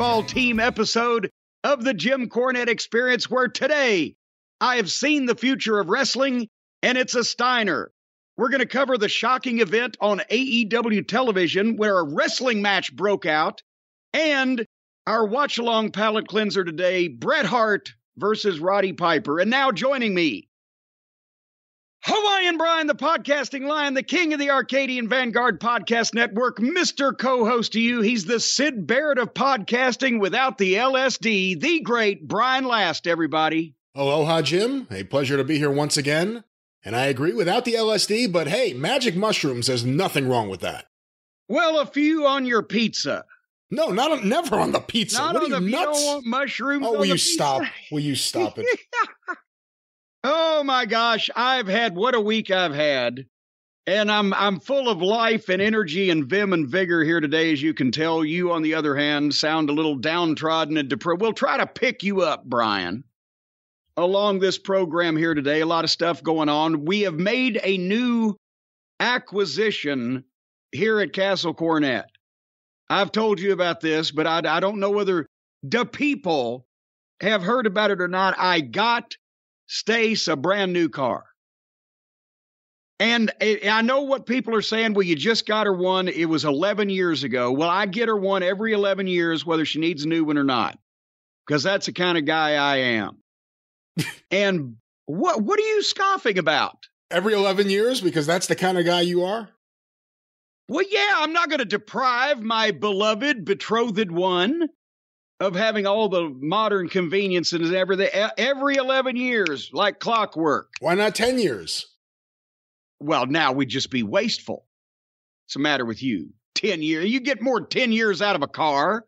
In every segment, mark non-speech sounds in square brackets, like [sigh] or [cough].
Football Team episode of the Jim Cornette Experience, where today I have seen the future of wrestling, and it's a Steiner. We're going to cover the shocking event on AEW television where a wrestling match broke out, and our watch along palate cleanser today Bret Hart versus Roddy Piper. And now joining me, Hawaiian Brian, the podcasting lion, the king of the Arcadian Vanguard Podcast Network, Mr. Co host to you. He's the Syd Barrett of podcasting without the LSD, the great Brian Last, everybody. Oh, aloha, Jim. A pleasure to be here once again. And I agree without the LSD, but hey, magic mushrooms, there's nothing wrong with that. Well, a few on your pizza. No, not on, never on the pizza. Not what on are the you you don't nuts? want mushrooms. Oh, on will the you pizza. stop? Will you stop it? [laughs] Oh my gosh, I've had what a week I've had. And I'm I'm full of life and energy and vim and vigor here today, as you can tell. You, on the other hand, sound a little downtrodden and depressed. We'll try to pick you up, Brian. Along this program here today, a lot of stuff going on. We have made a new acquisition here at Castle Cornette. I've told you about this, but I, I don't know whether the people have heard about it or not. I got Stace a brand new car. And I know what people are saying. Well, you just got her one. It was 11 years ago. Well, I get her one every 11 years, whether she needs a new one or not, because that's the kind of guy I am. [laughs] and what what are you scoffing about? Every 11 years, because that's the kind of guy you are? Well, yeah, I'm not going to deprive my beloved betrothed one of having all the modern conveniences and everything every 11 years, like clockwork. Why not 10 years? Well, now we'd just be wasteful. What's the matter with you? 10 years. You get more than 10 years out of a car.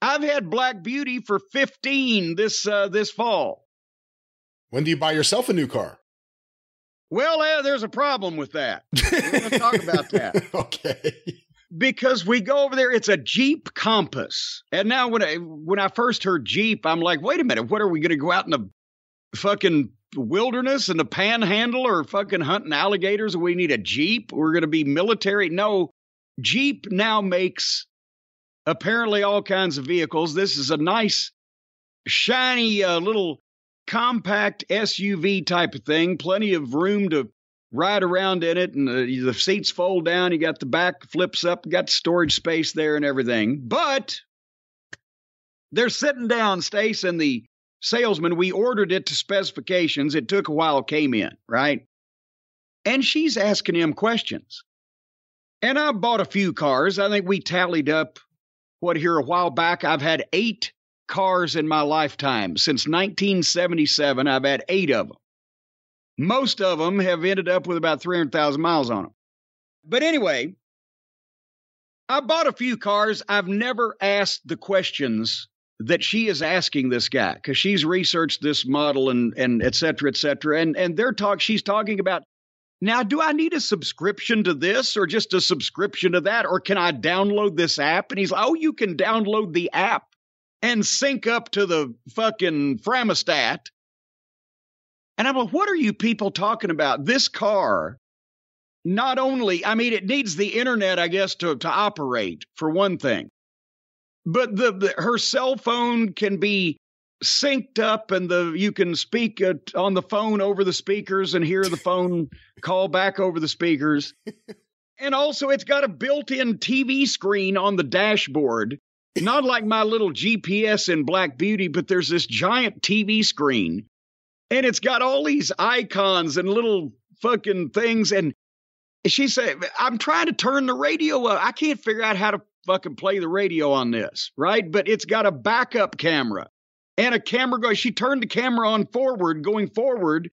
I've had Black Beauty for 15 this uh, this fall. When do you buy yourself a new car? Well, uh, there's a problem with that. Let's talk about that. [laughs] okay. Because we go over there it's a jeep compass. And now when i when i first heard jeep i'm like wait a minute what are we going to go out in the fucking wilderness and the panhandle or fucking hunting alligators we need a jeep? We're going to be military? No. Jeep now makes apparently all kinds of vehicles. This is a nice shiny uh, little compact suv type of thing. Plenty of room to ride around in it and uh, the, the seats fold down you got the back flips up got storage space there and everything. But they're sitting down stace and the salesman we ordered it to specifications. It took a while came in right? And she's asking him questions. And i bought a few cars. I think we tallied up what here a while back. I've had eight cars in my lifetime. Since 1977 i've had eight of them most of them have ended up with about 300,000 miles on them. But anyway, I bought a few cars. I've never asked the questions that she is asking this guy because she's researched this model and and et cetera, et cetera. And and they're talk she's talking about now, do I need a subscription to this or just a subscription to that? Or can I download this app? And he's like, Oh, you can download the app and sync up to the fucking Framistat and I'm like, what are you people talking about? This car, not only, I mean, it needs the internet, I guess, to, to operate, for one thing. But the, the her cell phone can be synced up and the you can speak on the phone over the speakers and hear the phone [laughs] call back over the speakers. and also it's got a built-in TV screen on the dashboard. Not like my little GPS in Black Beauty, but there's this giant TV screen and it's got all these icons and little fucking things. And she said, I'm trying to turn the radio up. I can't figure out how to fucking play the radio on this, right? But it's got a backup camera and a camera going. She turned the camera on forward, going forward.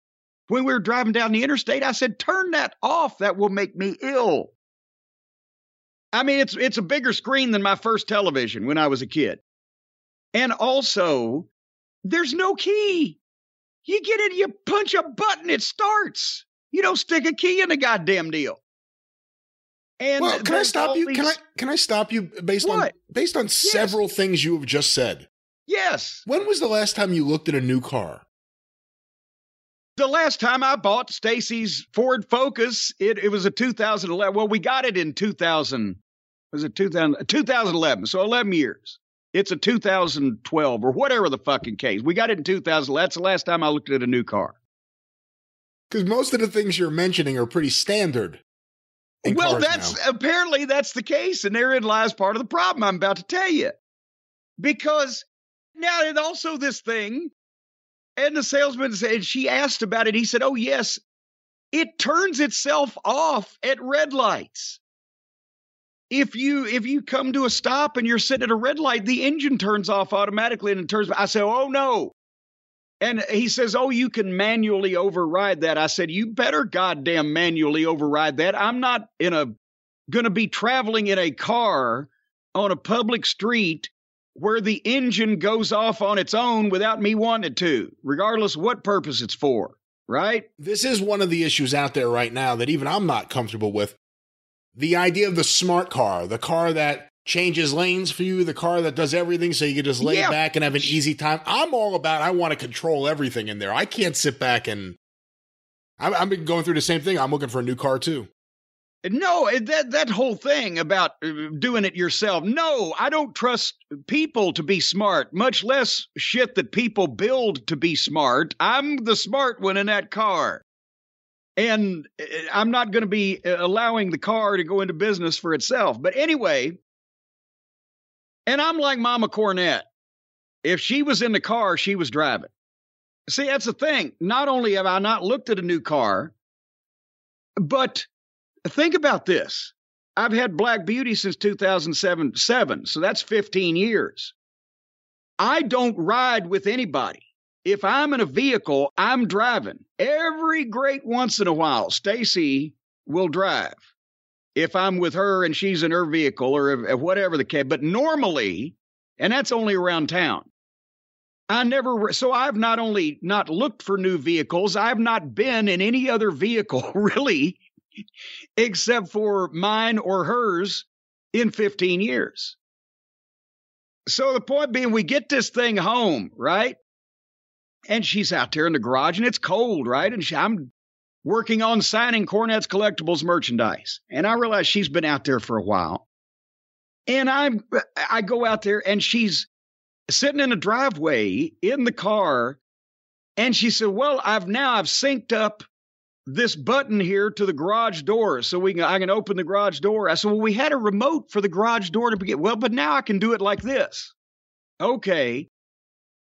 When we were driving down the interstate, I said, turn that off. That will make me ill. I mean, it's it's a bigger screen than my first television when I was a kid. And also, there's no key. You get in, you punch a button, it starts. You don't stick a key in the goddamn deal. And well, can I stop you? these- Can I can I stop you based on based on several things you have just said? Yes. When was the last time you looked at a new car? The last time I bought Stacy's Ford Focus, it, it was a 2011. Well, we got it in 2000. Was it 2000, 2011? So 11 years. It's a 2012 or whatever the fucking case. We got it in 2000. That's the last time I looked at a new car. Because most of the things you're mentioning are pretty standard. in well, that's now. apparently that's the case, and therein lies part of the problem I'm about to tell you. Because now there's also this thing, and the salesman said she asked about it. He said, "Oh yes, it turns itself off at red lights. If you if you come to a stop and you're sitting at a red light, the engine turns off automatically and it turns." I said, "Oh no." And he says, Oh, you can manually override that. I said, You better goddamn manually override that. I'm not in a gonna be traveling in a car on a public street where the engine goes off on its own without me wanting to, regardless what purpose it's for. Right? this is one of the issues out there right now that even I'm not comfortable with. The idea of the smart car, the car that changes lanes for you, the car that does everything so you can just lay Yeah. back and have an easy time. I'm all about I want to control everything in there. I can't sit back and I'm, I've been going through the same thing. I'm looking for a new car too. No, that that whole thing about uh, doing it yourself. No, I don't trust people to be smart, much less shit that people build to be smart. I'm the smart one in that car. And uh, I'm not going to be uh, allowing the car to go into business for itself. But anyway, and I'm like Mama Cornette. If she was in the car, she was driving. See, that's the thing. Not only have I not looked at a new car, but think about this. I've had Black Beauty since 2007, seven, so that's 15 years. I don't ride with anybody. If I'm in a vehicle, I'm driving. Every great once in a while, Stacy will drive. If I'm with her and she's in her vehicle or whatever the case, but normally, and that's only around town. I never, so I've not only not looked for new vehicles, I've not been in any other vehicle [laughs] really except for mine or hers in 15 years. So the point being, we get this thing home, right? And she's out there in the garage and it's cold, right? And she, I'm working on signing Cornette's Collectibles merchandise. And I realize she's been out there for a while. And I'm, I go out there and she's sitting in the driveway in the car. And she said, Well, I've now I've synced up this button here to the garage door so we can I can open the garage door. I said, Well, we had a remote for the garage door to begin. Well, but now I can do it like this. Okay.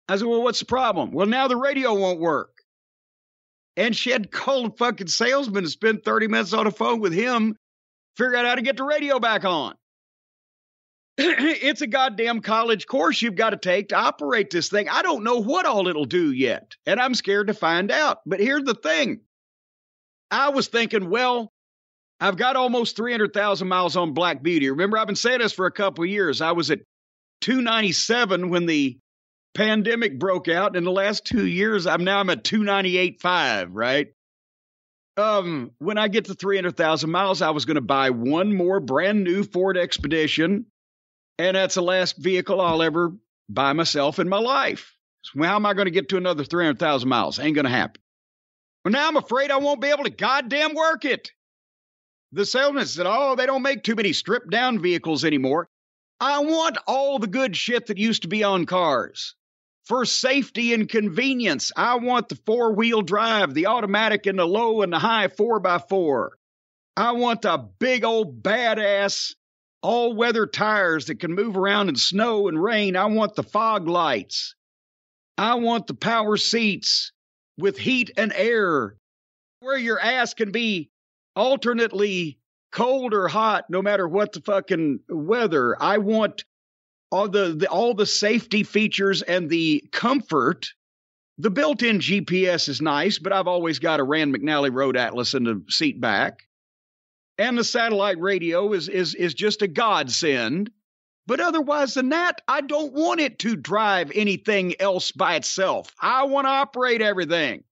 I said, Well, what's the problem? Well, now the radio won't work. And she had to call the fucking salesman to spend 30 minutes on the phone with him, figure out how to get the radio back on. [clears throat] it's a goddamn college course you've got to take to operate this thing. I don't know what all it'll do yet, and I'm scared to find out. But here's the thing I was thinking, well, I've got almost 300,000 miles on Black Beauty. Remember, I've been saying this for a couple of years. I was at 297 when the pandemic broke out. In the last two years, I'm now I'm at 298.5, right? Um, when I get to 300,000 miles, I was going to buy one more brand new Ford Expedition. And that's the last vehicle I'll ever buy myself in my life. So how am I going to get to another 300,000 miles? Ain't going to happen. Well, now I'm afraid I won't be able to goddamn work it. The salesman said, Oh, they don't make too many stripped down vehicles anymore. I want all the good shit that used to be on cars. For safety and convenience, I want the four wheel drive, the automatic and the low and the high 4x4. I want the big old badass all weather tires that can move around in snow and rain. I want the fog lights. I want the power seats with heat and air where your ass can be alternately cold or hot no matter what the fucking weather. I want all the, the all the safety features and the comfort. The built-in GPS is nice, but I've always got a Rand McNally Road Atlas in the seat back. And the satellite radio is is is just a godsend. But otherwise than that, I don't want it to drive anything else by itself. I want to operate everything.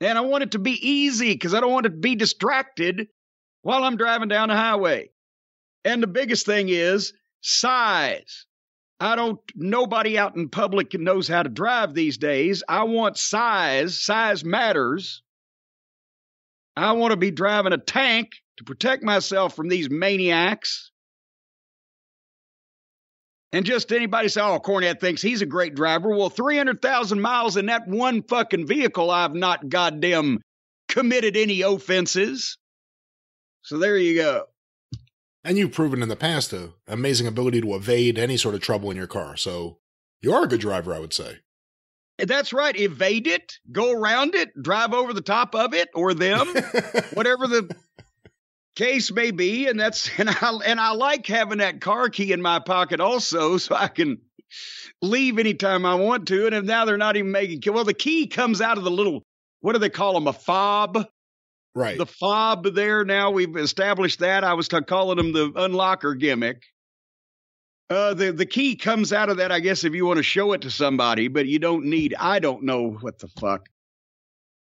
And I want it to be easy because I don't want to be distracted while I'm driving down the highway. And the biggest thing is size. I don't, nobody out in public knows how to drive these days. I want size. Size matters. I want to be driving a tank to protect myself from these maniacs. And just anybody say, oh, Cornette thinks he's a great driver. Well, 300,000 miles in that one fucking vehicle, I've not goddamn committed any offenses. So there you go. And you've proven in the past a amazing ability to evade any sort of trouble in your car. So you are a good driver, I would say. That's right. Evade it, go around it, drive over the top of it or them, [laughs] whatever the case may be. And that's [laughs] and I and I like having that car key in my pocket also, so I can leave anytime I want to. And if now they're not even making well, the key comes out of the little what do they call them? A fob. Right. The fob there now we've established that. I was calling them the unlocker gimmick. Uh, the the key comes out of that, I guess, if you want to show it to somebody, but you don't need. I don't know what the fuck.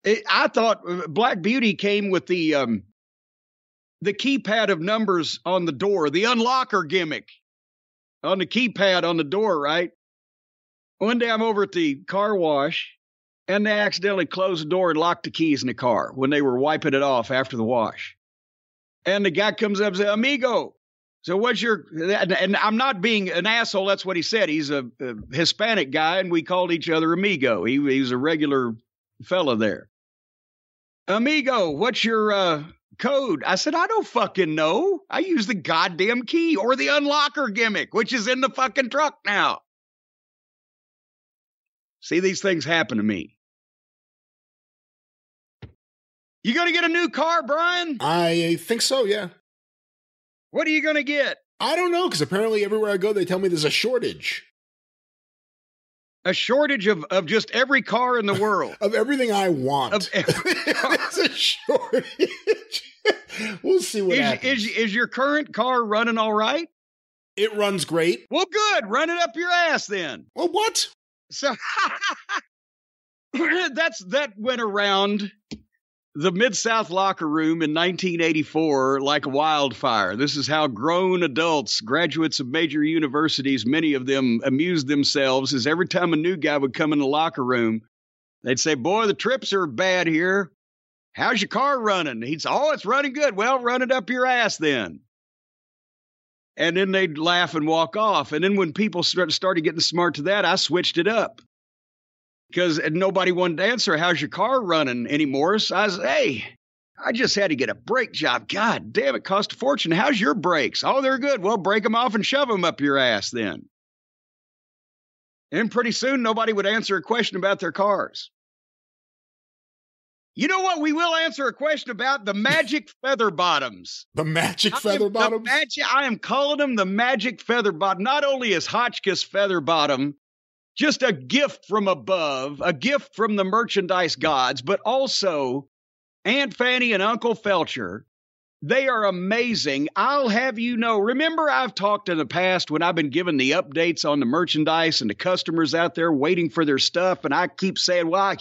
It, I thought uh, Black Beauty came with the um, the keypad of numbers on the door, the unlocker gimmick on the keypad on the door, right? One day I'm over at the car wash and they accidentally closed the door and locked the keys in the car when they were wiping it off after the wash. And the guy comes up and says, Amigo, so what's your, and I'm not being an asshole. That's what he said. He's a, a Hispanic guy and we called each other amigo. He, he's a regular fella there. Amigo, what's your uh, code? I said, I don't fucking know. I use the goddamn key or the unlocker gimmick, which is in the fucking truck now. See, these things happen to me. You gonna get a new car, Brian? I think so, yeah. What are you gonna get? I don't know, because apparently everywhere I go, they tell me there's a shortage A shortage of, of just every car in the [laughs] world. of everything I want. Of every [laughs] car. there's a shortage. [laughs] we'll see what is, happens. is, is your current car running all right? it runs great. Well, good. Run it up your ass then. Well, what? So that's that went around the Mid South locker room in 1984 like a wildfire. This is how grown adults, graduates of major universities, many of them amused themselves. Is every time a new guy would come in the locker room, they'd say, "Boy, the trips are bad here. How's your car running?" He'd say, "Oh, it's running good. Well, run it up your ass then." And then they'd laugh and walk off. And then when people start, started getting smart to that, I switched it up because nobody wanted to answer, How's your car running anymore? So I said, Hey, I just had to get a brake job. God damn, it cost a fortune. How's your brakes? Oh, they're good. Well, break them off and shove them up your ass then. And pretty soon, nobody would answer a question about their cars. You know what? We will answer a question about the magic feather bottoms. The magic feather the bottoms? magic- I am calling them the magic feather bottom. Not only is Hotchkiss feather bottom just a gift from above, a gift from the merchandise gods, but also Aunt Fanny and Uncle Felcher. They are amazing. I'll have you know. Remember, I've talked in the past when I've been given the updates on the merchandise and the customers out there waiting for their stuff, and I keep saying, well, I,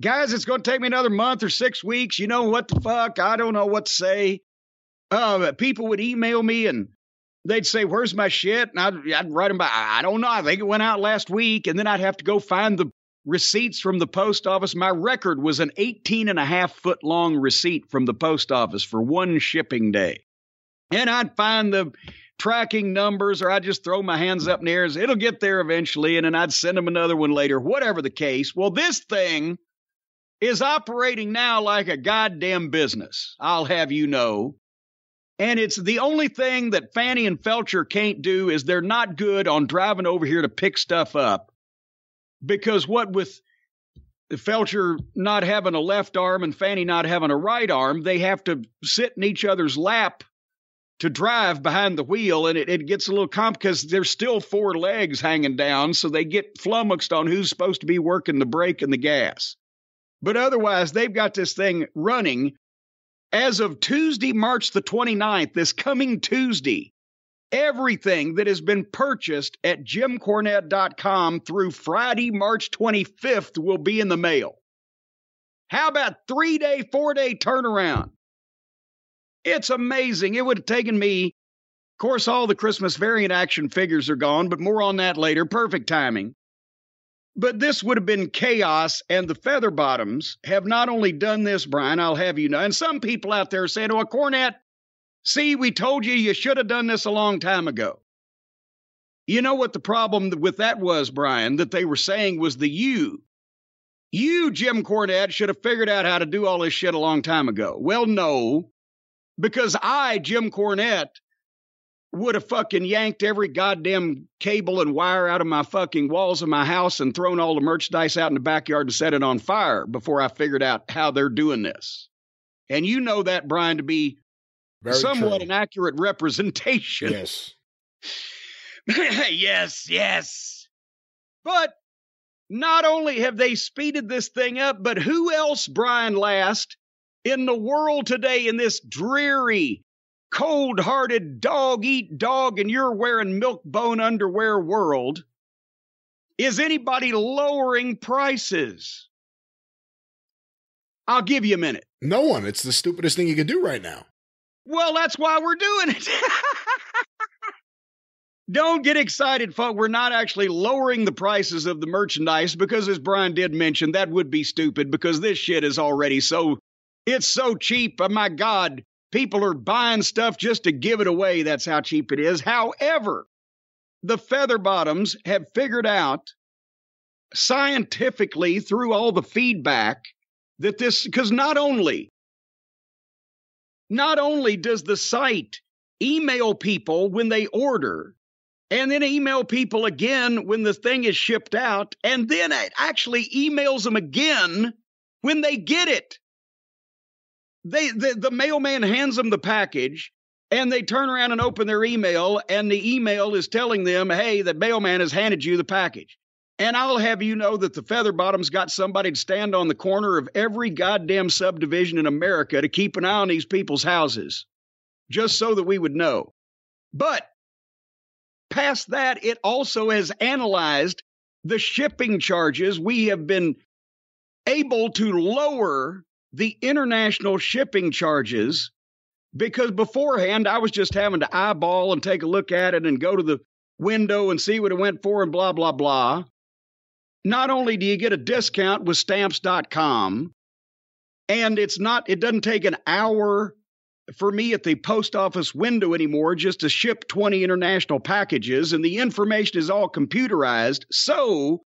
guys, it's going to take me another month or six weeks. You know what the fuck? I don't know what to say. Uh, people would email me and they'd say, Where's my shit? And I'd, I'd write them back. I don't know. I think it went out last week. And then I'd have to go find the receipts from the post office. My record was an 18 and a half foot long receipt from the post office for one shipping day. And I'd find the tracking numbers or I'd just throw my hands up in the air and say, It'll get there eventually. And then I'd send them another one later, whatever the case. Well, this thing is operating now like a goddamn business. I'll have you know. And it's the only thing that Fanny and Felcher can't do is they're not good on driving over here to pick stuff up. Because what with Felcher not having a left arm and Fanny not having a right arm, they have to sit in each other's lap to drive behind the wheel. And it, it gets a little comp because there's still four legs hanging down. So they get flummoxed on who's supposed to be working the brake and the gas. But otherwise, they've got this thing running as of Tuesday, March the 29th, this coming Tuesday, everything that has been purchased at jimcornette.com through Friday, March 25th will be in the mail. How about three day, four day turnaround? It's amazing. It would have taken me, of course, all the Christmas variant action figures are gone, but more on that later. Perfect timing. But this would have been chaos, and the feather bottoms have not only done this, Brian, I'll have you know, and some people out there saying, oh, Cornette, see, we told you you should have done this a long time ago. You know what the problem with that was, Brian, that they were saying was the you. You, Jim Cornette, should have figured out how to do all this shit a long time ago. Well, no, because I, Jim Cornette, would have fucking yanked every goddamn cable and wire out of my fucking walls of my house and thrown all the merchandise out in the backyard and set it on fire before I figured out how they're doing this. And you know that, Brian, to be Very somewhat true. an accurate representation. Yes. [laughs] yes, yes. But not only have they speeded this thing up, but who else, Brian Last, in the world today in this dreary, cold hearted, dog eat dog, and you're wearing milk bone underwear world is anybody lowering prices? I'll give you a minute. No one. It's the stupidest thing you could do right now. Well, that's why we're doing it. [laughs] Don't get excited, folks. We're not actually lowering the prices of the merchandise because, as Brian did mention, that would be stupid because this shit is already so, it's so cheap. Oh my God. People are buying stuff just to give it away. That's how cheap it is. However, the feather bottoms have figured out scientifically through all the feedback that this, because not only not only does the site email people when they order, and then email people again when the thing is shipped out, and then it actually emails them again when they get it. They the, the mailman hands them the package, and they turn around and open their email, and the email is telling them, "Hey, the mailman has handed you the package." And I'll have you know that the Feather Bottoms got somebody to stand on the corner of every goddamn subdivision in America to keep an eye on these people's houses, just so that we would know. But past that, it also has analyzed the shipping charges. We have been able to lower the international shipping charges because beforehand I was just having to eyeball and take a look at it and go to the window and see what it went for and blah, blah, blah not only do you get a discount with stamps.com, and it's not, it doesn't take an hour for me at the post office window anymore just to ship 20 international packages, and the information is all computerized. So,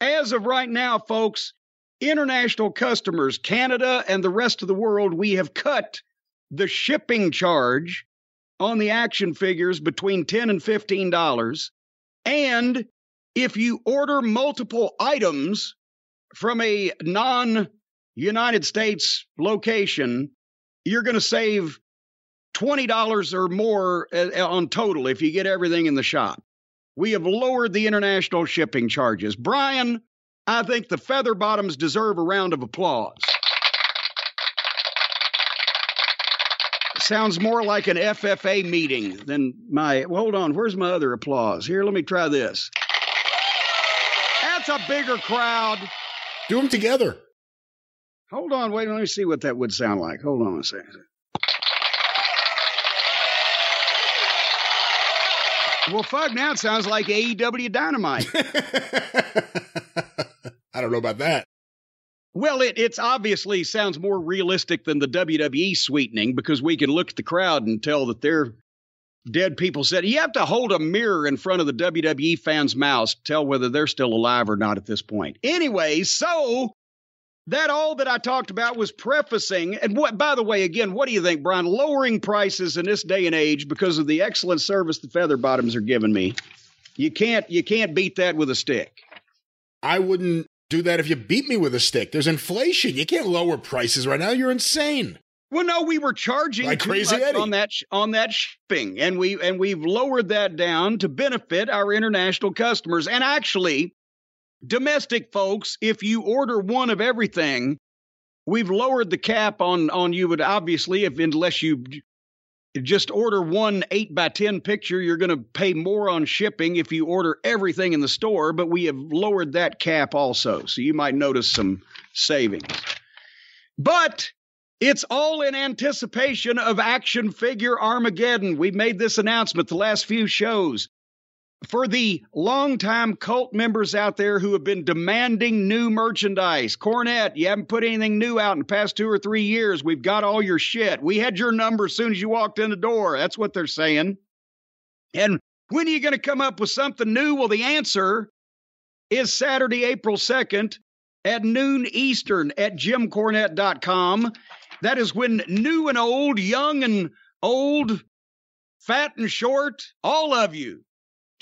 as of right now, folks, international customers, Canada and the rest of the world, we have cut the shipping charge on the action figures between 10 and $15. And if you order multiple items from a non United States location, you're going to save $20 or more uh, on total if you get everything in the shop. We have lowered the international shipping charges. Brian, I think the feather bottoms deserve a round of applause. Sounds more like an FFA meeting than my. Well, hold on. Where's my other applause? Here, let me try this. That's a bigger crowd. Do them together. Hold on, wait, let me see what that would sound like. Hold on a second. Well, fuck, now it sounds like AEW Dynamite. [laughs] I don't know about that. well, it it's obviously sounds more realistic than the WWE sweetening because we can look at the crowd and tell that they're dead people said you have to hold a mirror in front of the WWE fans' mouths to tell whether they're still alive or not at this point. Anyway, so that all that I talked about was prefacing. And what, by the way, again, what do you think, Brian? Lowering prices in this day and age because of the excellent service the feather bottoms are giving me. You can't you can't beat that with a stick. I wouldn't do that if you beat me with a stick. There's inflation. You can't lower prices right now. You're insane. Well, no, we were charging Like Crazy Eddie. on that sh- on that shipping, and we and we've lowered that down to benefit our international customers. And actually, domestic folks, if you order one of everything, we've lowered the cap on on you. But obviously, if unless you just order one 8 by 10 picture. You're going to pay more on shipping if you order everything in the store, but we have lowered that cap also. So you might notice some savings. But it's all in anticipation of action figure Armageddon. We've made this announcement the last few shows. For the longtime cult members out there who have been demanding new merchandise, Cornette, you haven't put anything new out in the past two or three years. We've got all your shit. We had your number as soon as you walked in the door. That's what they're saying. And when are you going to come up with something new? Well, the answer is Saturday, April 2nd at noon Eastern at jimcornette.com. That is when new and old, young and old, fat and short, all of you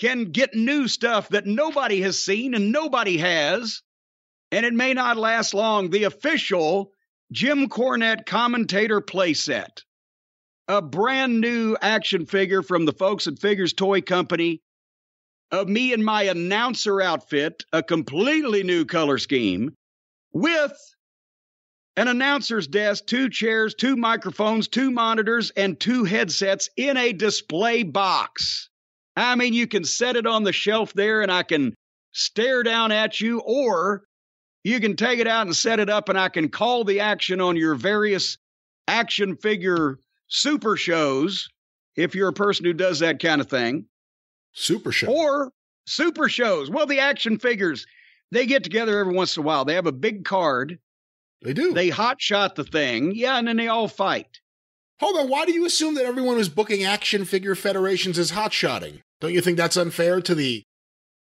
can get new stuff that nobody has seen and nobody has. And it may not last long. The official Jim Cornette commentator playset. A brand new action figure from the folks at Figures Toy Company of me and my announcer outfit, a completely new color scheme, with an announcer's desk, two chairs, two microphones, two monitors, and two headsets in a display box. I mean, you can set it on the shelf there and I can stare down at you, or you can take it out and set it up and I can call the action on your various action figure super shows if you're a person who does that kind of thing. Super show. Or super shows. Well, the action figures, they get together every once in a while. They have a big card. They do. They hot shot the thing. Yeah, and then they all fight. Hold on, why do you assume that everyone who's booking action figure federations is hot shotting? Don't you think that's unfair to the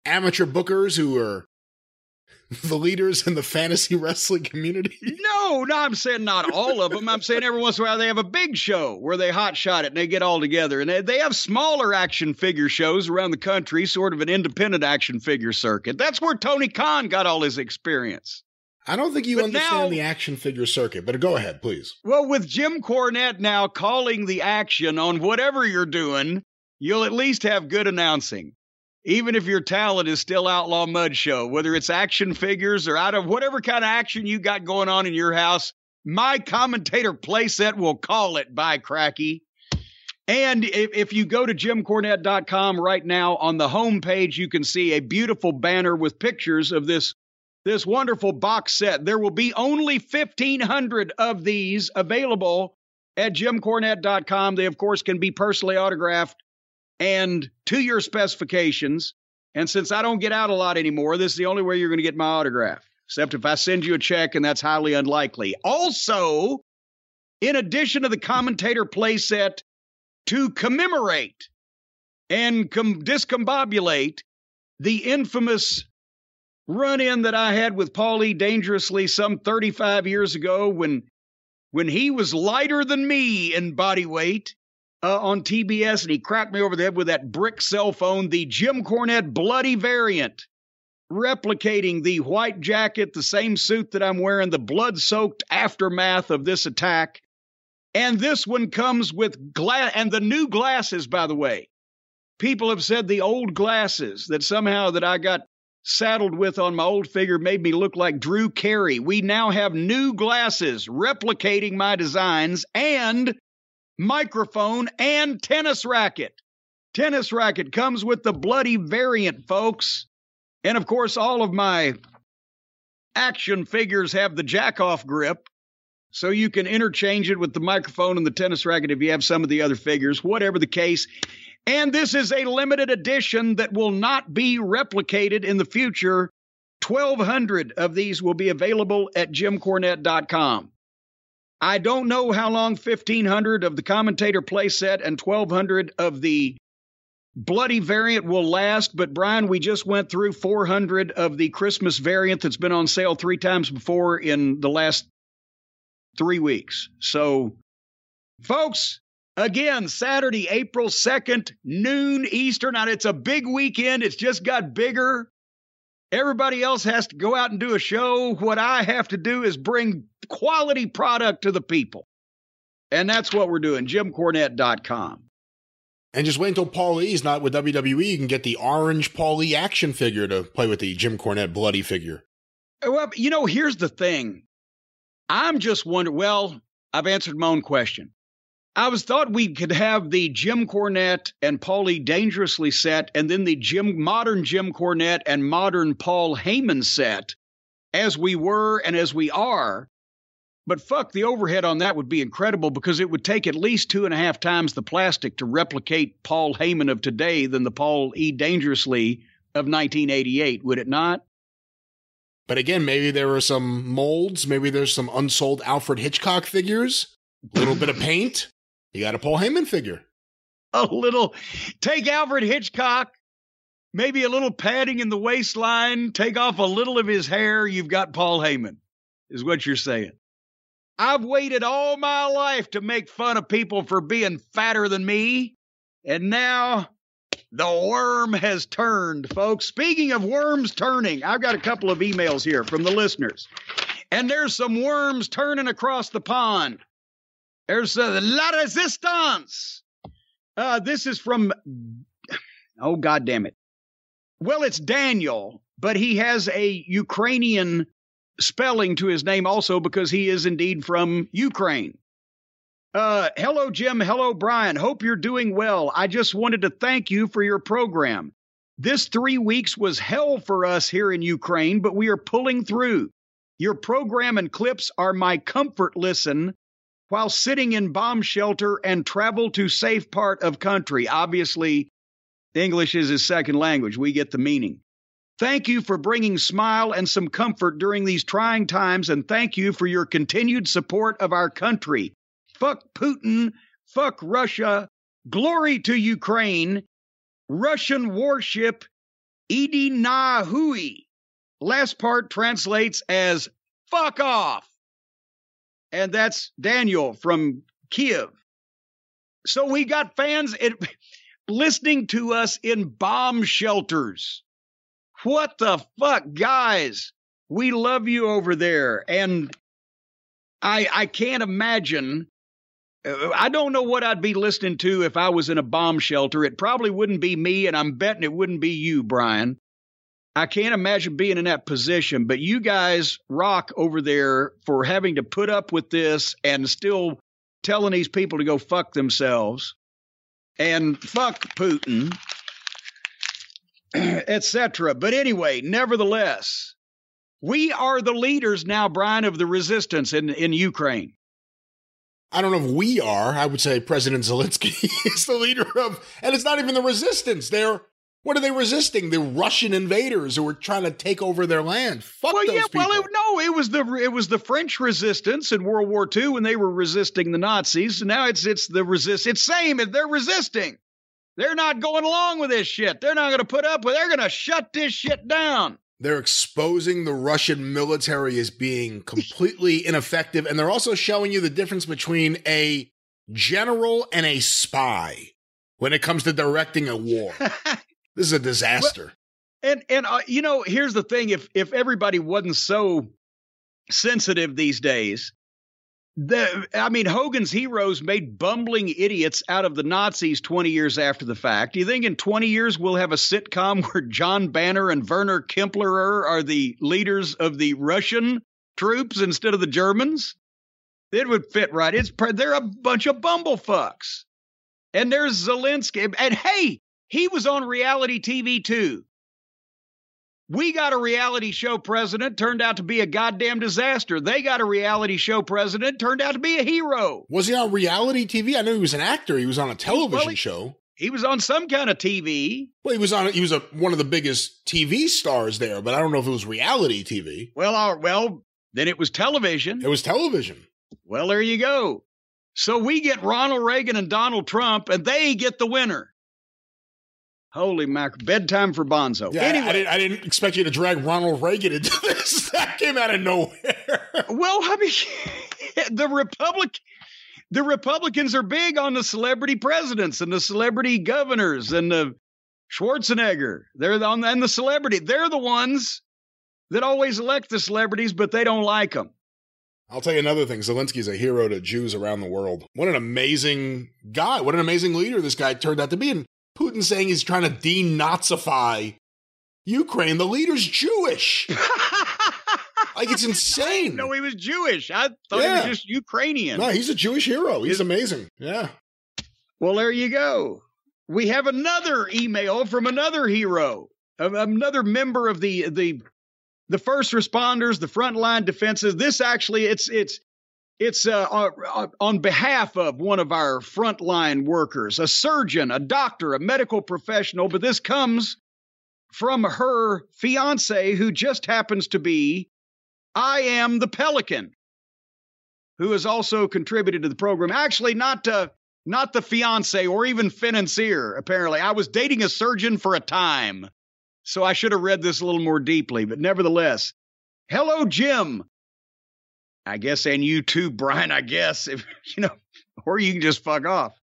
amateur bookers who are [laughs] the leaders in the fantasy wrestling community? [laughs] No, no, I'm saying not all of them. I'm saying every once in a while they have a big show where they hot shot it and they get all together. And they, they have smaller action figure shows around the country, sort of an independent action figure circuit. That's where Tony Khan got all his experience. I don't think you But understand now- the action figure circuit, but go ahead, please. Well, with Jim Cornette now calling the action on whatever you're doing, you'll at least have good announcing. Even if your talent is still Outlaw Mud Show, whether it's action figures or out of whatever kind of action you got going on in your house, my commentator playset will call it by cracky. And if, if you go to jimcornette.com right now on the homepage, you can see a beautiful banner with pictures of this this wonderful box set. There will be only 1,500 of these available at jimcornette.com. They, of course, can be personally autographed and to your specifications. And since I don't get out a lot anymore, this is the only way you're going to get my autograph, except if I send you a check, and that's highly unlikely. Also, in addition to the commentator playset, to commemorate and com- discombobulate the infamous run in that I had with Paulie dangerously some 35 years ago when when he was lighter than me in body weight uh, on TBS and he cracked me over the head with that brick cell phone, the Jim Cornette bloody variant, replicating the white jacket, the same suit that I'm wearing, the blood soaked aftermath of this attack. And this one comes with glass, and the new glasses, by the way. People have said the old glasses that somehow that I got saddled with on my old figure made me look like Drew Carey. We now have new glasses replicating my designs and microphone and tennis racket. Tennis racket comes with the bloody variant, folks. And of course, all of my action figures have the jack off grip. So you can interchange it with the microphone and the tennis racket if you have some of the other figures, whatever the case. And this is a limited edition that will not be replicated in the future. 1,200 of these will be available at jimcornette.com. I don't know how long 1,500 of the commentator playset and 1,200 of the bloody variant will last, but Brian, we just went through 400 of the Christmas variant that's been on sale three times before in the last three weeks. So, folks, Again, Saturday, April 2nd, noon Eastern. And it's a big weekend. It's just got bigger. Everybody else has to go out and do a show. What I have to do is bring quality product to the people. And that's what we're doing. JimCornette.com. And just wait until Paul not with WWE. You can get the orange Paul E action figure to play with the Jim Cornette bloody figure. Well, you know, here's the thing. I'm just wondering. Well, I've answered my own question. I was thought we could have the Jim Cornette and Paulie Dangerously set, and then the Jim modern Jim Cornette and modern Paul Heyman set, as we were and as we are. But fuck, the overhead on that would be incredible because it would take at least two and a half times the plastic to replicate Paul Heyman of today than the Paul E. Dangerously of 1988, would it not? But again, maybe there are some molds. Maybe there's some unsold Alfred Hitchcock figures. A little bit of paint. You got a Paul Heyman figure. [laughs] A little, take Alfred Hitchcock, maybe a little padding in the waistline, take off a little of his hair. You've got Paul Heyman, is what you're saying. I've waited all my life to make fun of people for being fatter than me. And now the worm has turned, folks. Speaking of worms turning, I've got a couple of emails here from the listeners. And there's some worms turning across the pond. There's uh, La Resistance. Uh, this is from, oh, God damn it. Well, it's Daniel, but he has a Ukrainian spelling to his name also because he is indeed from Ukraine. Uh, hello, Jim. Hello, Brian. Hope you're doing well. I just wanted to thank you for your program. This three weeks was hell for us here in Ukraine, but we are pulling through. Your program and clips are my comfort listen while sitting in bomb shelter and travel to safe part of country. Obviously, English is his second language. We get the meaning. Thank you for bringing smile and some comfort during these trying times, and thank you for your continued support of our country. Fuck Putin, fuck Russia, glory to Ukraine, Russian warship Edi Nahui. Last part translates as fuck off and that's Daniel from Kiev. So we got fans it, [laughs] listening to us in bomb shelters. What the fuck, guys? We love you over there, and I I can't imagine. Uh, I don't know what I'd be listening to if I was in a bomb shelter. It probably wouldn't be me, and I'm betting it wouldn't be you, Brian. I can't imagine being in that position, but you guys rock over there for having to put up with this and still telling these people to go fuck themselves and fuck Putin, [clears throat] etc. But anyway, nevertheless, we are the leaders now, Brian, of the resistance in, in Ukraine. I don't know if we are. I would say President Zelensky [laughs] is the leader of, and it's not even the resistance. They're what are they resisting? The Russian invaders who were trying to take over their land. Fuck well, those yeah, people. well, it, no, it was the it was the French resistance in World War II when they were resisting the Nazis. now it's it's the resist. It's same. They're resisting. They're not going along with this shit. They're not going to put up with. They're going to shut this shit down. They're exposing the Russian military as being completely [laughs] ineffective, and they're also showing you the difference between a general and a spy when it comes to directing a war. [laughs] This is a disaster. Well, and and uh, you know, here's the thing: if if everybody wasn't so sensitive these days, the I mean, Hogan's Heroes made bumbling idiots out of the Nazis 20 years after the fact. Do you think in 20 years we'll have a sitcom [laughs] where John Banner and Werner Klemperer are the leaders of the Russian troops instead of the Germans? It would fit right. It's they're a bunch of bumblefucks. And there's Zelensky. And hey, he was on reality TV too. We got a reality show president, turned out to be a goddamn disaster. They got a reality show president, turned out to be a hero. Was he on reality TV? I know he was an actor. He was on a television well, he, show. He was on some kind of TV. Well, he was on. He was a, one of the biggest TV stars there, but I don't know if it was reality TV. Well, uh, well, then it was television. It was television. Well, there you go. So we get Ronald Reagan and Donald Trump, and they get the winner. Holy mac! Bedtime for Bonzo. Yeah, anyway, I didn't, I didn't, expect you to drag Ronald Reagan into [laughs] this. that came out of nowhere. well, I mean, [laughs] the Republic, the Republicans are big on the celebrity presidents and the celebrity governors and the Schwarzenegger. They're on and the celebrity. They're the ones that always elect the celebrities, but they don't like them. I'll tell you another thing. Zelensky's a hero to Jews around the world. What an amazing guy. What an amazing leader this guy turned out to be. And Putin saying he's trying to denazify Ukraine. The leader's Jewish. [laughs] Like it's insane. No, he was Jewish. I thought Yeah. he was just Ukrainian. No, he's a Jewish hero. He's amazing. Yeah. Well, there you go. We have another email from another hero, another member of the the the first responders, the frontline defenses. This actually, it's it's it's uh, uh, on behalf of one of our frontline workers, a surgeon, a doctor, a medical professional. But this comes from her fiance, who just happens to be I am the Pelican, who has also contributed to the program. Actually, not uh, not the fiance or even financier, apparently. I was dating a surgeon for a time, so I should have read this a little more deeply, but nevertheless. Hello, Jim. I guess, and you too, Brian, I guess, if [laughs] you know, or you can just fuck off.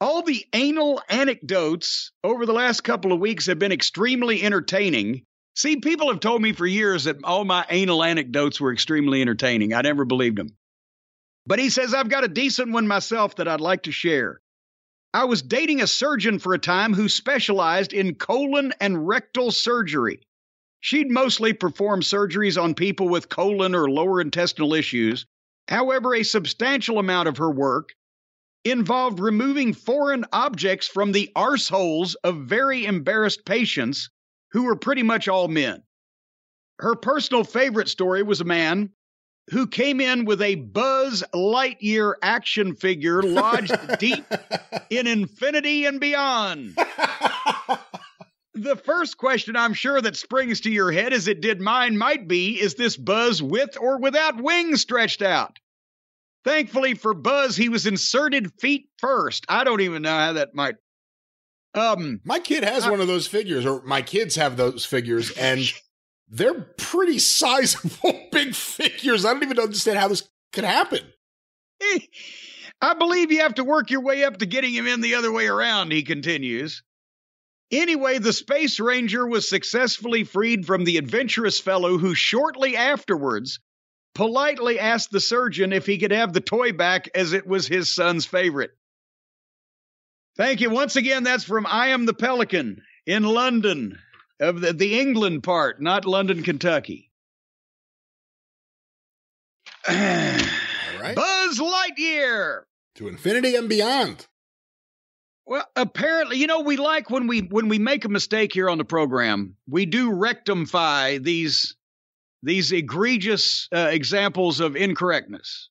All the anal anecdotes over the last couple of weeks have been extremely entertaining. See, people have told me for years that all my anal anecdotes were extremely entertaining. I never believed them. But he says, I've got a decent one myself that I'd like to share. I was dating a surgeon for a time who specialized in colon and rectal surgery. She'd mostly perform surgeries on people with colon or lower intestinal issues. However, a substantial amount of her work involved removing foreign objects from the arseholes of very embarrassed patients who were pretty much all men. Her personal favorite story was a man who came in with a Buzz Lightyear action figure lodged [laughs] deep in infinity and beyond. [laughs] The first question I'm sure that springs to your head, as it did mine, might be Is this Buzz with or without wings stretched out? Thankfully for Buzz, he was inserted feet first. I don't even know how that might. Um, My kid has Uh, one of those figures, or my kids have those figures, and [laughs] they're pretty sizable, [laughs] big figures. I don't even understand how this could happen. I believe you have to work your way up to getting him in the other way around, he continues. Anyway, the Space Ranger was successfully freed from the adventurous fellow who shortly afterwards politely asked the surgeon if he could have the toy back as it was his son's favorite. Thank you. Once again, that's from I Am the Pelican in London, of the, the England part, not London, Kentucky. All right. Buzz Lightyear. to infinity and beyond. Well, apparently, you know, we like when we when we make a mistake here on the program, we do rectify these these egregious uh, examples of incorrectness.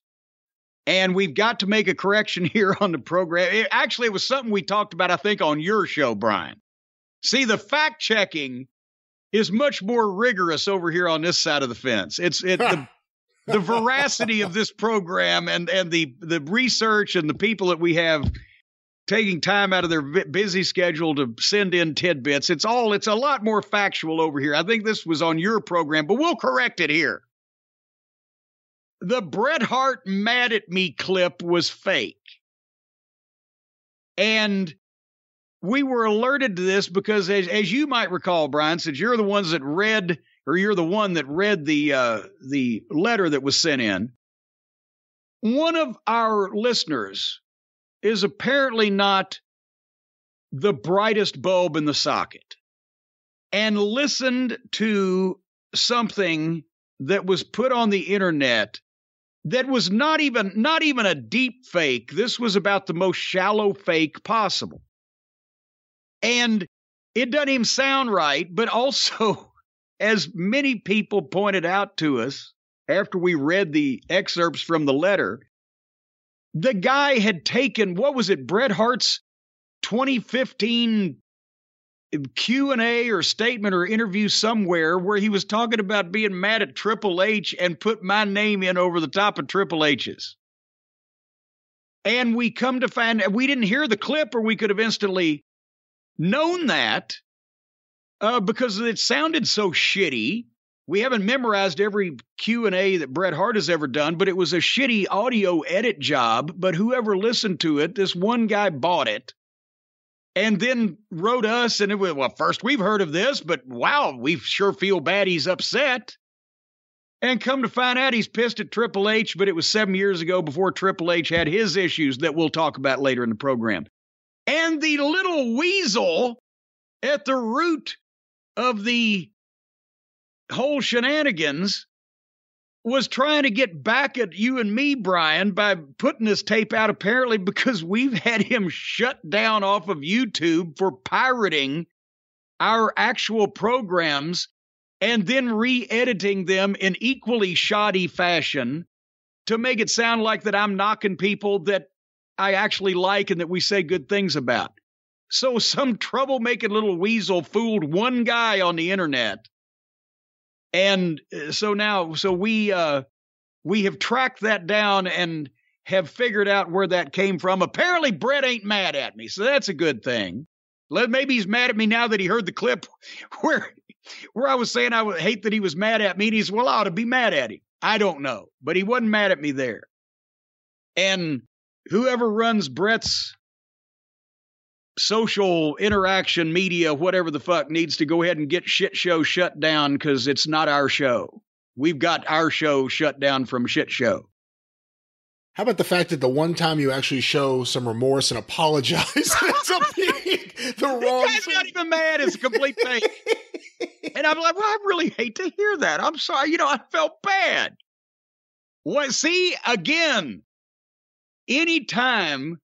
And we've got to make a correction [laughs] here on the program. It, actually, it was something we talked about, I think, on your show, Brian. See, the fact checking is much more rigorous over here on this side of the fence. It's it the, [laughs] the veracity of this program and and the the research and the people that we have taking time out of their busy schedule to send in tidbits. It's all it's a lot more factual over here. I think this was on your program, but we'll correct it here. The Bret Hart mad at me clip was fake. And we were alerted to this because as, as you might recall, Brian, since you're the ones that read or you're the one that read the uh, the letter that was sent in, one of our listeners is apparently not the brightest bulb in the socket and listened to something that was put on the internet that was not even not even a deep fake. This was about the most shallow fake possible. And it doesn't even sound right but also [laughs] as many people pointed out to us after we read the excerpts from the letter the guy had taken what was it bret hart's 2015 q&a or statement or interview somewhere where he was talking about being mad at triple h and put my name in over the top of triple h's. And we come to find we didn't hear the clip or we could have instantly known that uh, because it sounded so shitty we haven't memorized every q&a that bret hart has ever done but it was a shitty audio edit job but whoever listened to it this one guy bought it and then wrote us and it was well first we've heard of this but wow we sure feel bad he's upset. And come to find out he's pissed at triple h but it was seven years ago before triple h had his issues that we'll talk about later in the program. And the little weasel at the root of the whole shenanigans was trying to get back at you and me, Brian, by putting this tape out apparently because we've had him shut down off of YouTube for pirating our actual programs and then re editing them in equally shoddy fashion to make it sound like that I'm knocking people that I actually like and that we say good things about. So some troublemaking little weasel fooled one guy on the internet and uh, so now so we uh we have tracked that down and have figured out where that came from. Apparently bret ain't mad at me so that's a good thing. Maybe he's mad at me now that he heard the clip [laughs] where where i was saying i would hate that he was mad at me and he's well i ought to be mad at him. I don't know but he wasn't mad at me there. And whoever runs bret's social interaction media, whatever the fuck, needs to go ahead and get shit show shut down because it's not our show. We've got our show shut down from shit show. How about the fact that the one time you actually show some remorse and apologize [laughs] up being [laughs] the wrong He's not even mad. It's a complete fake. [laughs] and I'm like, well, I really hate to hear that. I'm sorry. You know, I felt bad. What? See, again, anytime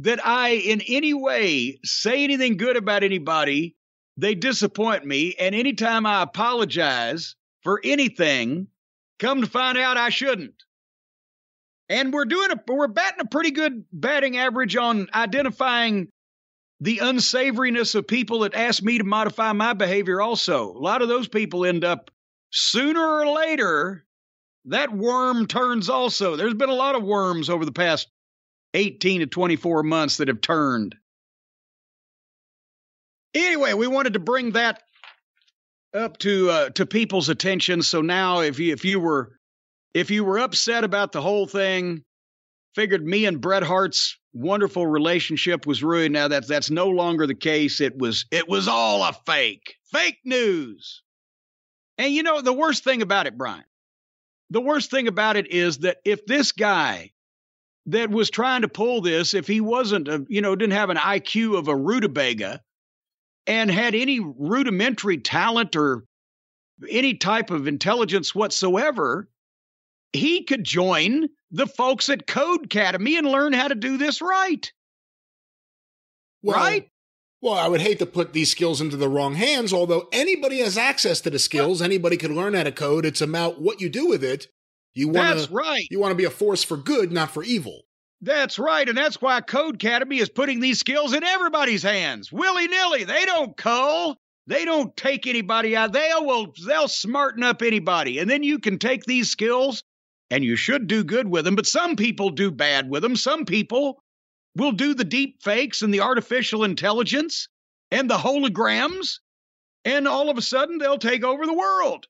that I in any way say anything good about anybody, they disappoint me. And anytime I apologize for anything, come to find out I shouldn't. And we're doing a we're batting a pretty good batting average on identifying the unsavoriness of people that ask me to modify my behavior also. A lot of those people end up sooner or later that worm turns also. There's been a lot of worms over the past 18 to 24 months that have turned. Anyway, we wanted to bring that up to uh, to people's attention. So now, if you if you were if you were upset about the whole thing, figured me and Bret Hart's wonderful relationship was ruined. Now that that's no longer the case. It was it was all a fake, fake news. And you know the worst thing about it, Brian. The worst thing about it is that if this guy that was trying to pull this, if he wasn't, a, you know, didn't have an IQ of a rutabaga and had any rudimentary talent or any type of intelligence whatsoever, he could join the folks at Codecademy and learn how to do this right. Well, right? Well, I would hate to put these skills into the wrong hands, although anybody has access to the skills, anybody can learn how to code. It's about what you do with it you want That's right. You want to be a force for good, not for evil. That's right, and that's why Codecademy is putting these skills in everybody's hands, willy nilly. They don't cull. They don't take anybody out. They will they'll smarten up anybody, and then you can take these skills, and you should do good with them. But some people do bad with them. Some people will do the deep fakes and the artificial intelligence and the holograms, and all of a sudden they'll take over the world.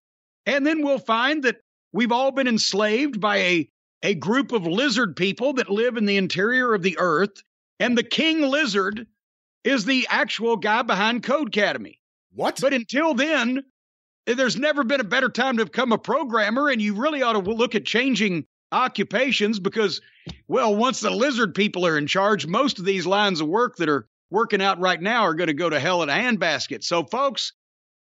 And then we'll find that We've all been enslaved by a, a group of lizard people that live in the interior of the earth, and the king lizard is the actual guy behind Codecademy. What? But until then, there's never been a better time to become a programmer, and you really ought to look at changing occupations because, well, once the lizard people are in charge, most of these lines of work that are working out right now are going to go to hell in a handbasket. So, folks,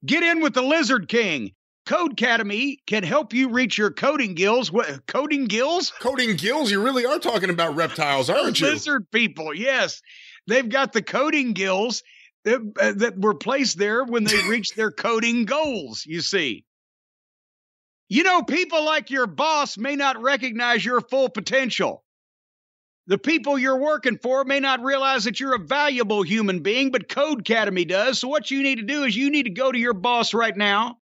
get in with the Lizard King. Codecademy can help you reach your coding gills. What coding gills? Coding gills? You really are talking about reptiles, aren't you? Lizard people, yes. They've got the coding gills that, uh, that were placed there when they [laughs] reached their coding goals, you see. You know, people like your boss may not recognize your full potential. The people you're working for may not realize that you're a valuable human being, but Codecademy does. So, what you need to do is you need to go to your boss right now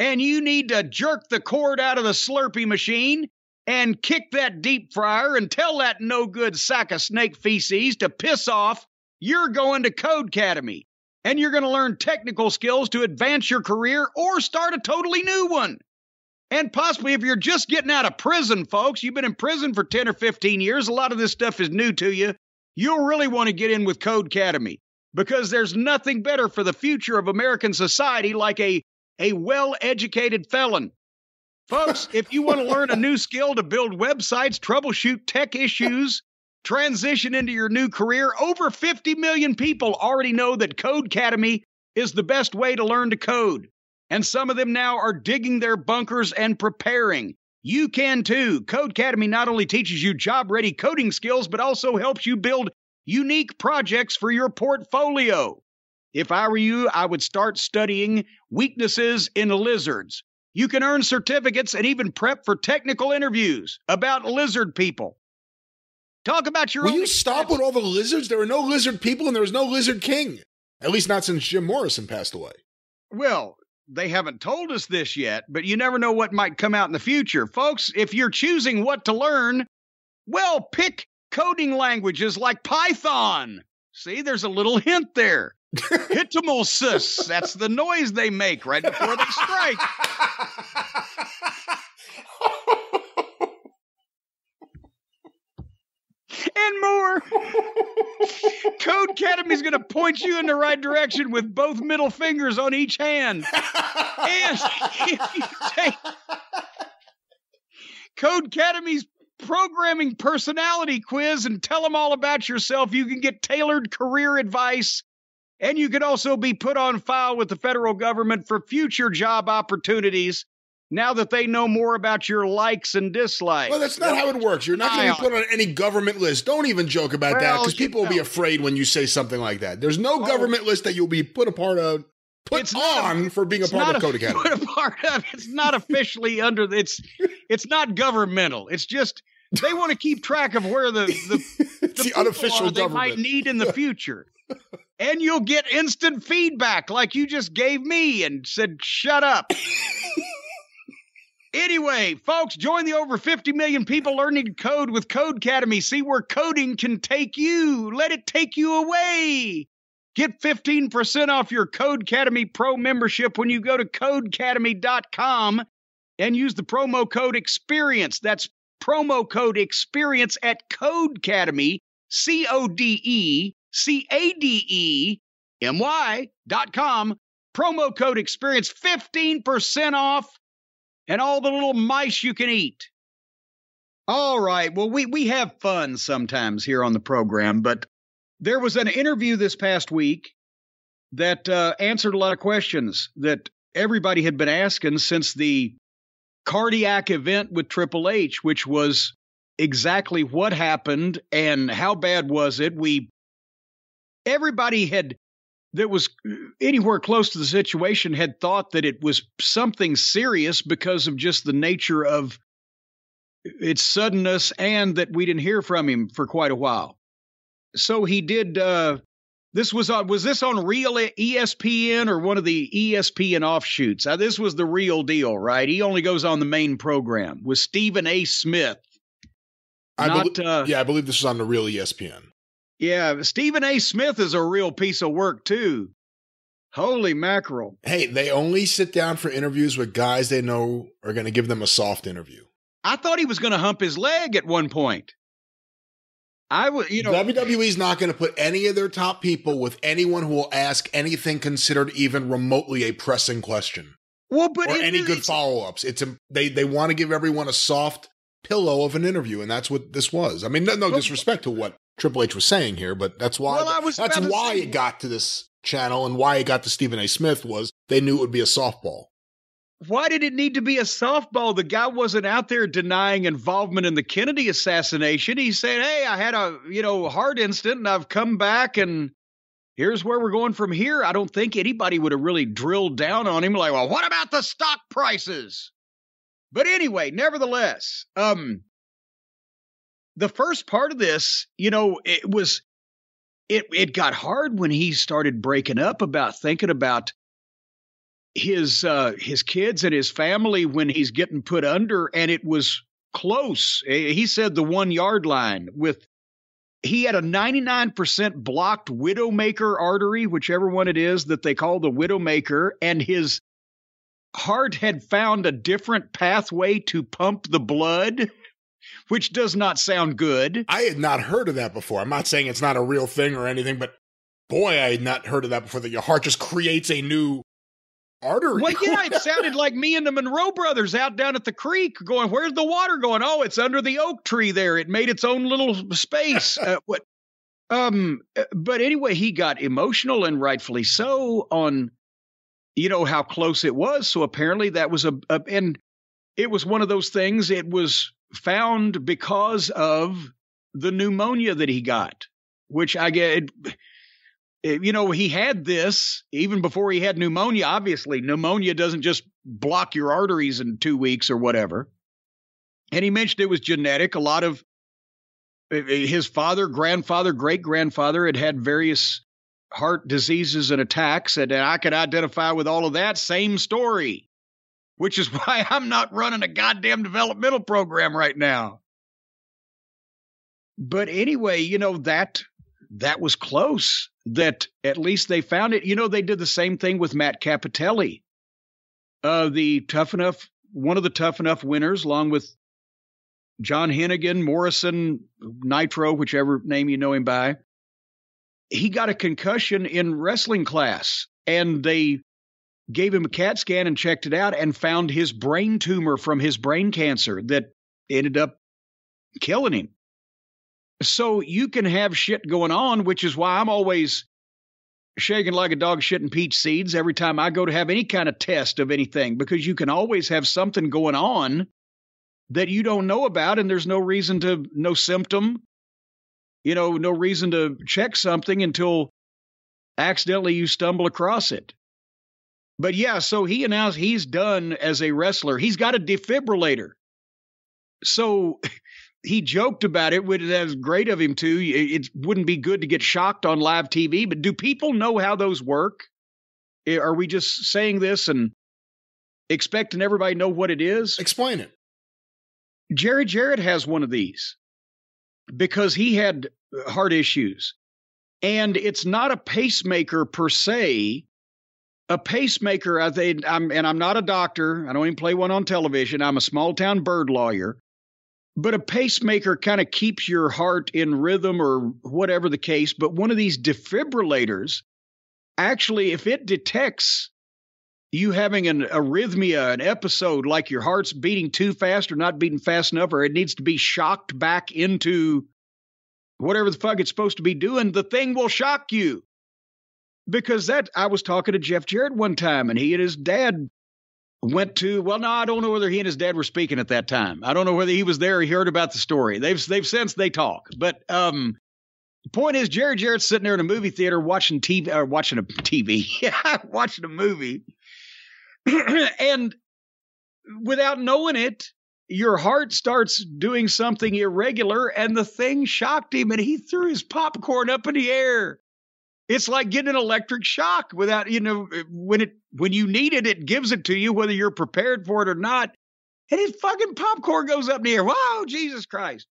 and you need to jerk the cord out of the Slurpee machine and kick that deep fryer and tell that no good sack of snake feces to piss off. You're going to Codecademy and you're going to learn technical skills to advance your career or start a totally new one. And possibly if you're just getting out of prison, folks, you've been in prison for 10 or 15 years, a lot of this stuff is new to you. You'll really want to get in with Codecademy because there's nothing better for the future of American society like a a well educated felon. Folks, if you want to learn a new skill to build websites, troubleshoot tech issues, transition into your new career, over 50 million people already know that Codecademy is the best way to learn to code. And some of them now are digging their bunkers and preparing. You can too. Codecademy not only teaches you job ready coding skills, but also helps you build unique projects for your portfolio. If I were you, I would start studying weaknesses in lizards. You can earn certificates and even prep for technical interviews about lizard people. Talk about your Will you stop with all the lizards? There are no lizard people and there was no lizard king. At least not since Jim Morrison passed away. Well, they haven't told us this yet, but you never know what might come out in the future. Folks, if you're choosing what to learn, well, pick coding languages like Python. See, there's a little hint there. Hitomosis. That's the noise they make right before they strike. and more. Codecademy's going to point you in the right direction with both middle fingers on each hand. And if you take Codecademy's programming personality quiz and tell them all about yourself, you can get tailored career advice. And you could also be put on file with the federal government for future job opportunities now that they know more about your likes and dislikes. Well, that's not how it works. You're not going to be put on any government list. Don't even joke about that because people will be afraid when you say something like that. There's no Oh. government list that you'll be put a part of, put It's a- on for being a part of Codecademy. [laughs] Put a part of it's not officially under it's it's not governmental. It's just they want to keep track of where the the, it's [laughs] the unofficial are they might need in the future. And you'll get instant feedback like you just gave me and said shut up. [laughs] Anyway, folks, join the over 50 million people learning to code with Codecademy. See where coding can take you. Let it take you away. Get 15% off your Codecademy Pro membership when you go to codecademy.com and use the promo code EXPERIENCE. That's promo code EXPERIENCE at Codecademy, C O D E C A D E M Y dot com. Promo code EXPERIENCE, 15% off and all the little mice you can eat. All right. Well, we, we have fun sometimes here on the program, but there was an interview this past week that uh, answered a lot of questions that everybody had been asking since the cardiac event with Triple H, which was exactly what happened and how bad was it. We everybody had that was anywhere close to the situation had thought that it was something serious because of just the nature of its suddenness and that we didn't hear from him for quite a while. So he did uh this was on was this on real ESPN or one of the ESPN offshoots? Uh, this was the real deal, right? He only goes on the main program with Stephen A. Smith. I Not belie- uh, yeah, I believe this is on the real ESPN. Yeah, Stephen A. Smith is a real piece of work too. Holy mackerel. Hey, they only sit down for interviews with guys they know are going to give them a soft interview. I thought he was going to hump his leg at one point. I would, you know, WWE's not going to put any of their top people with anyone who will ask anything considered even remotely a pressing question well, but or it- any good it's- follow ups. It's a, they they want to give everyone a soft pillow of an interview, and that's what this was. I mean, no, no disrespect to what Triple H was saying here, but that's why Well, that's why it got to this channel and why it got to Stephen A. Smith was they knew it would be a softball. Why did it need to be a softball? The guy wasn't out there denying involvement in the Kennedy assassination. He said, "Hey, I had a you know heart instant, and I've come back, and here's where we're going from here." I don't think anybody would have really drilled down on him like, "Well, what about the stock prices?" But anyway, nevertheless, um, the first part of this, you know, it was it it got hard when he started breaking up about thinking about his uh his kids and his family when he's getting put under and it was close. Eh, he said the one yard line with he had a 99% blocked widowmaker artery whichever one it is that they call the widowmaker and his heart had found a different pathway to pump the blood which does not sound good I had not heard of that before. I'm not saying it's not a real thing or anything, but boy, I had not heard of that before. That your heart just creates a new artery. Well, [laughs] yeah, it sounded like me and the Monroe brothers out down at the creek going, Where's the water going? Oh, it's under the oak tree there. It made its own little space. [laughs] uh, what? Um, uh, but anyway, he got emotional and rightfully so on, you know, how close it was. So apparently that was a, a and it was one of those things. It was found because of the pneumonia that he got, which I get. Eh, you know, he had this even before he had pneumonia. Obviously, pneumonia doesn't just block your arteries in two weeks or whatever. And he mentioned it was genetic. A lot of eh, eh, his father, grandfather, great grandfather had had various heart diseases and attacks, and I could identify with all of that. Same story, which is [laughs] why I'm not running a goddamn developmental program right now. But anyway, you know that that was close. That at least they found it. You know, they did the same thing with Matt Cappotelli, uh, the tough enough, one of the tough enough winners, along with John Hennigan, Morrison, Nitro, whichever name you know him by. He got a concussion in wrestling class, and they gave him a CAT scan and checked it out and found his brain tumor from his brain cancer that ended up killing him. So you can have shit going on, which is why I'm always shaking like a dog shitting peach seeds every time I go to have any kind of test of anything, because you can always have something going on that you don't know about, and there's no reason to, no symptom, you know, no reason to check something until accidentally you stumble across it. But yeah, so he announced he's done as a wrestler. He's got a defibrillator. So [laughs] he joked about it. That was great of him to. It wouldn't be good to get shocked on live TV, but do people know how those work? Eh, are we just saying this and expecting everybody to know what it is? Explain it. Jerry Jarrett has one of these because he had heart issues. And it's not a pacemaker per se. A pacemaker, I think, I'm, and I'm not a doctor. I don't even play one on television. I'm a small town bird lawyer. But a pacemaker kind of keeps your heart in rhythm or whatever the case. But one of these defibrillators, actually, if it detects you having an arrhythmia, an episode like your heart's beating too fast or not beating fast enough, or it needs to be shocked back into whatever the fuck it's supposed to be doing, the thing will shock you. Because that, I was talking to Jeff Jarrett one time, and he and his dad went to. Well, no, I don't know whether he and his dad were speaking at that time. I don't know whether he was there. Or he heard about the story. They've they've since they talk, but um, the point is, Jerry Jarrett's sitting there in a movie theater watching TV, or watching a TV, [laughs] watching a movie, [clears throat] and without knowing it, your heart starts doing something irregular, and the thing shocked him, and he threw his popcorn up in the air. It's like getting an electric shock without, you know, eh, when it when you need it, it gives it to you, whether you're prepared for it or not. And his fucking popcorn goes up air. Wow, Jesus Christ.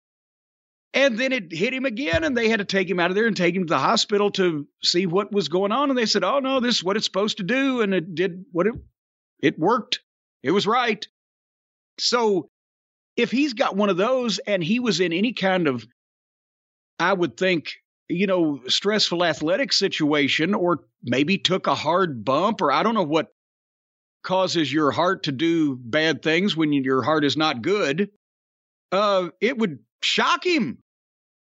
And then it hit him again, and they had to take him out of there and take him to the hospital to see what was going on. And they said, "Oh no, this is what it's supposed to do," and it did what it it worked. It was right. So if he's got one of those and he was in any kind of, I would think, you know, stressful athletic situation, or maybe took a hard bump, or I don't know what causes your heart to do bad things when your heart is not good, uh, it would shock him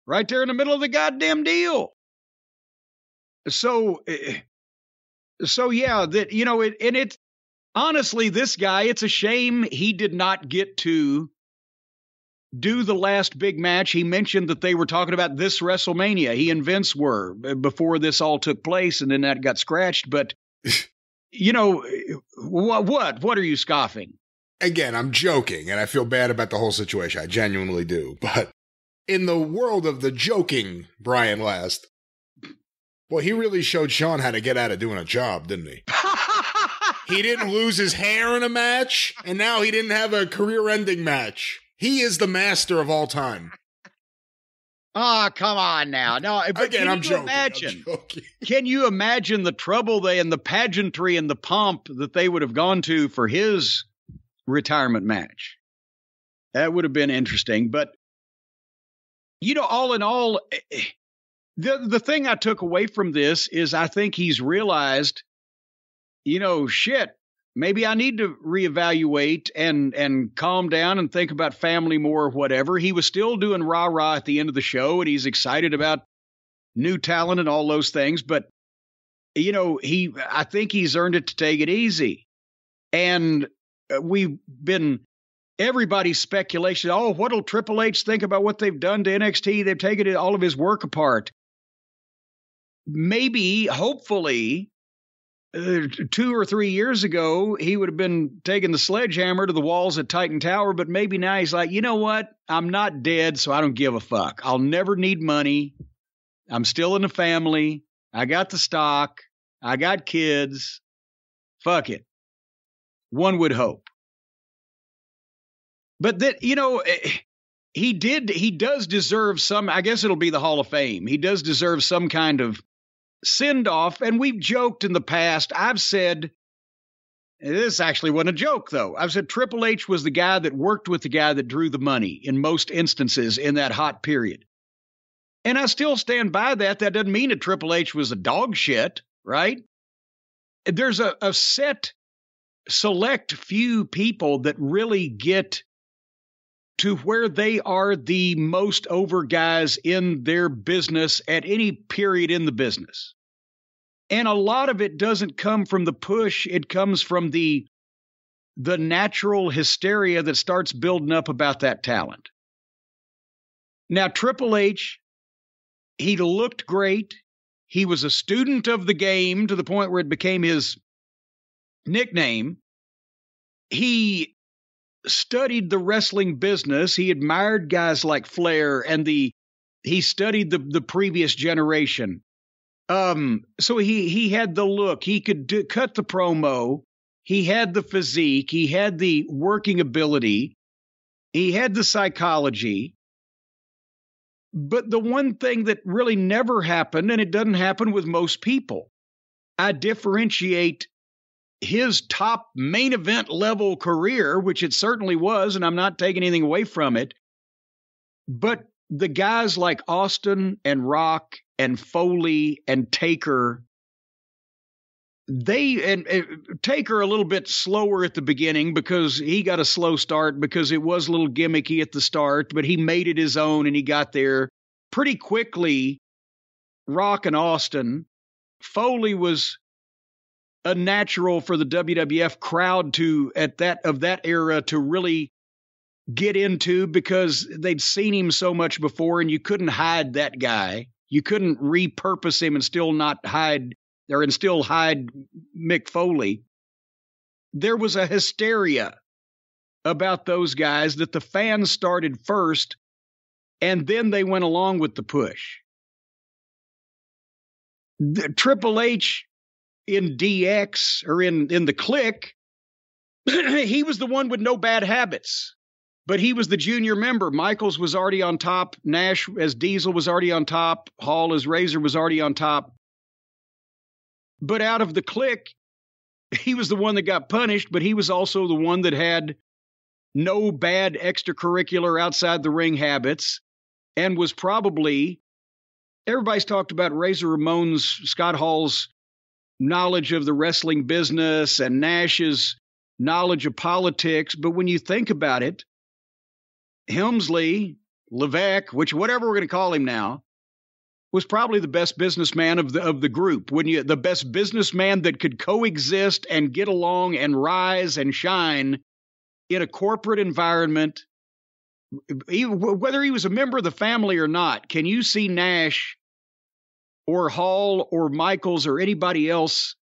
right there in the middle of the goddamn deal. So, eh, so yeah, that you know, it and it honestly, this guy, it's a shame he did not get to do the last big match. He mentioned that they were talking about this WrestleMania. He and Vince were before this all took place, and then that got scratched. But [laughs] you know what? What? What are you scoffing? Again, I'm joking, and I feel bad about the whole situation. I genuinely do. But in the world of the joking, Brian Last, well, he really showed Sean how to get out of doing a job, didn't he? [laughs] he didn't lose his hair in a match, and now he didn't have a career-ending match. He is the master of all time. Oh, come on now. No, but Again, can I'm you joking. imagine? [laughs] Can you imagine the trouble they and the pageantry and the pomp that they would have gone to for his retirement match? That would have been interesting. But you know, all in all, eh, eh, the the thing I took away from this is I think he's realized, you know, shit, maybe I need to reevaluate and and calm down and think about family more or whatever. He was still doing rah rah at the end of the show, and he's excited about new talent and all those things. But you know, he I think he's earned it to take it easy, and uh, we've been everybody's speculation. Oh, what'll Triple H think about what they've done to NXT? They've taken all of his work apart. Maybe, hopefully, uh, two or three years ago, he would have been taking the sledgehammer to the walls at Titan Tower, but maybe now he's like, you know what? I'm not dead, so I don't give a fuck. I'll never need money. I'm still in the family. I got the stock. I got kids. Fuck it. One would hope. But that, you know, eh, he did, he does deserve some, I guess it'll be the Hall of Fame. He does deserve some kind of send off. And we've joked in the past. I've said, this actually wasn't a joke, though. I've said Triple H was the guy that worked with the guy that drew the money in most instances in that hot period. And I still stand by that. That doesn't mean that Triple H was a dog shit, right? There's a, a set, select few people that really get to where they are the most over guys in their business at any period in the business. And a lot of it doesn't come from the push, it comes from the the natural hysteria that starts building up about that talent. Now Triple H he looked great. He was a student of the game to the point where it became his nickname. He studied the wrestling business. He admired guys like Flair and the he studied the the previous generation. Um, so he he had the look. He could do, cut the promo. He had the physique. He had the working ability. He had the psychology. But the one thing that really never happened, and it doesn't happen with most people, I differentiate his top main event level career, which it certainly was, and I'm not taking anything away from it. But the guys like Austin and Rock and Foley and Taker, they and, and Taker a little bit slower at the beginning because he got a slow start because it was a little gimmicky at the start, but he made it his own and he got there pretty quickly. Rock and Austin, Foley was a natural for the WWF crowd to at that of that era to really get into because they'd seen him so much before and you couldn't hide that guy. You couldn't repurpose him and still not hide or and still hide Mick Foley. There was a hysteria about those guys that the fans started first and then they went along with the push. The, Triple H in DX or in in the Kliq, [clears throat] he was the one with no bad habits. But he was the junior member. Michaels was already on top. Nash as Diesel was already on top. Hall as Razor was already on top. But out of the Kliq, he was the one that got punished, but he was also the one that had no bad extracurricular outside the ring habits and was probably everybody's talked about Razor Ramon's Scott Hall's knowledge of the wrestling business and Nash's knowledge of politics. But when you think about it, Helmsley, Levesque, which whatever we're going to call him now, was probably the best businessman of the of the group. When you the best businessman that could coexist and get along and rise and shine in a corporate environment, whether he was a member of the family or not. Can you see Nash or Hall or Michaels or anybody else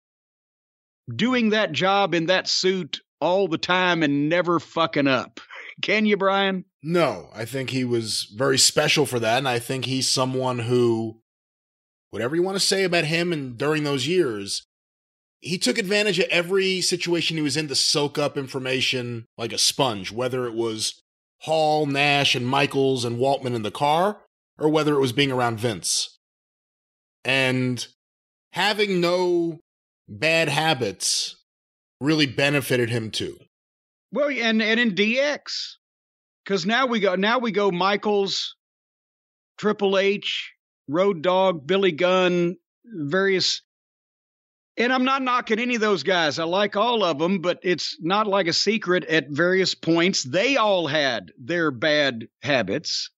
doing that job in that suit all the time and never fucking up. Can you, Brian? No, I think he was very special for that. And I think he's someone who, whatever you want to say about him and during those years, he took advantage of every situation he was in to soak up information like a sponge, whether it was Hall, Nash, and Michaels and Waltman in the car, or whether it was being around Vince. And having no bad habits really benefited him too. Well, and and in DX, because now we go now we go Michaels, Triple H, Road Dog, Billy Gunn, various. And I'm not knocking any of those guys. I like all of them, but it's not like a secret at various points. They all had their bad habits,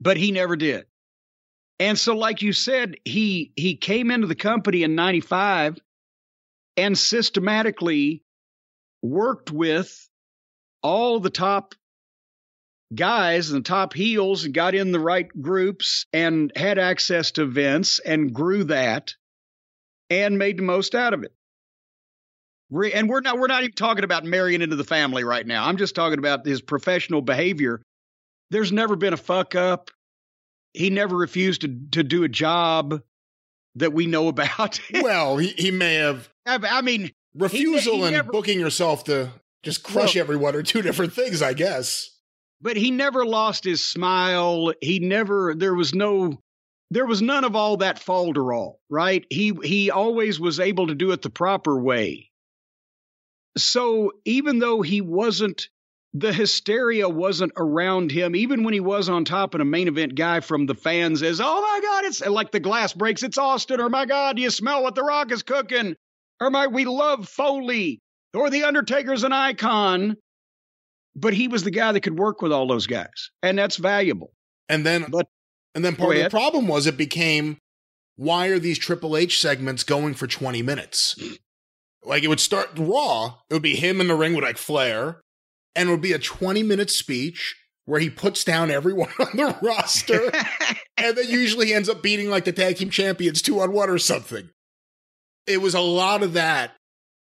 but he never did. And so, like you said, he he came into the company in '95 and systematically worked with all the top guys and the top heels and got in the right groups and had access to Vince and grew that and made the most out of it. Re- And we're not we're not even talking about marrying into the family right now. I'm just talking about his professional behavior. There's never been a fuck up. He never refused to to do a job that we know about. [laughs] well, he, he may have I, I mean, refusal he and never- booking yourself to just crush Well- everyone are two different things, I guess. but he never lost his smile. He never there was no there was none of all that falderall, right? He he always was able to do it the proper way. So even though he wasn't the hysteria wasn't around him, even when he was on top and a main event guy from the fans is, oh my God, it's like the glass breaks, it's Austin, or my God, do you smell what the rock is cooking? Or my we love Foley, or the Undertaker's an icon but he was the guy that could work with all those guys, and that's valuable. And then But- and then part of the problem was it became why are these Triple H segments going for 20 minutes? [clears throat] Like it would start raw, it would be him in the ring with like Flair, and it would be a 20 minute speech where he puts down everyone [laughs] on the roster, [laughs] and then usually ends up beating like the tag team champions two on one or something. It was a lot of that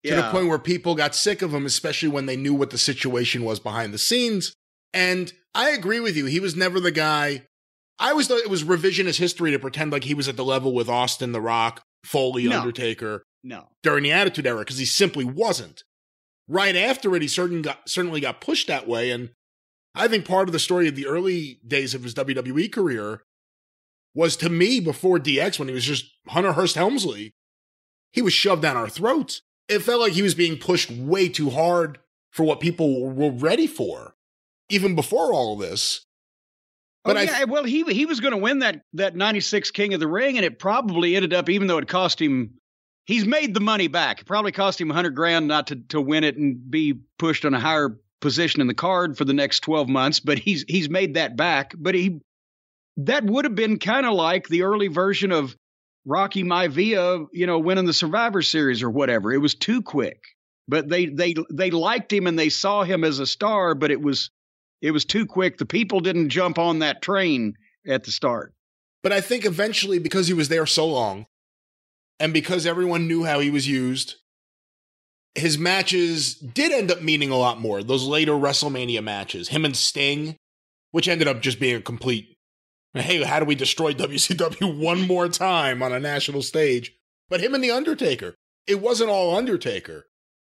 to the point where people got sick of him, especially when they knew what the situation was behind the scenes. And I agree with you. He was never the guy. I always thought it was revisionist history to pretend like he was at the level with Austin, The Rock, Foley, No. Undertaker no, during the Attitude Era because he simply wasn't. Right after it, he certain got, certainly got pushed that way. And I think part of the story of the early days of his WWE career was to me before DX when he was just Hunter Hearst Helmsley, he was shoved down our throats. It felt like he was being pushed way too hard for what people were ready for, even before all this. Oh, but oh, I- yeah, well, he he was going to win that that '96 King of the Ring, and it probably ended up, even though it cost him, he's made the money back. It probably cost him 100 grand not to to win it and be pushed on a higher position in the card for the next 12 months. But he's he's made that back. But he that would have been kind of like the early version of Rocky Maivia, you know, winning the Survivor Series or whatever. It was too quick. But they they they liked him and they saw him as a star, but it was it was too quick. The people didn't jump on that train at the start. But I think eventually, because he was there so long, and because everyone knew how he was used, his matches did end up meaning a lot more. Those later WrestleMania matches, him and Sting, which ended up just being a complete hey, how do we destroy WCW one more time on a national stage? But him and The Undertaker, it wasn't all Undertaker.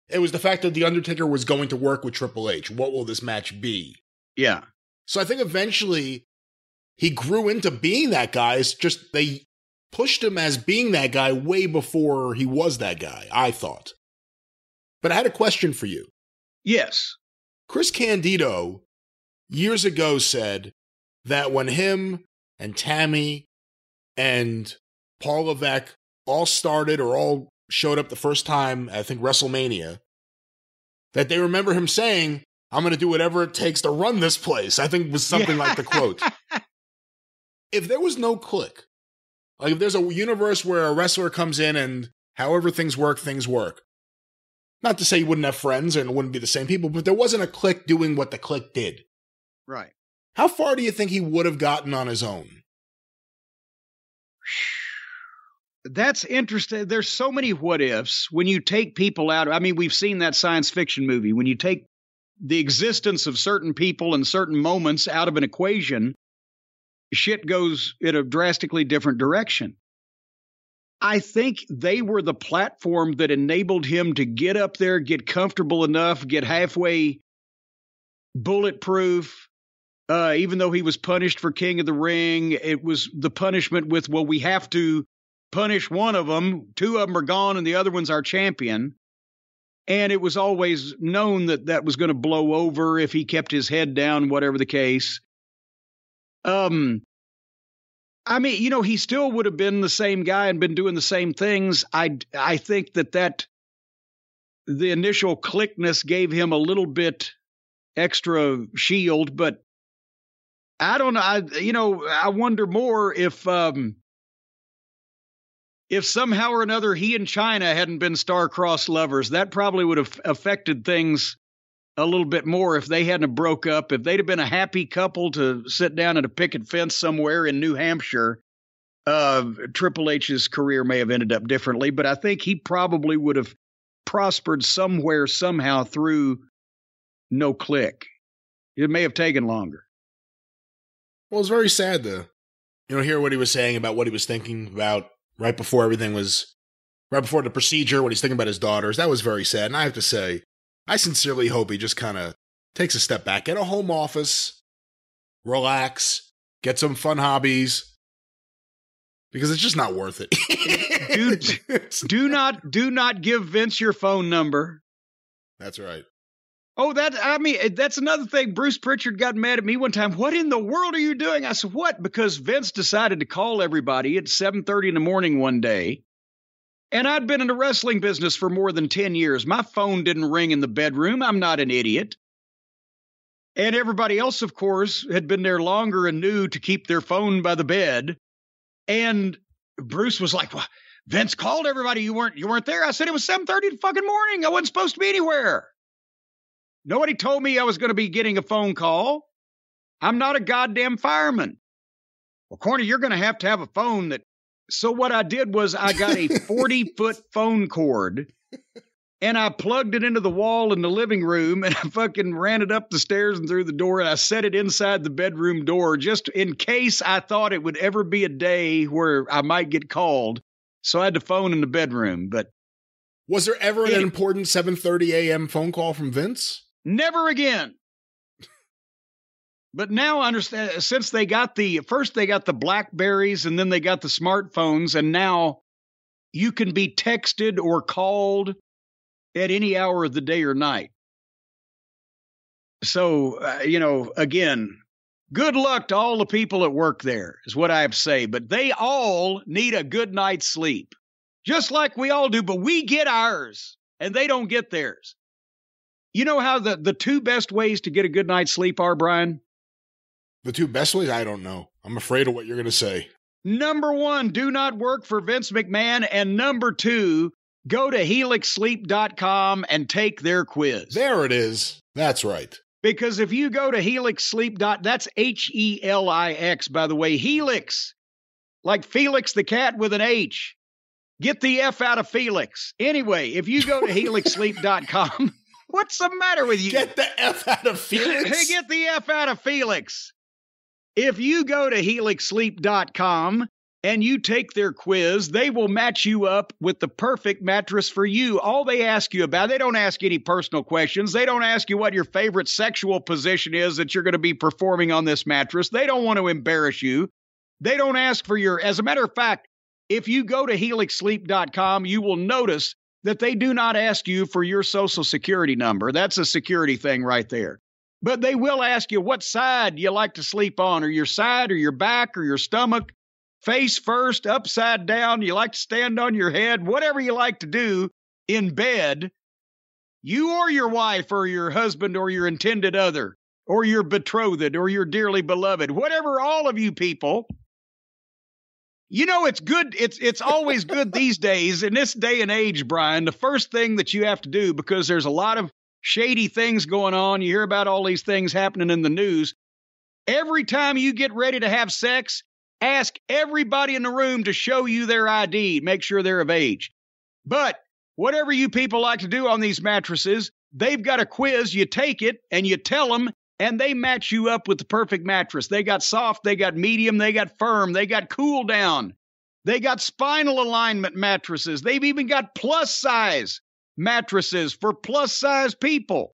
It was the fact that The Undertaker was going to work with Triple H. What will this match be? Yeah. So I think eventually he grew into being that guy. It's just they pushed him as being that guy way before he was that guy, I thought. But I had a question for you. Yes. Chris Candido years ago said that when him and Tammy and Paul Levesque all started or all showed up the first time, I think WrestleMania, that they remember him saying, I'm going to do whatever it takes to run this place. I think was something Yeah. like the quote. [laughs] if there was no Kliq, like if there's a universe where a wrestler comes in and however things work, things work. Not to say you wouldn't have friends and it wouldn't be the same people, but there wasn't a click doing what the Kliq did. Right. How far do you think he would have gotten on his own? That's interesting. There's so many what ifs when you take people out. I mean, we've seen that science fiction movie. When you take the existence of certain people and certain moments out of an equation, shit goes in a drastically different direction. I think they were the platform that enabled him to get up there, get comfortable enough, get halfway bulletproof. Uh, even though he was punished for King of the Ring, it was the punishment with, well, we have to punish one of them. Two of them are gone, and the other one's our champion. And it was always known that that was going to blow over if he kept his head down, whatever the case. Um, I mean, you know, he still would have been the same guy and been doing the same things. I I think that that the initial clickness gave him a little bit extra shield, but I don't know. I you know, I wonder more if um if somehow or another he and Chyna hadn't been star-crossed lovers, that probably would have affected things a little bit more if they hadn't broke up. If they'd have been a happy couple to sit down at a picket fence somewhere in New Hampshire, uh, Triple H's career may have ended up differently. But I think he probably would have prospered somewhere somehow through no Kliq. It may have taken longer. Well, it's very sad to, you know, hear what he was saying about what he was thinking about right before everything was, right before the procedure, what he's thinking about his daughters. That was very sad. And I have to say, I sincerely hope he just kind of takes a step back, get a home office, relax, get some fun hobbies, because it's just not worth it. Dude, [laughs] do not do not give Vince your phone number. That's right. Oh, that I mean, eh, that's another thing. Bruce Pritchard got mad at me one time. What in the world are you doing? I said, "What?" Because Vince decided to call everybody at 7:30 in the morning one day. And I'd been in the wrestling business for more than 10 years. My phone didn't ring in the bedroom. I'm not an idiot. And everybody else, of course, had been there longer and knew to keep their phone by the bed. And Bruce was like, well, Vince called everybody. You weren't you weren't there. I said it was 7:30 in the fucking morning. I wasn't supposed to be anywhere. Nobody told me I was going to be getting a phone call. I'm not a goddamn fireman. Well, Corny, you're going to have to have a phone that. So what I did was I got a [laughs] 40 foot phone cord and I plugged it into the wall in the living room and [laughs] I fucking ran it up the stairs and through the door and I set it inside the bedroom door just in case I thought it would ever be a day where I might get called. So I had the phone in the bedroom, but was there ever an important 7:30 a.m. phone call from Vince? Never again. But now I understand since they got the first they got the Blackberries and then they got the smartphones and now you can be texted or called at any hour of the day or night. So, uh, you know, again, good luck to all the people that work there, is what I have to say. But they all need a good night's sleep, just like we all do. But we get ours and they don't get theirs. You know how the, the two best ways to get a good night's sleep are, Brian? The two best ways? I don't know. I'm afraid of what you're going to say. Number one, do not work for Vince McMahon. And number two, go to helixsleep.com and take their quiz. There it is. That's right. Because if you go to helixsleep. That's H E L I X, by the way. Helix, like Felix the cat with an H. Get the F out of Felix. Anyway, if you go to [laughs] helixsleep.com, what's the matter with you? Get the F out of Felix. Hey, get the F out of Felix. If you go to helixsleep.com and you take their quiz, they will match you up with the perfect mattress for you. All they ask you about, they don't ask any personal questions. They don't ask you what your favorite sexual position is that you're going to be performing on this mattress. They don't want to embarrass you. They don't ask for your, as a matter of fact, if you go to helixsleep.com, you will notice that they do not ask you for your social security number. That's a security thing right there. But they will ask you what side you like to sleep on, or your side, or your back, or your stomach face first, upside down. You like to stand on your head, whatever you like to do in bed, you or your wife or your husband or your intended other or your betrothed or your dearly beloved, whatever all of you people. You know it's good it's it's always good [laughs] these days in this day and age, Brian. The first thing that you have to do because there's a lot of shady things going on, you hear about all these things happening in the news. Every time you get ready to have sex, Ask everybody in the room to show you their ID, make sure they're of age. But whatever you people like to do on these mattresses, they've got a quiz. You take it and you tell them, and they match you up with the perfect mattress. They got soft, they got medium, they got firm, they got cool down, they got spinal alignment mattresses. They've even got plus size mattresses for plus size people.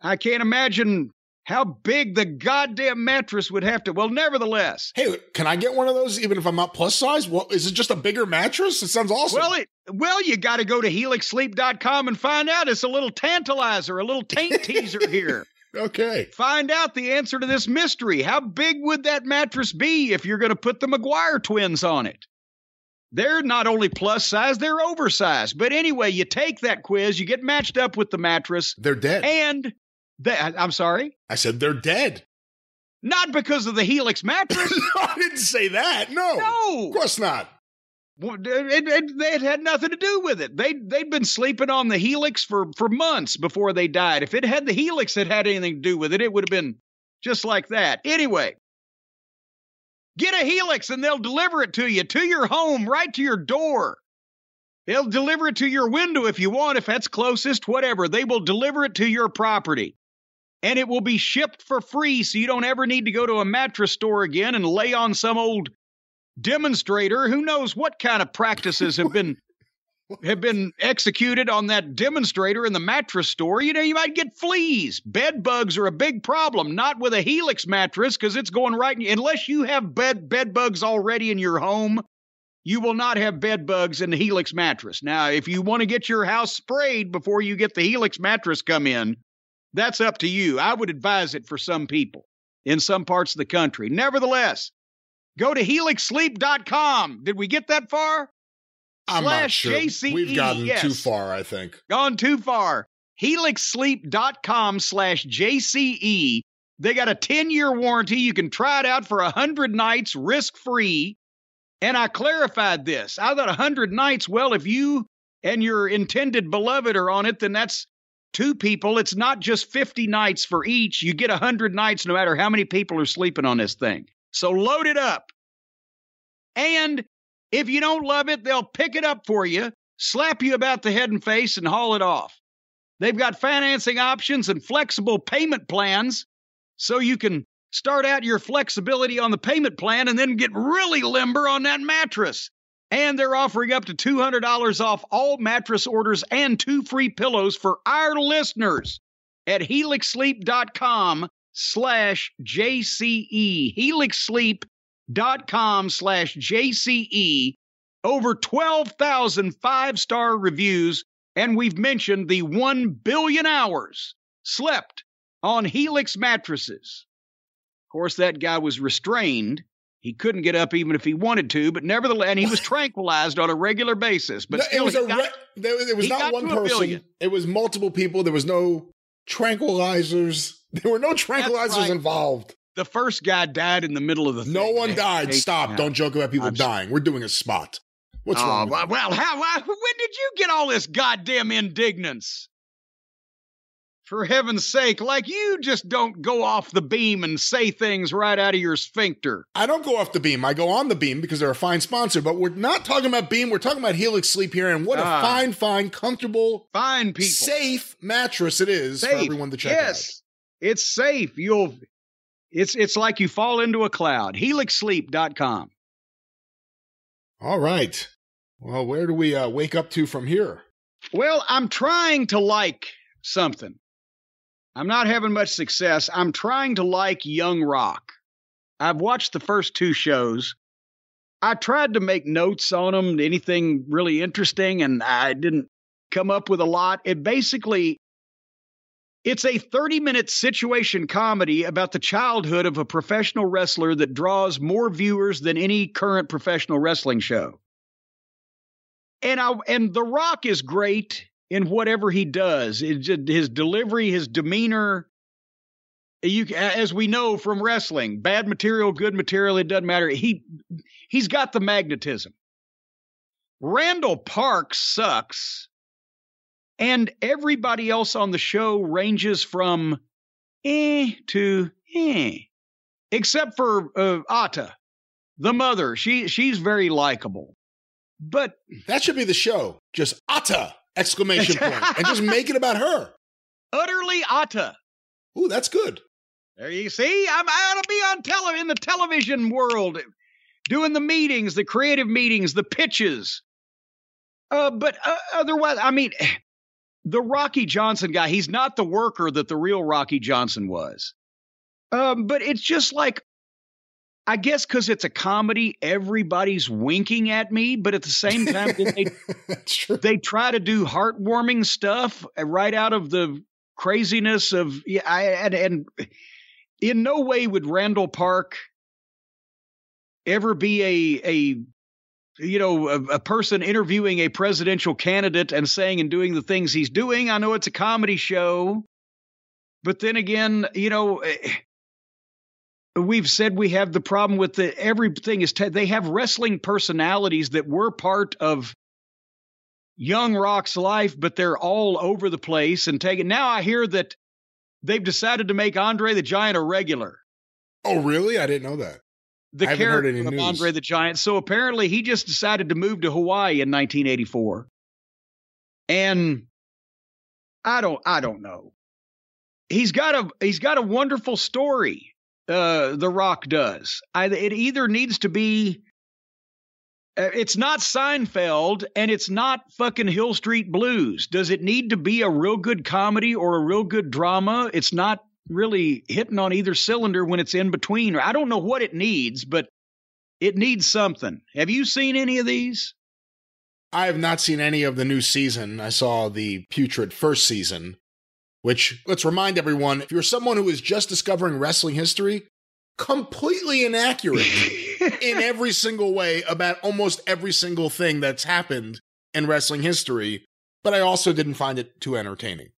I can't imagine how big the goddamn mattress would have to. Well, nevertheless. Hey, can I get one of those even if I'm not plus size? Well, is it just a bigger mattress? It sounds awesome. Well, it, well, you got to go to helixsleep.com and find out. It's a little tantalizer, a little taint [laughs] teaser here. Okay. Find out the answer to this mystery. How big would that mattress be if you're going to put the McGuire twins on it? They're not only plus size, they're oversized. But anyway, you take that quiz, you get matched up with the mattress. They're dead. And they, I'm sorry? I said they're dead. Not because of the Helix mattress. [laughs] no, I didn't say that. No. No. Of course not. It, it, it had nothing to do with it. They they'd been sleeping on the helix for for months before they died. If it had the helix that had anything to do with it, it would have been just like that. Anyway, get a helix and they'll deliver it to you to your home, right to your door. They'll deliver it to your window if you want, if that's closest, whatever. They will deliver it to your property. And it will be shipped for free, so you don't ever need to go to a mattress store again and lay on some old demonstrator. Who knows what kind of practices have been [laughs] have been executed on that demonstrator in the mattress store? You know, you might get fleas. Bed bugs are a big problem, not with a Helix mattress because it's going right in, unless you have bed bed bugs already in your home you will not have bed bugs in the Helix mattress. Now, if you want to get your house sprayed before you get the Helix mattress come in, that's up to you. I would advise it for some people in some parts of the country. Nevertheless, go to helixsleep.com. Did we get that far? I'm not sure. JCE, We've gotten yes. too far, I think. Gone too far. helixsleep.com slash JCE. They got a 10 year warranty. You can try it out for 100 nights risk free. And I clarified this. I thought 100 nights, well, if you and your intended beloved are on it, then that's two people. It's not just 50 nights for each. You get 100 nights no matter how many people are sleeping on this thing. So load it up. And if you don't love it, they'll pick it up for you, slap you about the head and face, and haul it off. They've got financing options and flexible payment plans so you can start out your flexibility on the payment plan and then get really limber on that mattress. And they're offering up to $200 off all mattress orders and two free pillows for our listeners at helixsleep.com slash JCE. Helixsleep.com slash JCE. Over 12,000 five star reviews, and we've mentioned the 1 billion hours slept on Helix mattresses. Of course, that guy was restrained. He couldn't get up even if he wanted to, but nevertheless, and he was [laughs] tranquilized on a regular basis. But No, still, it was a got- re- there, was he got not one person. billion. It was multiple people. There was no tranquilizers. [laughs] There were no tranquilizers right. involved. the first guy died in the middle of the No thing. one died. Stop. Don't joke about people I'm dying. We're doing a spot. What's oh, wrong? well, how, why, when did you get all this goddamn indignance? For heaven's sake, like you just don't go off the beam and say things right out of your sphincter. I don't go off the beam. I go on the beam because they're a fine sponsor. But we're not talking about beam. We're talking about Helix Sleep here, and what a Ah. fine, fine, comfortable, Fine people. safe mattress it is for everyone to check yes, it's safe. You'll it's it's like you fall into a cloud. Helixsleep.com. out. All right. Well, where do we uh, wake up to from here? Well, I'm trying to like something. I'm not having much success. I'm trying to like Young Rock. I've watched the first two shows. I tried to make notes on them, anything really interesting, and I didn't come up with a lot. It basically it's a 30 minute situation comedy about the childhood of a professional wrestler that draws more viewers than any current professional wrestling show. And I and The Rock is great in whatever he does. Just, his delivery, his demeanor. You, as we know from wrestling, bad material, good material, it doesn't matter. He, he's got the magnetism. Randall Park sucks, and everybody else on the show ranges from eh to eh, except for uh, Ata, the mother. She she's very likable, but That should be the show. Just Ata! Exclamation point. and just make it about her. [laughs] utterly Ata. Ooh, that's good. There you see, I'm I ought to be on tele in the television world, doing the meetings, the creative meetings, the pitches. Uh, but uh, otherwise, I mean, [sighs] the Rocky Johnson guy, he's not the worker that the real Rocky Johnson was. Um, but it's just like, I guess because it's a comedy, everybody's winking at me, but at the same time, they [laughs] they try to do heartwarming stuff uh, right out of the craziness of yeah I, and, and in no way would Randall Park ever be a a you know a, a person interviewing a presidential candidate and saying and doing the things he's doing. I know it's a comedy show, but then again, you know. We've said we have the problem with the everything is te- they have wrestling personalities that were part of young rock's life but they're all over the place and taking now i hear that they've decided to make andre the giant a regular Oh, really? I didn't know that. the I haven't heard character of news. andre the giant so apparently he just decided to move to hawaii in 1984 and i don't i don't know he's got a he's got a wonderful story uh the rock does I, it either needs to be uh, it's not Seinfeld and it's not fucking Hill Street Blues. Does it need to be a real good comedy or a real good drama? It's not really hitting on either cylinder when it's in between. I don't know what it needs, but it needs something. Have you seen any of these? I have not seen any of the new season. I saw the putrid first season, which, let's remind everyone, if you're someone who is just discovering wrestling history, completely inaccurate [laughs] in every single way about almost every single thing that's happened in wrestling history. But I also didn't find it too entertaining.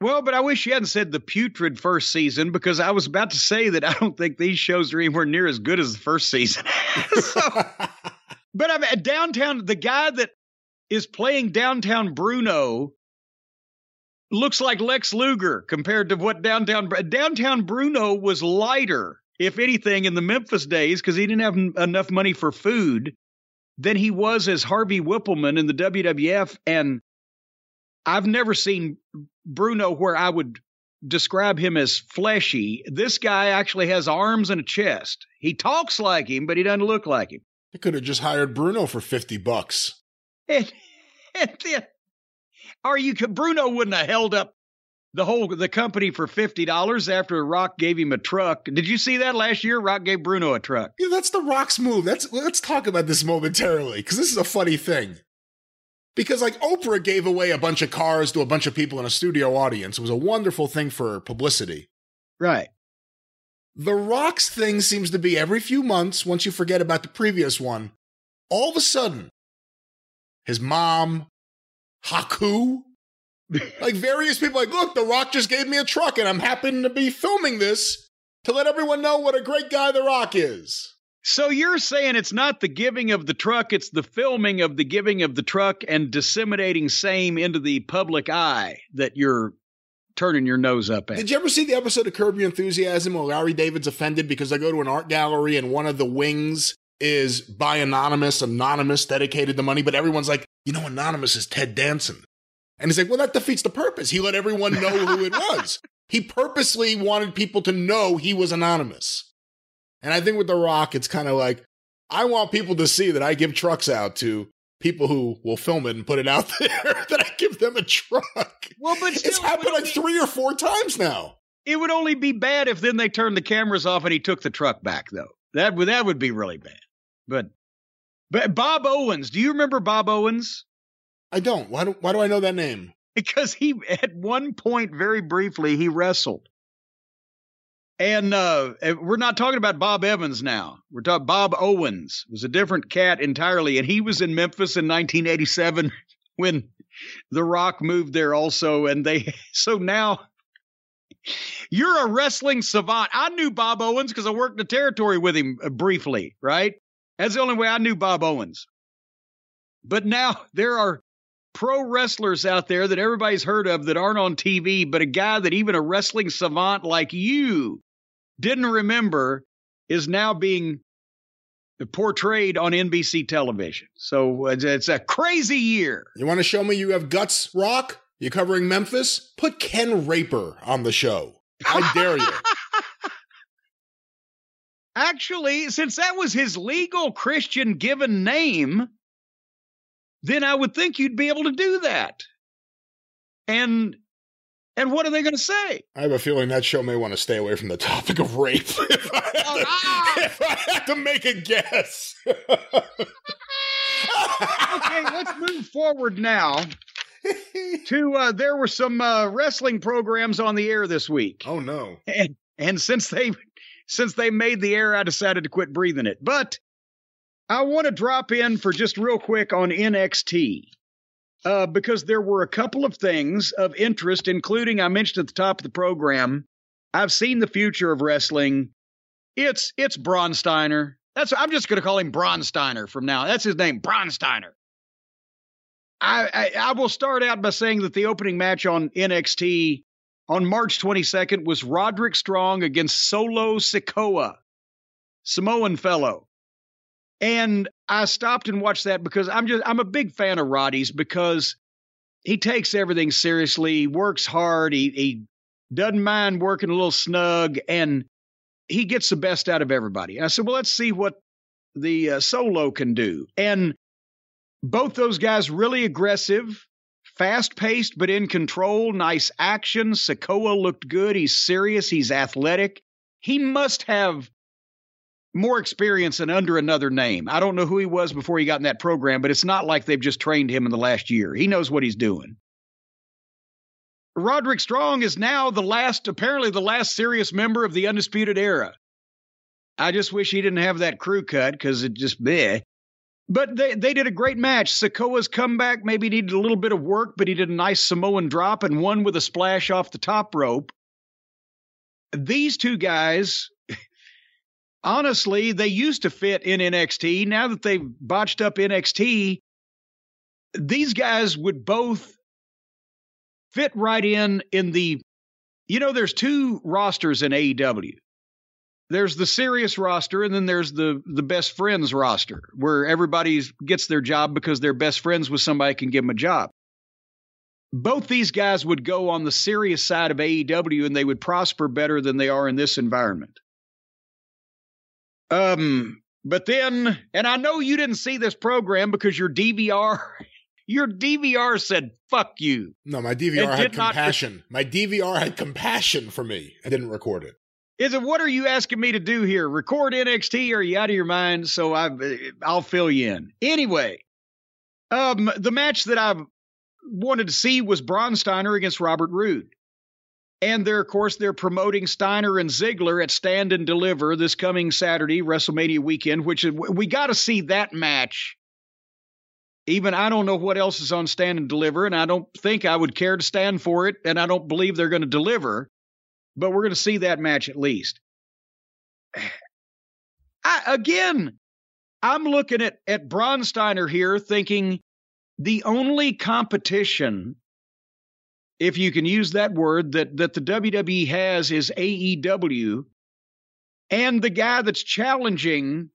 Well, but I wish you hadn't said the putrid first season because I was about to say that I don't think these shows are anywhere near as good as the first season. [laughs] so, [laughs] but I'm at downtown. The guy that is playing downtown Bruno looks like Lex Luger compared to what downtown downtown Bruno was lighter, if anything, in the Memphis days because he didn't have n- enough money for food than he was as Harvey Wippleman in the WWF. And I've never seen Bruno where I would describe him as fleshy. This guy actually has arms and a chest. He talks like him, but he doesn't look like him. I could have just hired Bruno for 50 bucks. And, [laughs] and then, are you Bruno wouldn't have held up the whole the company for fifty dollars after Rock gave him a truck. Did you see that last year? Rock gave Bruno a truck. Yeah, that's the Rock's move. That's let's talk about this momentarily because this is a funny thing. Because like Oprah gave away a bunch of cars to a bunch of people in a studio audience. It was a wonderful thing for publicity. Right. The Rock's thing seems to be every few months, once you forget about the previous one, all of a sudden, his mom, Haku, like various people, like, look, The Rock just gave me a truck and I'm happy to be filming this to let everyone know what a great guy The Rock is. So you're saying it's not the giving of the truck, it's the filming of the giving of the truck and disseminating same into the public eye that you're turning your nose up at. Did you ever see the episode of Curb Your Enthusiasm where Larry David's offended because they go to an art gallery and one of the wings is by Anonymous, Anonymous dedicated the money, but everyone's like, you know, Anonymous is Ted Danson. And he's like, well, that defeats the purpose. He let everyone know who it [laughs] was. He purposely wanted people to know he was anonymous. And I think with The Rock, it's kind of like, I want people to see that I give trucks out to people who will film it and put it out [laughs] there, that I give them a truck. Well, but It's happened it like only- three or four times now. It would only be bad if then they turned the cameras off and he took the truck back, though. That would that would be really bad. But but Bob Owens, do you remember Bob Owens? I don't. Why do, why do I know that name? Because he at one point, very briefly, he wrestled. And uh, we're not talking about Bob Evans now. We're talking Bob Owens was a different cat entirely, and he was in Memphis in 1987 [laughs] when The Rock moved there also. And they [laughs] so now you're a wrestling savant. I knew Bob Owens because I worked the territory with him uh, briefly, right? That's the only way I knew Bob Owens. But now [laughs] there are pro wrestlers out there that everybody's heard of that aren't on TV, but a guy that even a wrestling savant like you didn't remember is now being portrayed on NBC television. So it's, a crazy year. You want to show me you have guts, Rock? You covering Memphis? Put Ken Raper on the show. I [laughs] dare you. Actually, since that was his legal Christian given name, then I would think you'd be able to do that. And and what are they going to say? I have a feeling that show may want to stay away from the topic of rape [laughs] if I had to, Ah! if I had to make a guess. [laughs] Okay, let's move forward now to uh, there were some uh, wrestling programs on the air this week, oh no. and and since they since they made the air, I decided to quit breathing it. But I want to drop in for just real quick on NXT uh, because there were a couple of things of interest, including I mentioned at the top of the program. I've seen the future of wrestling It's it's Bronsteiner. That's I'm just going to call him Bronsteiner from now. That's his name, Bronsteiner. I, I I will start out by saying that the opening match on NXT on March 22nd was Roderick Strong against Solo Sikoa, Samoan fellow. And I stopped and watched that because I'm just I'm a big fan of Roddy's because he takes everything seriously, works hard, he he doesn't mind working a little snug, and he gets the best out of everybody. And I said, well, let's see what the uh, solo can do. And both those guys really aggressive, fast paced, but in control, nice action. Sikoa looked good. He's serious, he's athletic. He must have more experience than under another name. I don't know who he was before he got in that program, but it's not like they've just trained him in the last year. He knows what he's doing. Roderick Strong is now the last, apparently, the last serious member of the Undisputed Era. I just wish he didn't have that crew cut because it just bleh. But they, they did a great match. Sikoa's comeback maybe needed a little bit of work, but he did a nice Samoan drop and won with a splash off the top rope. These two guys honestly, they used to fit in NXT. Now that they've botched up NXT, these guys would both fit right in in the you know there's two rosters in AEW. There's the serious roster and then there's the the best friends roster where everybody gets their job because they're best friends with somebody can give them a job. Both these guys would go on the serious side of AEW and they would prosper better than they are in this environment. Um, but then, and I know you didn't see this program because your DVR, [laughs] your DVR said "fuck you." No, my DVR had compassion. my DVR had compassion for me. I didn't record it. Is it what are you asking me to do here? Record NXT? Are you out of your mind? So I, I'll fill you in. Anyway, um, the match that I wanted to see was Braun Steiner against Robert Roode. And they're, of course, they're promoting Steiner and Ziggler at Stand and Deliver this coming Saturday, WrestleMania weekend, which is, we got to see that match. Even I don't know what else is on Stand and Deliver, and I don't think I would care to stand for it, and I don't believe they're going to deliver, but we're going to see that match at least. [sighs] I, again, I'm looking at, at Braun Steiner here thinking the only competition if you can use that word that that the WWE has is AEW and the guy that's challenging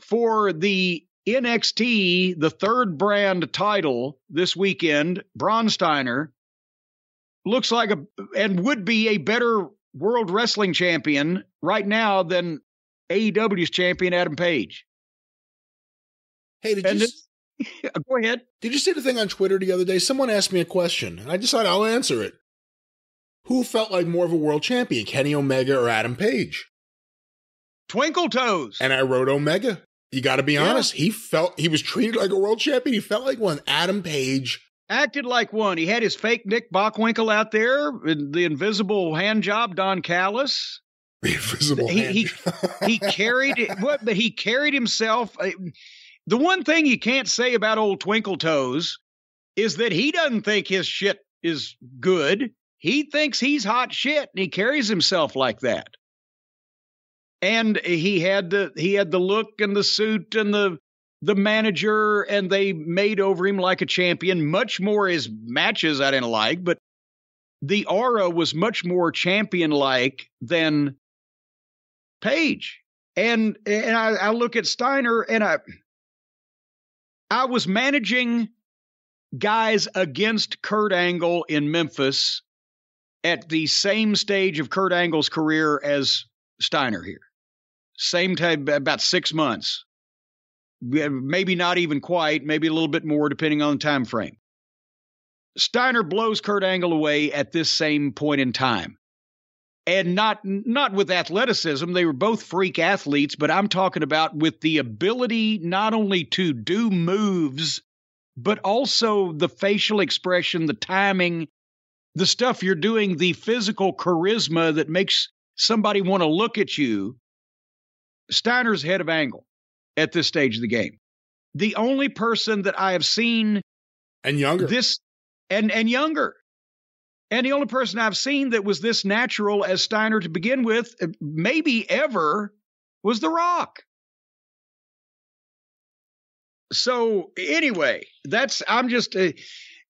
for the NXT the third brand title this weekend Bronsteiner, looks like a and would be a better world wrestling champion right now than AEW's champion Adam Page. Hey, did And you, it's- [laughs] Go ahead. did you see the thing on Twitter the other day? Someone asked me a question, and I decided I'll answer it. Who felt like more of a world champion, Kenny Omega or Adam Page? Twinkle Toes. And I wrote Omega. You got to be Yeah. honest. He felt he was treated like a world champion. He felt like one. Adam Page. Acted like one. He had his fake Nick Bockwinkel out there, and the invisible hand job, Don Callis. [laughs] The Invisible He- hand. he- [laughs] He carried it, what? But he carried himself. uh, The one thing you can't say about old Twinkle Toes is that he doesn't think his shit is good. He thinks he's hot shit, and he carries himself like that. And he had the he had the look and the suit and the the manager, and they made over him like a champion. Much more his matches I didn't like, but the aura was much more champion like than Page. And and I, I look at Steiner and I I was managing guys against Kurt Angle in Memphis at the same stage of Kurt Angle's career as Steiner here. Same time about six months. Maybe not even quite, maybe a little bit more depending on the time frame. Steiner blows Kurt Angle away at this same point in time. And not not with athleticism they were both freak athletes but i'm talking about with the ability not only to do moves but also the facial expression the timing the stuff you're doing the physical charisma that makes somebody want to look at you. Steiner's head of angle at this stage of the game the only person that i have seen and younger. this and and younger and the only person i've seen that was this natural as steiner to begin with uh, maybe ever was The Rock. So anyway, that's I'm just uh,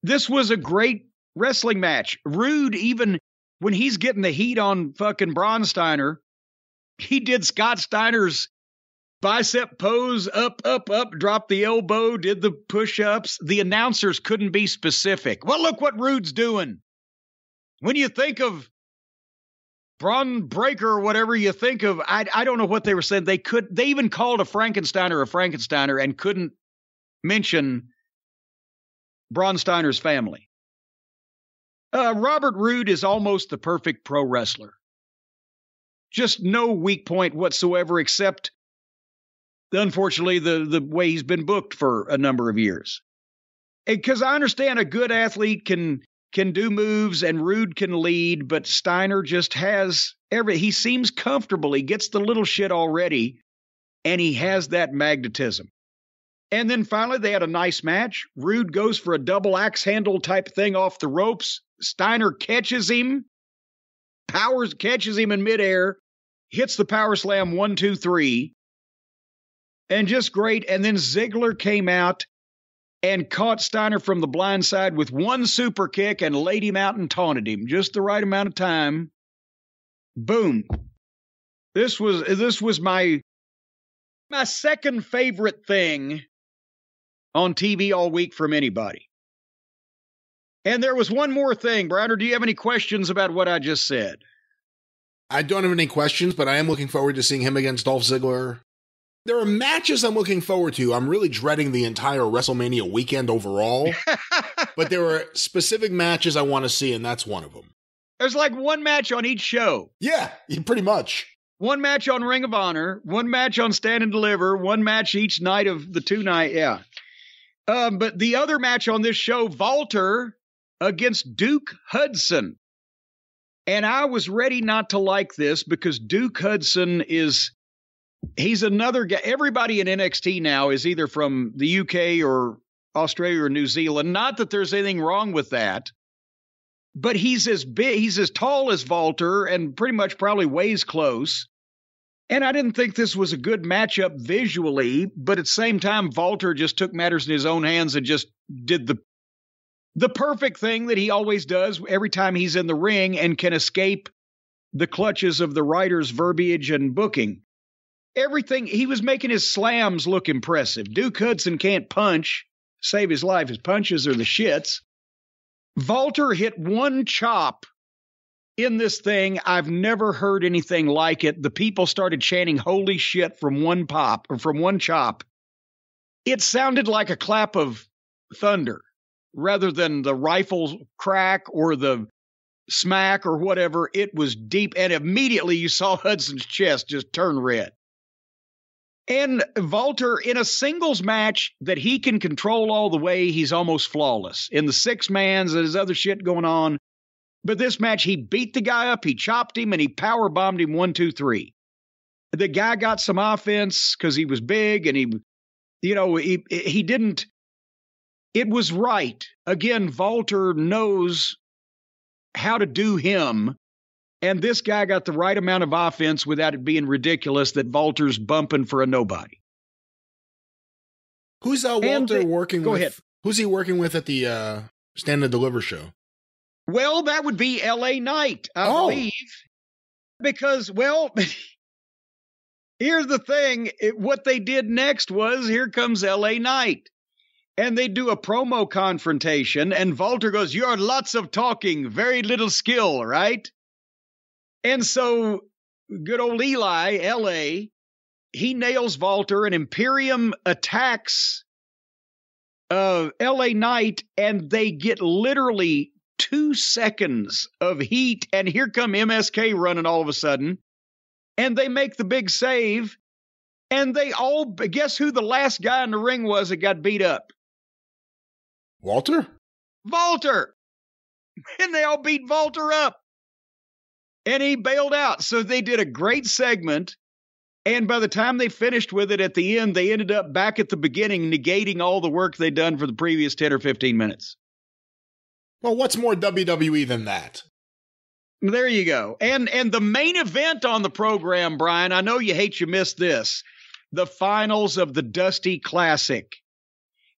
this was a great wrestling match. Roode even when he's getting the heat on fucking Braun Steiner, he did Scott Steiner's bicep pose up up up dropped the elbow did the push-ups the announcers couldn't be specific well look what Roode's doing when you think of Bron Breakker or whatever you think of, I, I don't know what they were saying. They could they even called a Frankensteiner a Frankensteiner and couldn't mention Braun Steiner's family. Uh, Robert Roode is almost the perfect pro wrestler. Just no weak point whatsoever, except unfortunately the the way he's been booked for a number of years. Because I understand a good athlete can can do moves and Roode can lead, but Steiner just has every he seems comfortable. He gets the little shit already, and he has that magnetism. And then finally they had a nice match. Roode goes for a double axe handle type thing off the ropes. Steiner catches him, powers catches him in midair, hits the power slam one, two, three. And just great. And then Ziggler came out and caught Steiner from the blind side with one super kick and laid him out and taunted him just the right amount of time. Boom. This was this was my my second favorite thing on TV all week from anybody. And there was one more thing, Browner. Do you have any questions about what I just said? I don't have any questions, but I am looking forward to seeing him against Dolph Ziggler there are matches I'm looking forward to. I'm really dreading the entire WrestleMania weekend overall, [laughs] but there are specific matches I want to see, and that's one of them. There's like one match on each show. Yeah, pretty much. One match on Ring of Honor, one match on Stand and Deliver, one match each night of the two night. Yeah. Um, but the other match on this show, Walter against Duke Hudson. And I was ready not to like this because Duke Hudson is he's another guy. Everybody in NXT now is either from the UK or Australia or New Zealand. Not that there's anything wrong with that, but he's as big, he's as tall as Walter and pretty much probably weighs close. And I didn't think this was a good matchup visually, but at the same time, Walter just took matters in his own hands and just did the the perfect thing that he always does every time he's in the ring and can escape the clutches of the writer's verbiage and booking everything he was making his slams look impressive. Duke Hudson can't punch, save his life. His punches are the shits. Walter hit one chop in this thing. I've never heard anything like it. The people started chanting holy shit from one pop or from one chop. It sounded like a clap of thunder rather than the rifle crack or the smack or whatever. It was deep, and immediately you saw Hudson's chest just turn red. And Walter, in a singles match that he can control all the way, he's almost flawless. In the six mans, and there's other shit going on. But this match, he beat the guy up, he chopped him, and he power bombed him one, two, three. The guy got some offense because he was big and he, you know, he he didn't. It was right. Again, Walter knows how to do him and this guy got the right amount of offense without it being ridiculous that Walter's bumping for a nobody. Who's uh, Walter working go with? Ahead. Who's he working with at the uh, Stand and Deliver show? Well, that would be L.A. Knight, I oh. believe. Because, well, [laughs] here's the thing. It, what they did next was here comes L.A. Knight. And they do a promo confrontation, and Walter goes, You're lots of talking, very little skill, right? And so good old Eli, LA, he nails Walter and Imperium attacks uh, LA Knight, and they get literally two seconds of heat. And here come MSK running all of a sudden. And they make the big save. And they all guess who the last guy in the ring was that got beat up? Walter? Walter. [laughs] And they all beat Walter up and he bailed out. So they did a great segment. And by the time they finished with it at the end, they ended up back at the beginning, negating all the work they'd done for the previous 10 or 15 minutes. Well, what's more WWE than that? There you go. And and the main event on the program, Brian, I know you hate you missed this. The finals of the Dusty Classic.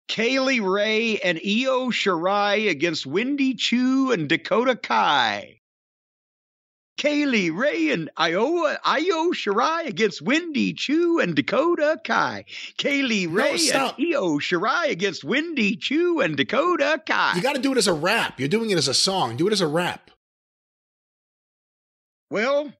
Kay Lee Ray and Io Shirai against Wendy Choo and Dakota Kai. Kay Lee Ray and Iowa Io Shirai against Wendy Choo and Dakota Kai. Kay Lee Ray stop. and Io Shirai against Wendy Choo and Dakota Kai. You got to do it as a rap. You're doing it as a song. Do it as a rap. Well,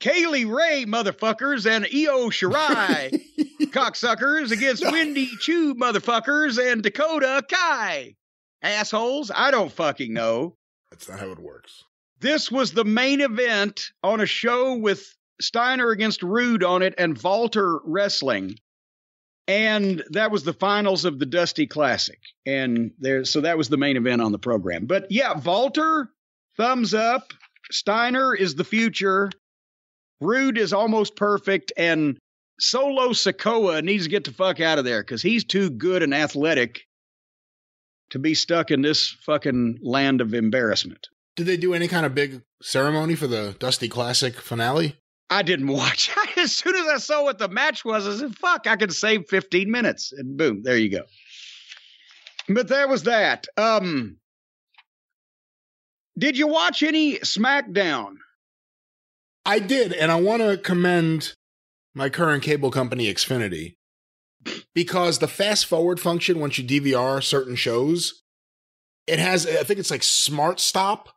Kay Lee Ray, motherfuckers, and Io Shirai, [laughs] cocksuckers, against No. Wendy Choo, motherfuckers, and Dakota Kai. Assholes, I don't fucking know. That's not how it works. This was the main event on a show with Steiner against Roode on it and Walter wrestling. And that was the finals of the Dusty Classic. And there, so that was the main event on the program. But yeah, Walter, thumbs up. Steiner is the future. Roode is almost perfect. And Solo Sikoa needs to get the fuck out of there because he's too good and athletic to be stuck in this fucking land of embarrassment. Did they do any kind of big ceremony for the Dusty Classic finale? I didn't watch. [laughs] as soon as I saw what the match was, I said, fuck, I could save 15 minutes. And boom, there you go. But that was that. Um Did you watch any SmackDown? I did, and I want to commend my current cable company, Xfinity, because the fast forward function once you DVR certain shows, it has I think it's like Smart Stop,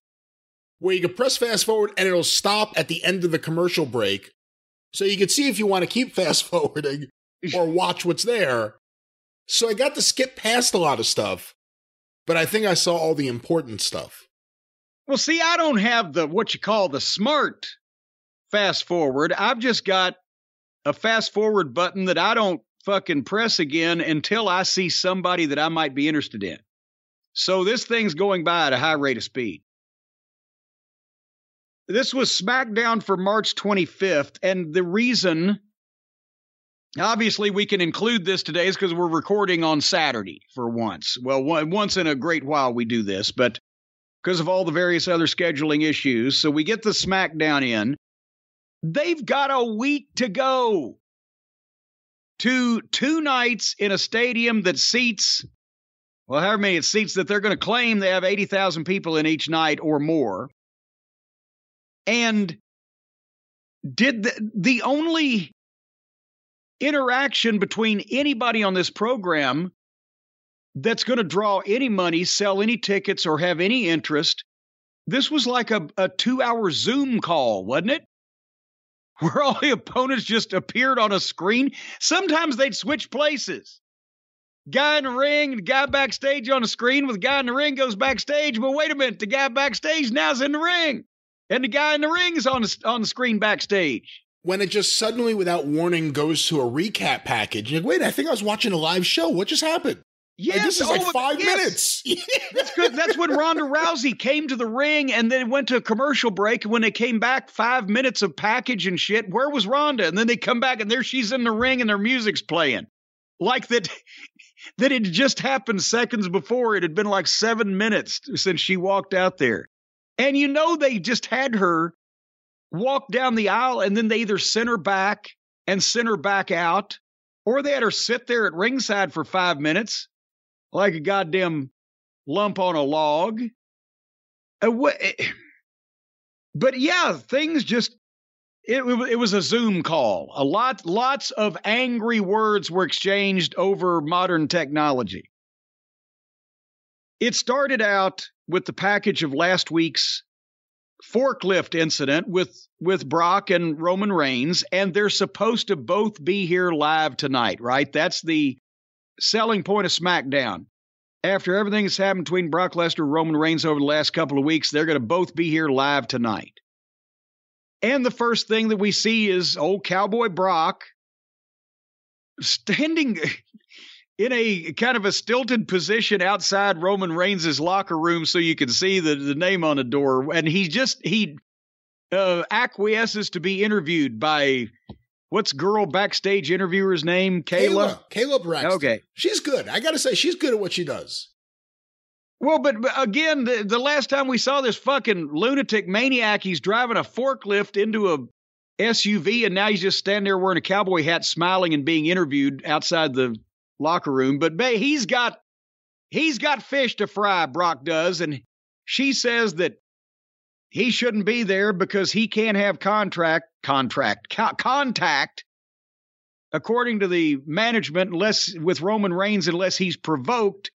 where you can press fast forward and it'll stop at the end of the commercial break, so you can see if you want to keep [laughs] fast forwarding or watch what's there. So I got to skip past a lot of stuff, but I think I saw all the important stuff. Well, see, I don't have the what you call the smart fast forward. I've just got a fast forward button that I don't fucking press again until I see somebody that I might be interested in. So this thing's going by at a high rate of speed. This was SmackDown for March 25th, and the reason, obviously, we can include this today is because we're recording on Saturday for once. Well, one, once in a great while we do this, but because of all the various other scheduling issues. So we get the SmackDown in. They've got a week to go to two nights in a stadium that seats, well, however many it seats that they're going to claim they have 80,000 people in each night or more. And did the, the only interaction between anybody on this program that's going to draw any money, sell any tickets, or have any interest. This was like a, a two hour Zoom call, wasn't it? [laughs] Where all the opponents just appeared on a screen. Sometimes they'd switch places. Guy in the ring, guy backstage on the screen with guy in the ring goes backstage. But wait a minute, the guy backstage now's in the ring. And the guy in the ring is on the, on the screen backstage. when it just suddenly, without warning, goes to a recap package. You're like, wait, I think I was watching a live show. What just happened? Like, this is like oh, five yes. minutes. [laughs] That's good. That's when Ronda Rousey came to the ring and then went to a commercial break. And when they came back, five minutes of package and shit. Where was Ronda? And then they come back and there she's in the ring and their music's playing. Like that, [laughs] that it just happened seconds before. It had been like seven minutes since she walked out there. And you know, they just had her walk down the aisle and then they either sent her back and sent her back out or they had her sit there at ringside for five minutes like a goddamn lump on a log. Eh, but yeah, things just. It, it was a Zoom call. A lot, lots of angry words were exchanged over modern technology. It started out with the package of last week's forklift incident with with Brock and Roman Reigns, and they're supposed to both be here live tonight, right? That's the selling point of SmackDown. After everything that's happened between Brock Lesnar and Roman Reigns over the last couple of weeks, they're going to both be here live tonight. And the first thing that we see is old cowboy Brock standing [laughs] in a kind of a stilted position outside Roman Reigns' locker room so you can see the, the name on the door. And he just, he uh, acquiesces to be interviewed by what's girl backstage interviewer's name? Kayla? Kayla. Kayla Braxton. Okay. She's good. I got to say, she's good at what she does. Well, but, but again, the, the last time we saw this fucking lunatic maniac, he's driving a forklift into a SUV, and now he's just standing there wearing a cowboy hat, smiling and being interviewed outside the locker room. But Bay, he's got he's got fish to fry. Brock does, and she says that he shouldn't be there because he can't have contract contract co- contact according to the management unless with Roman Reigns unless he's provoked.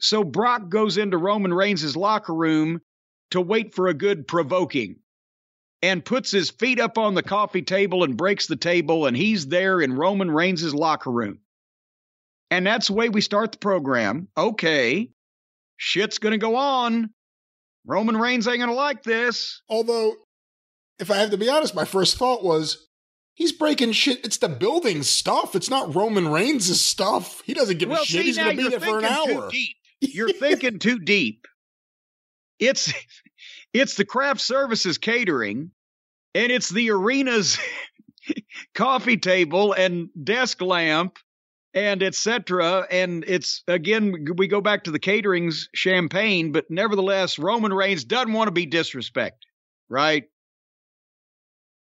So Brock goes into Roman Reigns' locker room to wait for a good provoking and puts his feet up on the coffee table and breaks the table and he's there in Roman Reigns' locker room. And that's the way we start the program. Okay. Shit's going to go on. Roman Reigns ain't gonna like this. Although, if I have to be honest, my first thought was he's breaking shit. It's the building stuff. It's not Roman Reigns' stuff. He doesn't give well, a shit. See, he's gonna be there for an hour. [laughs] You're thinking too deep. It's it's the craft services catering, and it's the arena's [laughs] coffee table and desk lamp and etc. And it's again, we go back to the catering's champagne, but nevertheless, Roman Reigns doesn't want to be disrespected, right?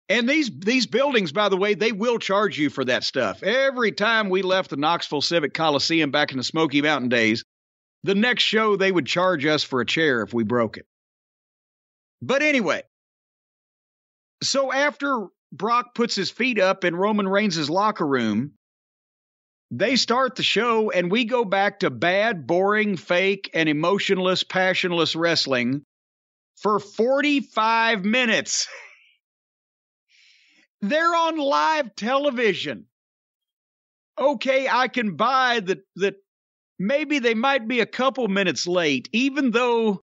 And these these buildings, by the way, they will charge you for that stuff. Every time we left the Knoxville Civic Coliseum back in the Smoky Mountain days, the next show they would charge us for a chair if we broke it. But anyway, so after Brock puts his feet up in Roman Reigns' locker room, they start the show and we go back to bad, boring, fake, and emotionless, passionless wrestling for 45 minutes. [laughs] They're on live television. Okay, I can buy that that maybe they might be a couple minutes late, even though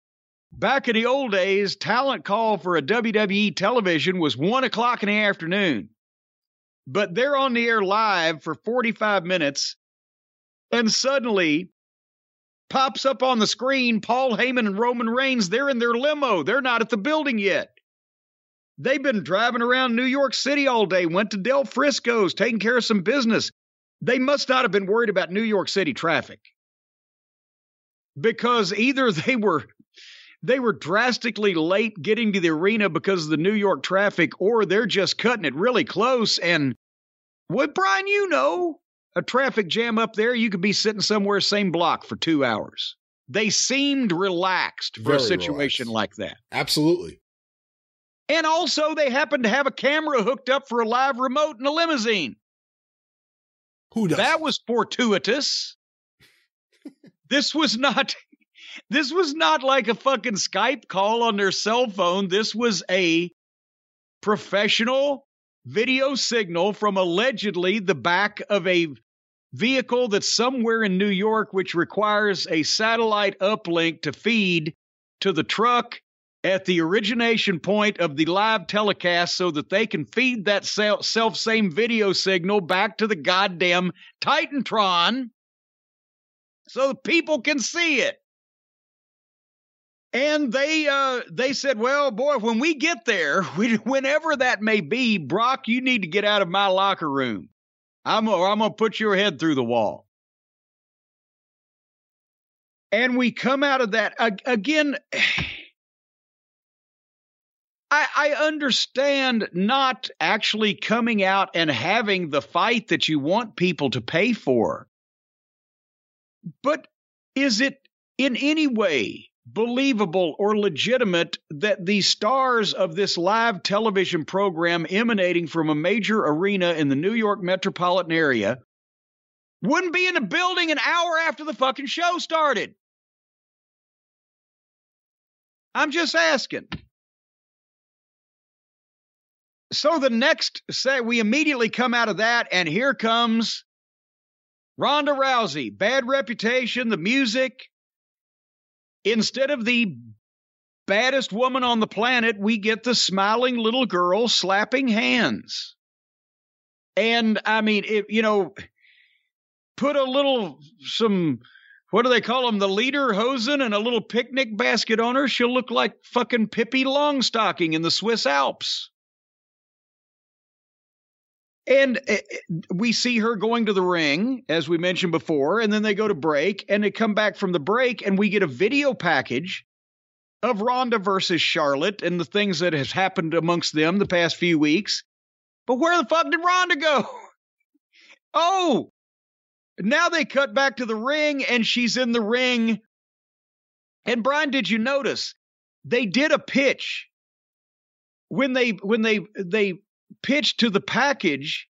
back in the old days, talent call for a WWE television was one o'clock in the afternoon but they're on the air live for 45 minutes and suddenly pops up on the screen Paul Heyman and Roman Reigns. They're in their limo. They're not at the building yet. They've been driving around New York City all day, went to Del Frisco's, taking care of some business. They must not have been worried about New York City traffic because either [laughs] they were they were drastically late getting to the arena because of the New York traffic, or they're just cutting it really close. And what, Brian, you know, a traffic jam up there, you could be sitting somewhere same block for two hours. They seemed relaxed for Very a situation relaxed. like that. Absolutely. And also, they happened to have a camera hooked up for a live remote in a limousine. Who does That was fortuitous. [laughs] this was not this was not like a fucking Skype call on their cell phone. This was a professional video signal from allegedly the back of a vehicle that's somewhere in New York, which requires a satellite uplink to feed to the truck at the origination point of the live telecast so that they can feed that self same video signal back to the goddamn Titantron so the people can see it. And they uh, they said, "Well, boy, when we get there, [laughs] we, whenever that may be, Brock, you need to get out of my locker room. I'm or I'm gonna put your head through the wall." And we come out of that again. [sighs] I, I understand not actually coming out and having the fight that you want people to pay for, but is it in any way believable or legitimate that the stars of this live television program emanating from a major arena in the New York metropolitan area wouldn't be in the building an hour after the fucking show started? I'm just asking. So the next say we immediately come out of that, and here comes Ronda Rousey. Bad reputation, the music, instead of the baddest woman on the planet, we get the smiling little girl slapping hands. And I mean, if you know, put a little some what do they call them? The lederhosen and a little picnic basket on her. She'll look like fucking Pippi Longstocking in the Swiss Alps. And uh, we see her going to the ring, as we mentioned before, and then they go to break, and they come back from the break, and we get a video package of Ronda versus Charlotte and the things that has happened amongst them the past few weeks. But where the fuck did Ronda go? [laughs] Oh, now they cut back to the ring, and she's in the ring. And Brian, did you notice they did a pitch when they when they they pitched to the package?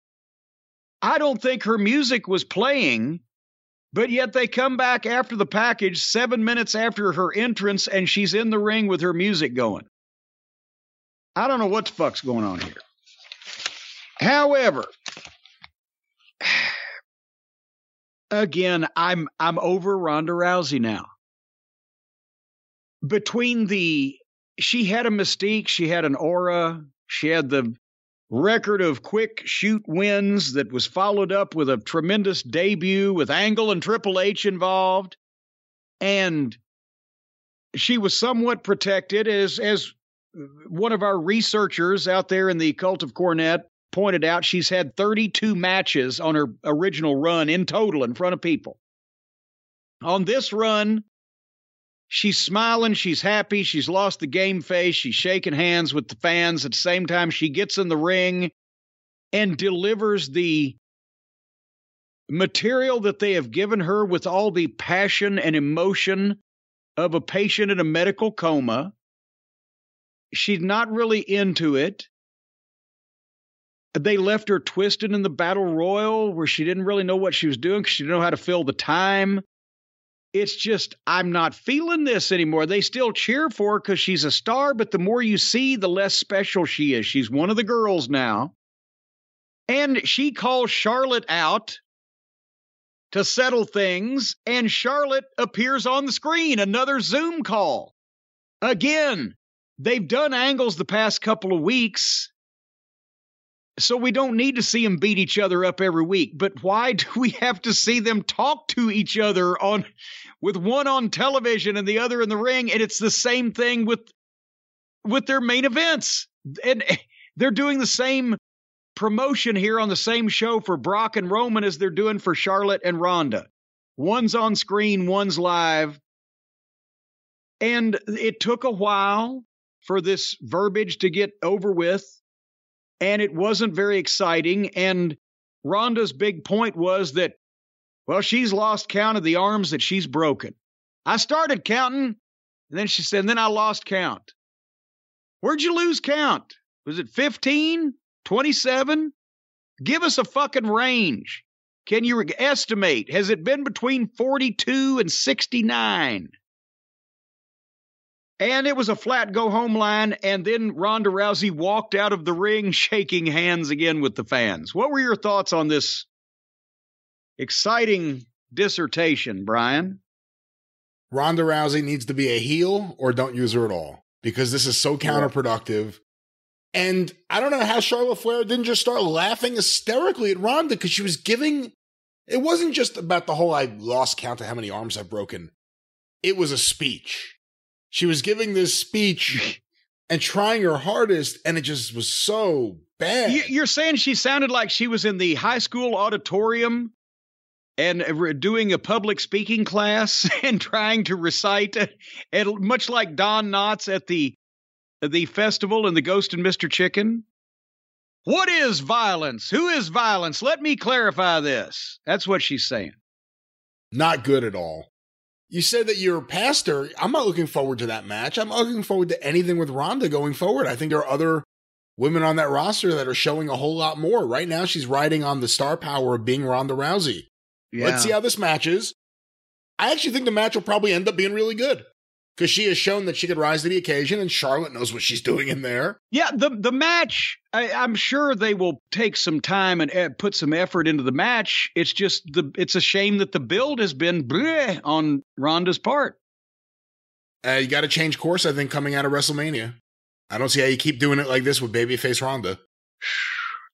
I don't think her music was playing but yet they come back after the package, seven minutes after her entrance, and she's in the ring with her music going. I don't know what the fuck's going on here. However, [sighs] again, I'm I'm over Ronda Rousey now. Between the she had a mystique, she had an aura, she had the record of quick shoot wins that was followed up with a tremendous debut with Angle and Triple H involved. And she was somewhat protected as as one of our researchers out there in the cult of Cornette pointed out she's had 32 matches on her original run in total in front of people. On this run, she's smiling, she's happy, she's lost the game face, she's shaking hands with the fans. At the same time, she gets in the ring and delivers the material that they have given her with all the passion and emotion of a patient in a medical coma. She's not really into it. They left her twisted in the battle royal where she didn't really know what she was doing because she didn't know how to fill the time it's just I'm not feeling this anymore. They still cheer for her because she's a star, but the more you see, the less special she is. She's one of the girls now. And she calls Charlotte out to settle things, and Charlotte appears on the screen, another Zoom call. Again, they've done angles the past couple of weeks so we don't need to see them beat each other up every week. But why [laughs] do we have to see them talk to each other on with one on television and the other in the ring? And it's the same thing with with their main events. And [laughs] they're doing the same promotion here on the same show for Brock and Roman as they're doing for Charlotte and Ronda. One's on screen, one's live. And it took a while for this verbiage to get over with and it wasn't very exciting. And Ronda's big point was that, well, she's lost count of the arms that she's broken. I started counting, and then she said, and then I lost count. Where'd you lose count? Was it 15, 27? Give us a fucking range. Can you estimate? Has it been between 42 and 69? And it was a flat go home line. And then Ronda Rousey walked out of the ring shaking hands again with the fans. What were your thoughts on this exciting dissertation, Brian? Ronda Rousey needs to be a heel or don't use her at all because this is so counterproductive. And I don't know how Charlotte Flair didn't just start laughing hysterically at Ronda because she was giving. It wasn't just about the whole I lost count of how many arms I've broken. It was a speech she was giving this speech [laughs] and trying her hardest, and it just was so bad. You're saying she sounded like she was in the high school auditorium and doing a public speaking class [laughs] and trying to recite, and much like Don Knotts at the the festival in the Ghost and Mr. Chicken. What is violence? Who is violence? Let me clarify this. That's what she's saying. Not good at all you said that you're a pastor. I'm not looking forward to that match. I'm looking forward to anything with Ronda going forward. I think there are other women on that roster that are showing a whole lot more. Right now, she's riding on the star power of being Ronda Rousey. Yeah. Let's see how this matches. I actually think the match will probably end up being really good because she has shown that she could rise to the occasion, and Charlotte knows what she's doing in there. Yeah, the the match. I, am sure they will take some time and uh, put some effort into the match. It's just the. It's a shame that the build has been bleh on Ronda's part. Uh, you got to change course. I think coming out of WrestleMania, I don't see how you keep doing it like this with babyface Ronda.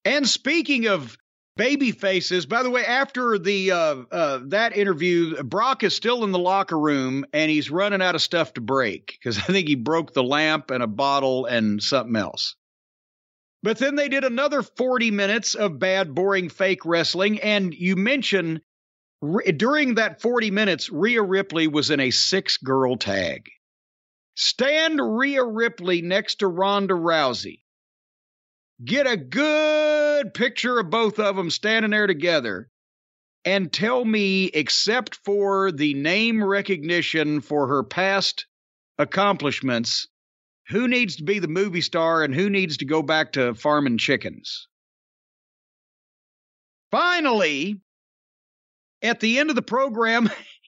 And speaking of baby faces. By the way, after the uh, uh, that interview, Brock is still in the locker room and he's running out of stuff to break because I think he broke the lamp and a bottle and something else. But then they did another 40 minutes of bad, boring, fake wrestling. And you mentioned during that 40 minutes, Rhea Ripley was in a six girl tag. Stand Rhea Ripley next to Ronda Rousey. Get a good picture of both of them standing there together and tell me, except for the name recognition for her past accomplishments, who needs to be the movie star and who needs to go back to farming chickens? Finally, at the end of the program, [laughs]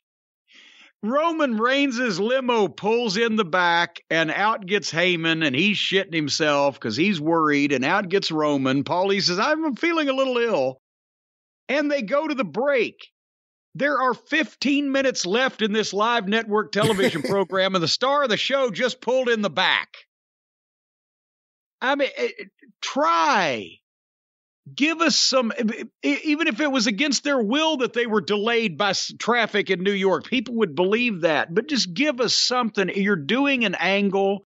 Roman Reigns' limo pulls in the back and out gets Heyman and he's shitting himself because he's worried and out gets Roman. Paulie says, I'm feeling a little ill. And they go to the break. There are 15 minutes left in this live network television [laughs] program, and the star of the show just pulled in the back. I mean, eh, eh, try give us some even if it was against their will that they were delayed by traffic in New York people would believe that but just give us something. You're doing an angle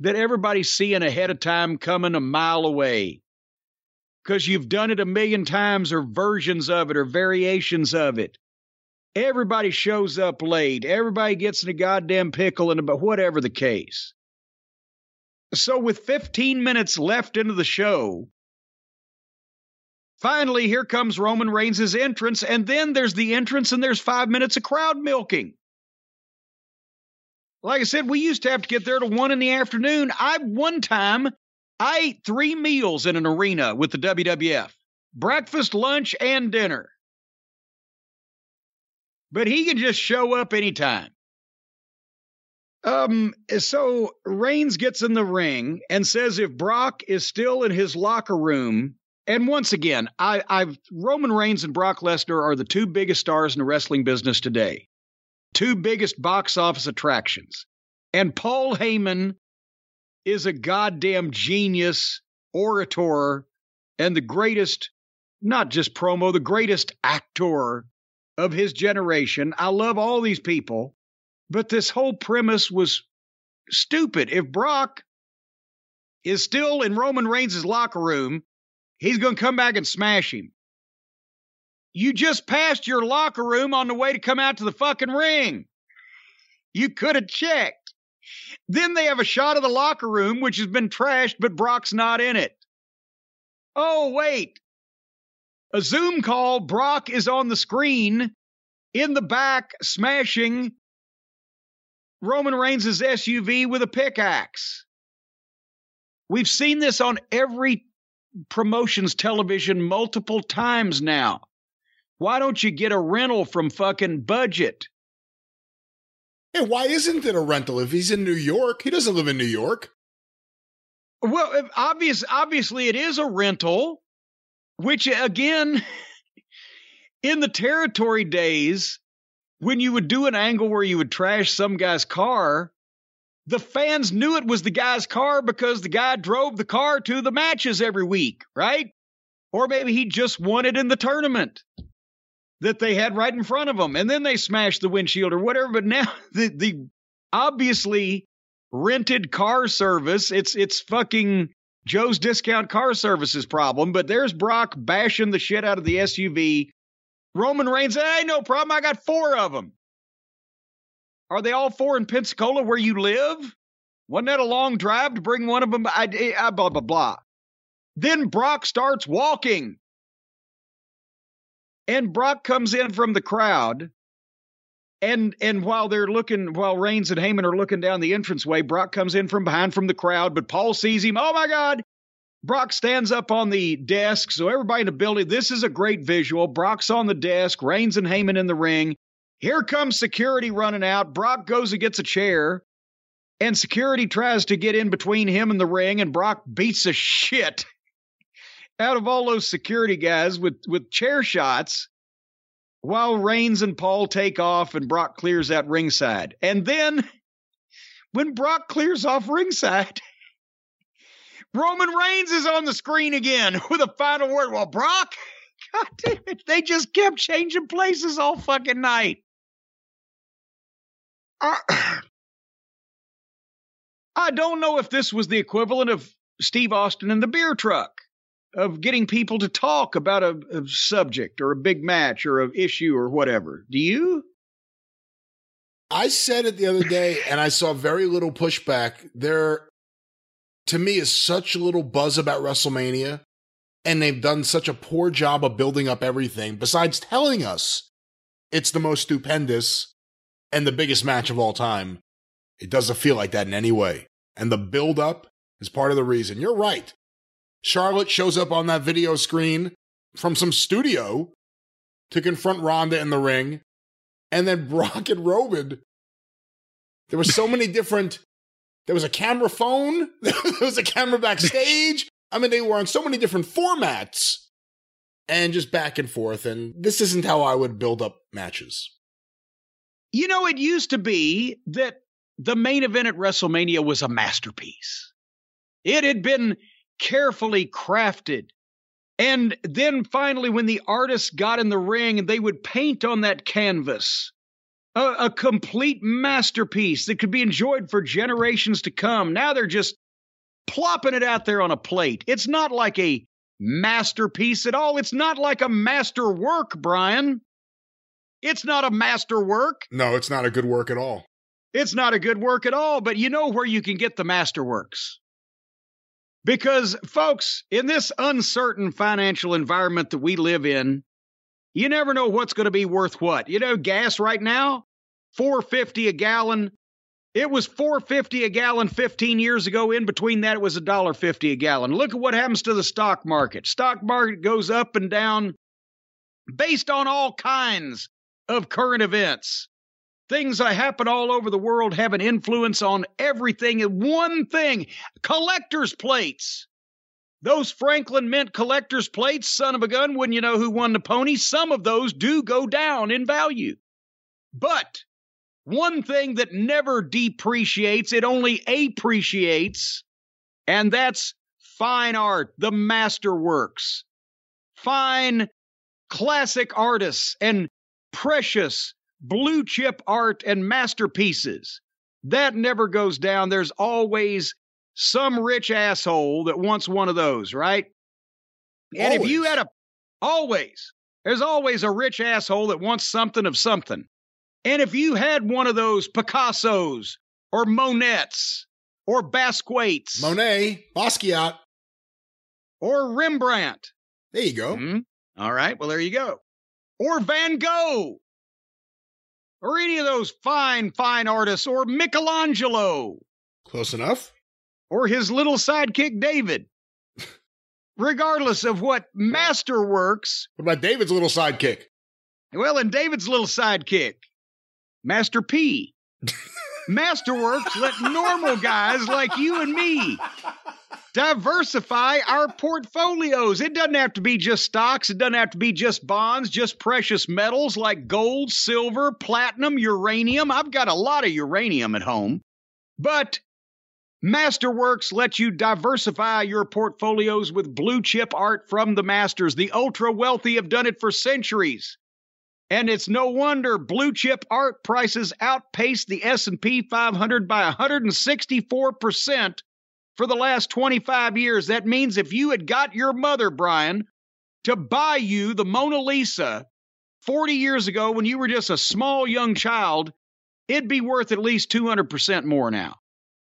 that everybody's seeing ahead of time coming a mile away. Because you've done it a million times or versions of it or variations of it. Everybody shows up late. Everybody gets in a goddamn pickle and about whatever the case. So with 15 minutes left into the show Finally, here comes Roman Reigns' entrance, and then there's the entrance, and there's five minutes of crowd milking. Like I said, we used to have to get there to one in the afternoon. I one time I ate three meals in an arena with the WWF breakfast, lunch, and dinner. But he can just show up anytime. Um, so Reigns gets in the ring and says if Brock is still in his locker room, and once again, I, I've Roman Reigns and Brock Lesnar are the two biggest stars in the wrestling business today, two biggest box office attractions. And Paul Heyman is a goddamn genius orator and the greatest, not just promo, the greatest actor of his generation. I love all these people, but this whole premise was stupid. If Brock is still in Roman Reigns' locker room he's going to come back and smash him. You just passed your locker room on the way to come out to the fucking ring. You could have checked. Then they have a shot of the locker room, which has been trashed, but Brock's not in it. Oh, wait. A Zoom call, Brock is on the screen in the back, smashing Roman Reigns' SUV with a pickaxe. We've seen this on every promotions television multiple times now. Why don't you get a rental from fucking budget? Hey, why isn't it a rental? If he's in New York, he doesn't live in New York. Well, obvious, obviously, it is a rental, which again, [laughs] in the territory days, when you would do an angle where you would trash some guy's car, the fans knew it was the guy's car because the guy drove the car to the matches every week, right? Or maybe he just won it in the tournament that they had right in front of him and then they smashed the windshield or whatever. But now [laughs] the, the obviously rented car service, it's, it's fucking Joe's discount car services problem. But there's Brock bashing the shit out of the SUV. Roman Reigns, hey, no problem. I got four of them. Are they all four in Pensacola where you live? Wasn't that a long drive to bring one of them? I, I, blah, blah, blah. Then Brock starts walking. And Brock comes in from the crowd. And and while they're looking, while Reigns and Heyman are looking down the entranceway, Brock comes in from behind from the crowd, but Paul sees him. Oh my God. Brock stands up on the desk. So everybody in the building, this is a great visual. Brock's on the desk, Reigns and Heyman in the ring. Here comes security running out. Brock goes and gets a chair, and security tries to get in between him and the ring, and Brock beats the [laughs] shit out of all those security guys with, with chair shots while Reigns and Paul take off and Brock clears out ringside. And then when Brock clears off ringside, [laughs] Roman Reigns is on the screen again [laughs] with a final word. Well, Brock, God damn it, they just kept changing places all fucking night. I, I don't know if this was the equivalent of Steve Austin and the beer truck, of getting people to talk about a, a subject or a big match or an issue or whatever. Do you? I said it the other day, [laughs] and I saw very little pushback. There, to me, is such little buzz about WrestleMania, and they've done such a poor job of building up everything. Besides telling us it's the most stupendous and the biggest match of all time, it doesn't feel like that in any way. And the build up is part of the reason. You're right. Charlotte shows up on that video screen from some studio to confront Ronda in the ring and then [laughs] Brock and Roman. There were so many different. There was a camera phone. [laughs] There was a camera backstage. I mean, they were on so many different formats, and just back and forth. And this isn't how I would build up matches. You know, it used to be that the main event at WrestleMania was a masterpiece. It had been carefully crafted. And then finally, when the artists got in the ring, and they would paint on that canvas a, a, complete masterpiece that could be enjoyed for generations to come. Now they're just plopping it out there on a plate. It's not like a masterpiece at all. It's not like a master work, Brian. It's not a master work. No, it's not a good work at all. It's not a good work at all, but you know where you can get the masterworks. Because, folks, in this uncertain financial environment that we live in, you never know what's going to be worth what. You know, gas right now, 450 a gallon. It was 450 a gallon 15 years ago. In between that, it was $1.50 a gallon. Look at what happens to the stock market. Stock market goes up and down based on all kinds of current events. Things that happen all over the world have an influence on everything. And one thing collector's plates. Those Franklin Mint collector's plates, son of a gun, wouldn't you know who won the pony? Some of those do go down in value. But one thing that never depreciates, it only appreciates, and that's fine art, the masterworks. Fine classic artists and precious blue chip art and masterpieces. That never goes down. There's always some rich asshole that wants one of those, right? And Always. if you had a, always, there's always a rich asshole that wants something of something. And if you had one of those Picassos or Monets or Basquiat's Monet, Basquiat. or Rembrandt, There you go. Hmm? All right, well, there you go. Or Van Gogh. Or any of those fine, fine artists, or Michelangelo, Close enough. or his little sidekick David. [laughs] Regardless of what masterworks, What about David's little sidekick? well, and David's little sidekick, Master P. [laughs] Masterworks let normal guys like you and me diversify our portfolios. It doesn't have to be just stocks, it doesn't have to be just bonds, just precious metals like gold, silver, platinum, uranium. I've got a lot of uranium at home. But Masterworks lets you diversify your portfolios with blue chip art from the masters. The ultra wealthy have done it for centuries. And it's no wonder blue chip art prices outpaced the S&P 500 by 164% for the last 25 years. That means if you had got your mother, Brian, to buy you the Mona Lisa 40 years ago when you were just a small young child, it'd be worth at least 200% more now.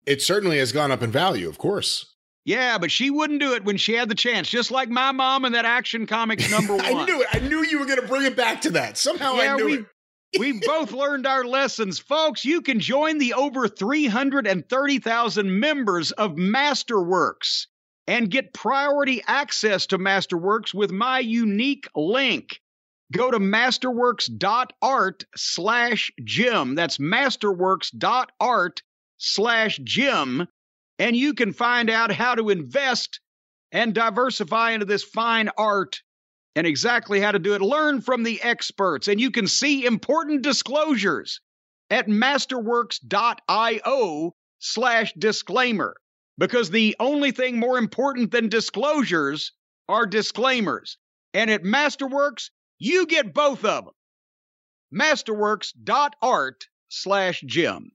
It certainly has gone up in value, of course. Yeah, but she wouldn't do it when she had the chance, just like my mom and that Action Comics [laughs] number one. I knew it. I knew you were going to bring it back to that. Somehow Yeah, I knew we- it. We've both learned our lessons. Folks, you can join the over 330,000 members of Masterworks and get priority access to Masterworks with my unique link. Go to masterworks.art slash Jim. That's masterworks.art slash Jim. And you can find out how to invest and diversify into this fine art and exactly how to do it. Learn from the experts, and you can see important disclosures at masterworks.io slash disclaimer. Because the only thing more important than disclosures are disclaimers. And at Masterworks, you get both of them. Masterworks.art slash Jim.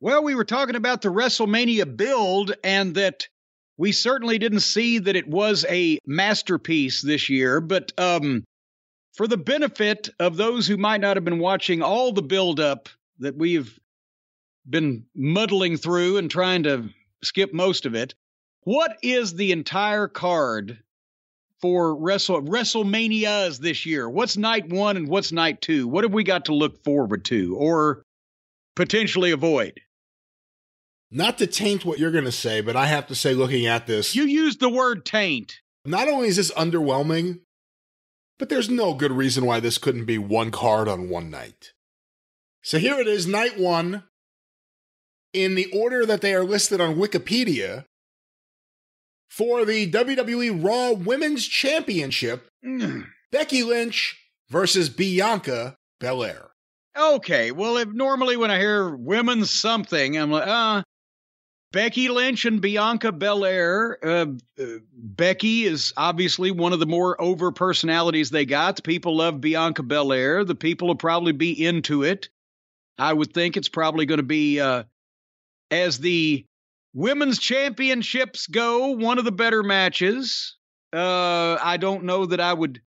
Well, we were talking about the WrestleMania build and that we certainly didn't see that it was a masterpiece this year, but um, for the benefit of those who might not have been watching all the buildup that we've been muddling through and trying to skip most of it, what is the entire card for Wrestle WrestleManias this year? What's night one and what's night two? What have we got to look forward to or potentially avoid? Not to taint what you're going to say, but I have to say, looking at this, You used the word taint. not only is this underwhelming, but there's no good reason why this couldn't be one card on one night. So here it is, night one. In the order that they are listed on Wikipedia, for the WWE Raw Women's Championship, [clears throat] Becky Lynch versus Bianca Belair. Okay, well, if normally when I hear women's something, I'm like, uh, Becky Lynch and Bianca Belair. Uh, uh, Becky is obviously one of the more over personalities they got. The people love Bianca Belair. The people will probably be into it. I would think it's probably going to be, uh, as the women's championships go, one of the better matches. Uh, I don't know that I would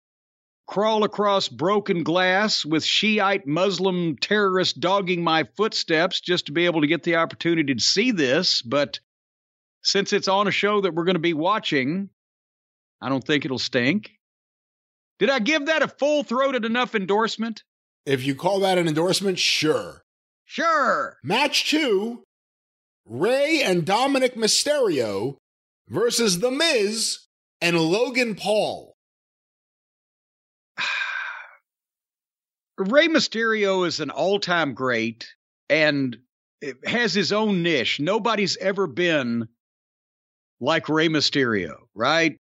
crawl across broken glass with Shiite Muslim terrorists dogging my footsteps just to be able to get the opportunity to see this. But since it's on a show that we're going to be watching, I don't think it'll stink. Did I give that a full throated enough endorsement? If you call that an endorsement, sure. Sure. Match two Rey and Dominic Mysterio versus The Miz and Logan Paul. [sighs] Rey Mysterio is an all time great and has his own niche. Nobody's ever been like Rey Mysterio, right?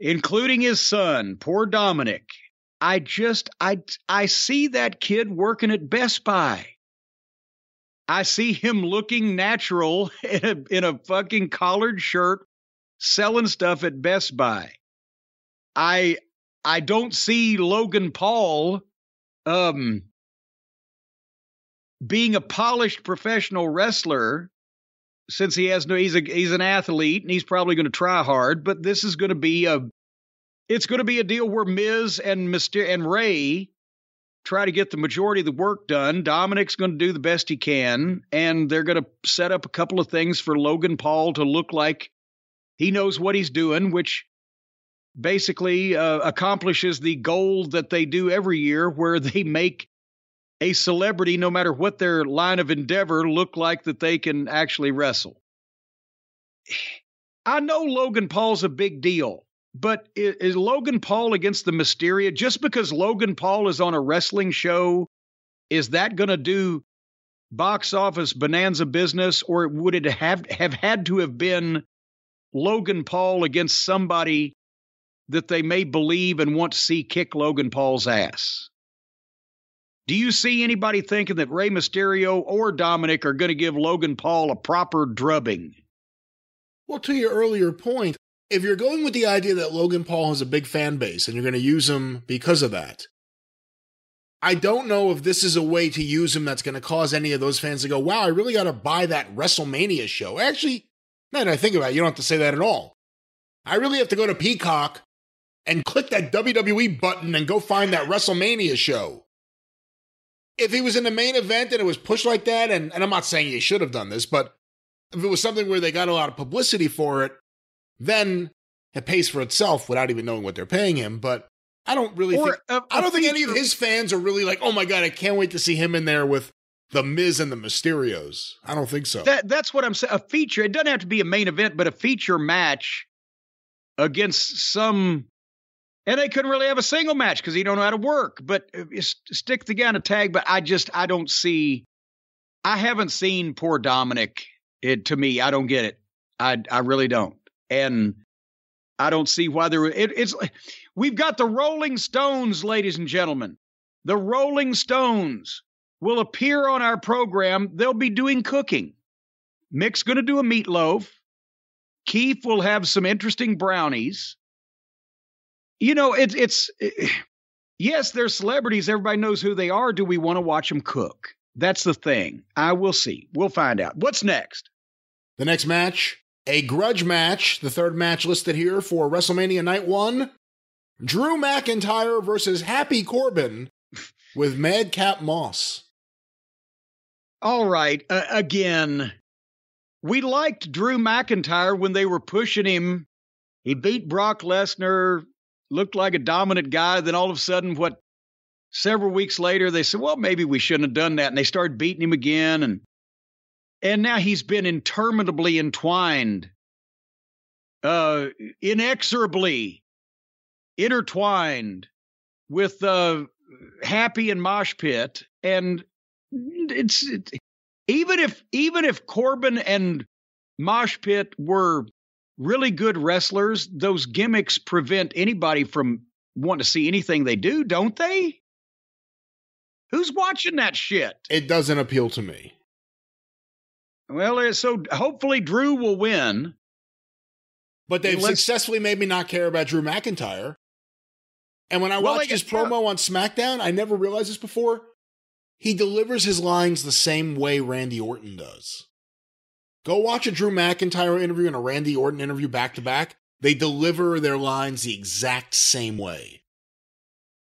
Including his son, poor Dominic. I just I I see that kid working at Best Buy. I see him looking natural [laughs] in a, in a fucking collared shirt selling stuff at Best Buy. I I don't see Logan Paul um being a polished professional wrestler since he has no he's a he's an athlete and he's probably going to try hard but this is going to be a it's going to be a deal where Miz and Mr. and Rey try to get the majority of the work done. Dominic's going to do the best he can and they're going to set up a couple of things for Logan Paul to look like he knows what he's doing which basically uh, accomplishes the goal that they do every year where they make a celebrity no matter what their line of endeavor look like that they can actually wrestle. I know logan paul's a big deal but is, is logan paul against the mysteria? Just because logan paul is on a wrestling show is that going to do box office bonanza business or would it have have had to have been logan paul against somebody that they may believe and want to see kick Logan Paul's ass. Do you see anybody thinking that Rey Mysterio or Dominic are going to give Logan Paul a proper drubbing? Well, to your earlier point, if you're going with the idea that Logan Paul has a big fan base and you're going to use him because of that, I don't know if this is a way to use him that's going to cause any of those fans to go, wow, I really got to buy that WrestleMania show. Actually, now that I think about it, you don't have to say that at all. I really have to go to Peacock and click that WWE button and go find that WrestleMania show. If he was in the main event and it was pushed like that, and, and I'm not saying he should have done this, but if it was something where they got a lot of publicity for it, then it pays for itself without even knowing what they're paying him. But I don't really Or think a- I a don't think any of his fans are really like, oh my god, I can't wait to see him in there with the Miz and the Mysterios. I don't think so. That that's what I'm saying. A feature. It doesn't have to be a main event, but a feature match against some. And they couldn't really have a single match because he don't know how to work. But uh, stick the guy in a tag. But I just I don't see. I haven't seen poor Dominic. It to me, I don't get it. I I really don't. And I don't see why there. It, it's we've got the Rolling Stones, ladies and gentlemen. The Rolling Stones will appear on our program. They'll be doing cooking. Mick's going to do a meatloaf. Keith will have some interesting brownies. You know, it's it's [sighs] yes, they're celebrities. Everybody knows who they are. Do we want to watch them cook? That's the thing. I will see. We'll find out. What's next? The next match A grudge match, the third match listed here for WrestleMania Night 1. Drew McIntyre versus Happy Corbin [laughs] with Madcap Moss. All right. Uh, again, we liked Drew McIntyre when they were pushing him. He beat Brock Lesnar, looked like a dominant guy. Then all of a sudden, what, several weeks later, they said, well, maybe we shouldn't have done that. And they started beating him again. And, and now he's been interminably entwined, uh, inexorably intertwined with uh, Happy and Mosh Pit. And it's it, even if even if Corbin and Mosh Pit were really good wrestlers, those gimmicks prevent anybody from wanting to see anything they do, don't they? Who's watching that shit? It doesn't appeal to me. Well, so hopefully Drew will win. But they've Let's- successfully made me not care about Drew McIntyre. And when I Well, watched his promo on SmackDown, I never realized this before. He delivers his lines the same way Randy Orton does. Go watch a Drew McIntyre interview and a Randy Orton interview back to back. They deliver their lines the exact same way.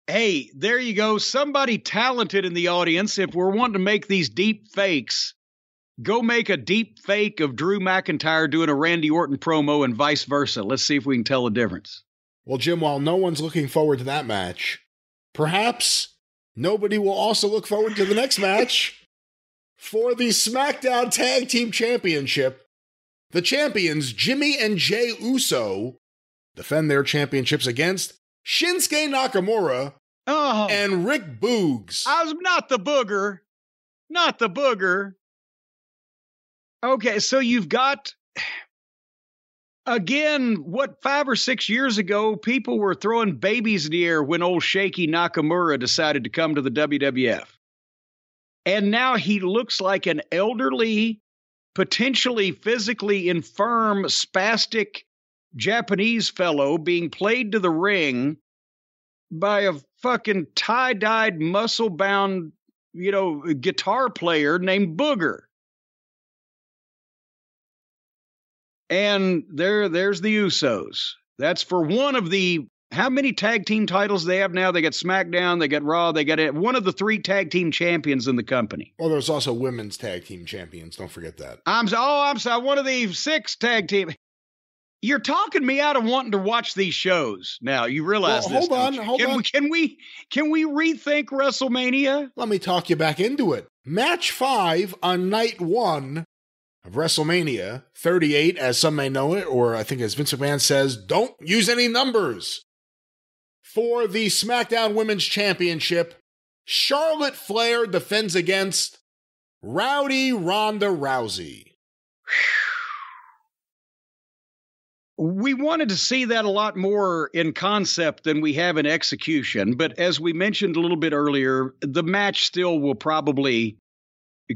Hey, there you go. Somebody talented in the audience. If we're wanting to make these deep fakes, go make a deep fake of Drew McIntyre doing a Randy Orton promo and vice versa. Let's see if we can tell the difference. Well, Jim, while no one's looking forward to that match, perhaps nobody will also look forward to the next match for the SmackDown Tag Team Championship. The champions, Jimmy and Jay Uso, defend their championships against Shinsuke Nakamura Oh, and Rick Boogs. I was not the booger. Not the booger. Okay, so you've got again what five or six years ago people were throwing babies in the air when old shaky Nakamura decided to come to the WWF. And now he looks like an elderly, potentially physically infirm, spastic Japanese fellow being played to the ring by a fucking tie-dyed, muscle-bound, you know, guitar player named Booger. And there, there's the Usos. That's for one of the how many tag team titles they have now? They got SmackDown, they got Raw, they got it. One of the three tag team champions in the company. well, there's also women's tag team champions. Don't forget that. I'm oh, I'm sorry, one of the six tag team. You're talking me out of wanting to watch these shows. Now you realize Well, this. hold on, hold can on. Can we can we rethink WrestleMania? Let me talk you back into it. Match five on night one of WrestleMania 38, as some may know it, or I think as Vince McMahon says, don't use any numbers. For the SmackDown Women's Championship, Charlotte Flair defends against Rowdy Ronda Rousey. We wanted to see that a lot more in concept than we have in execution. But as we mentioned a little bit earlier, the match still will probably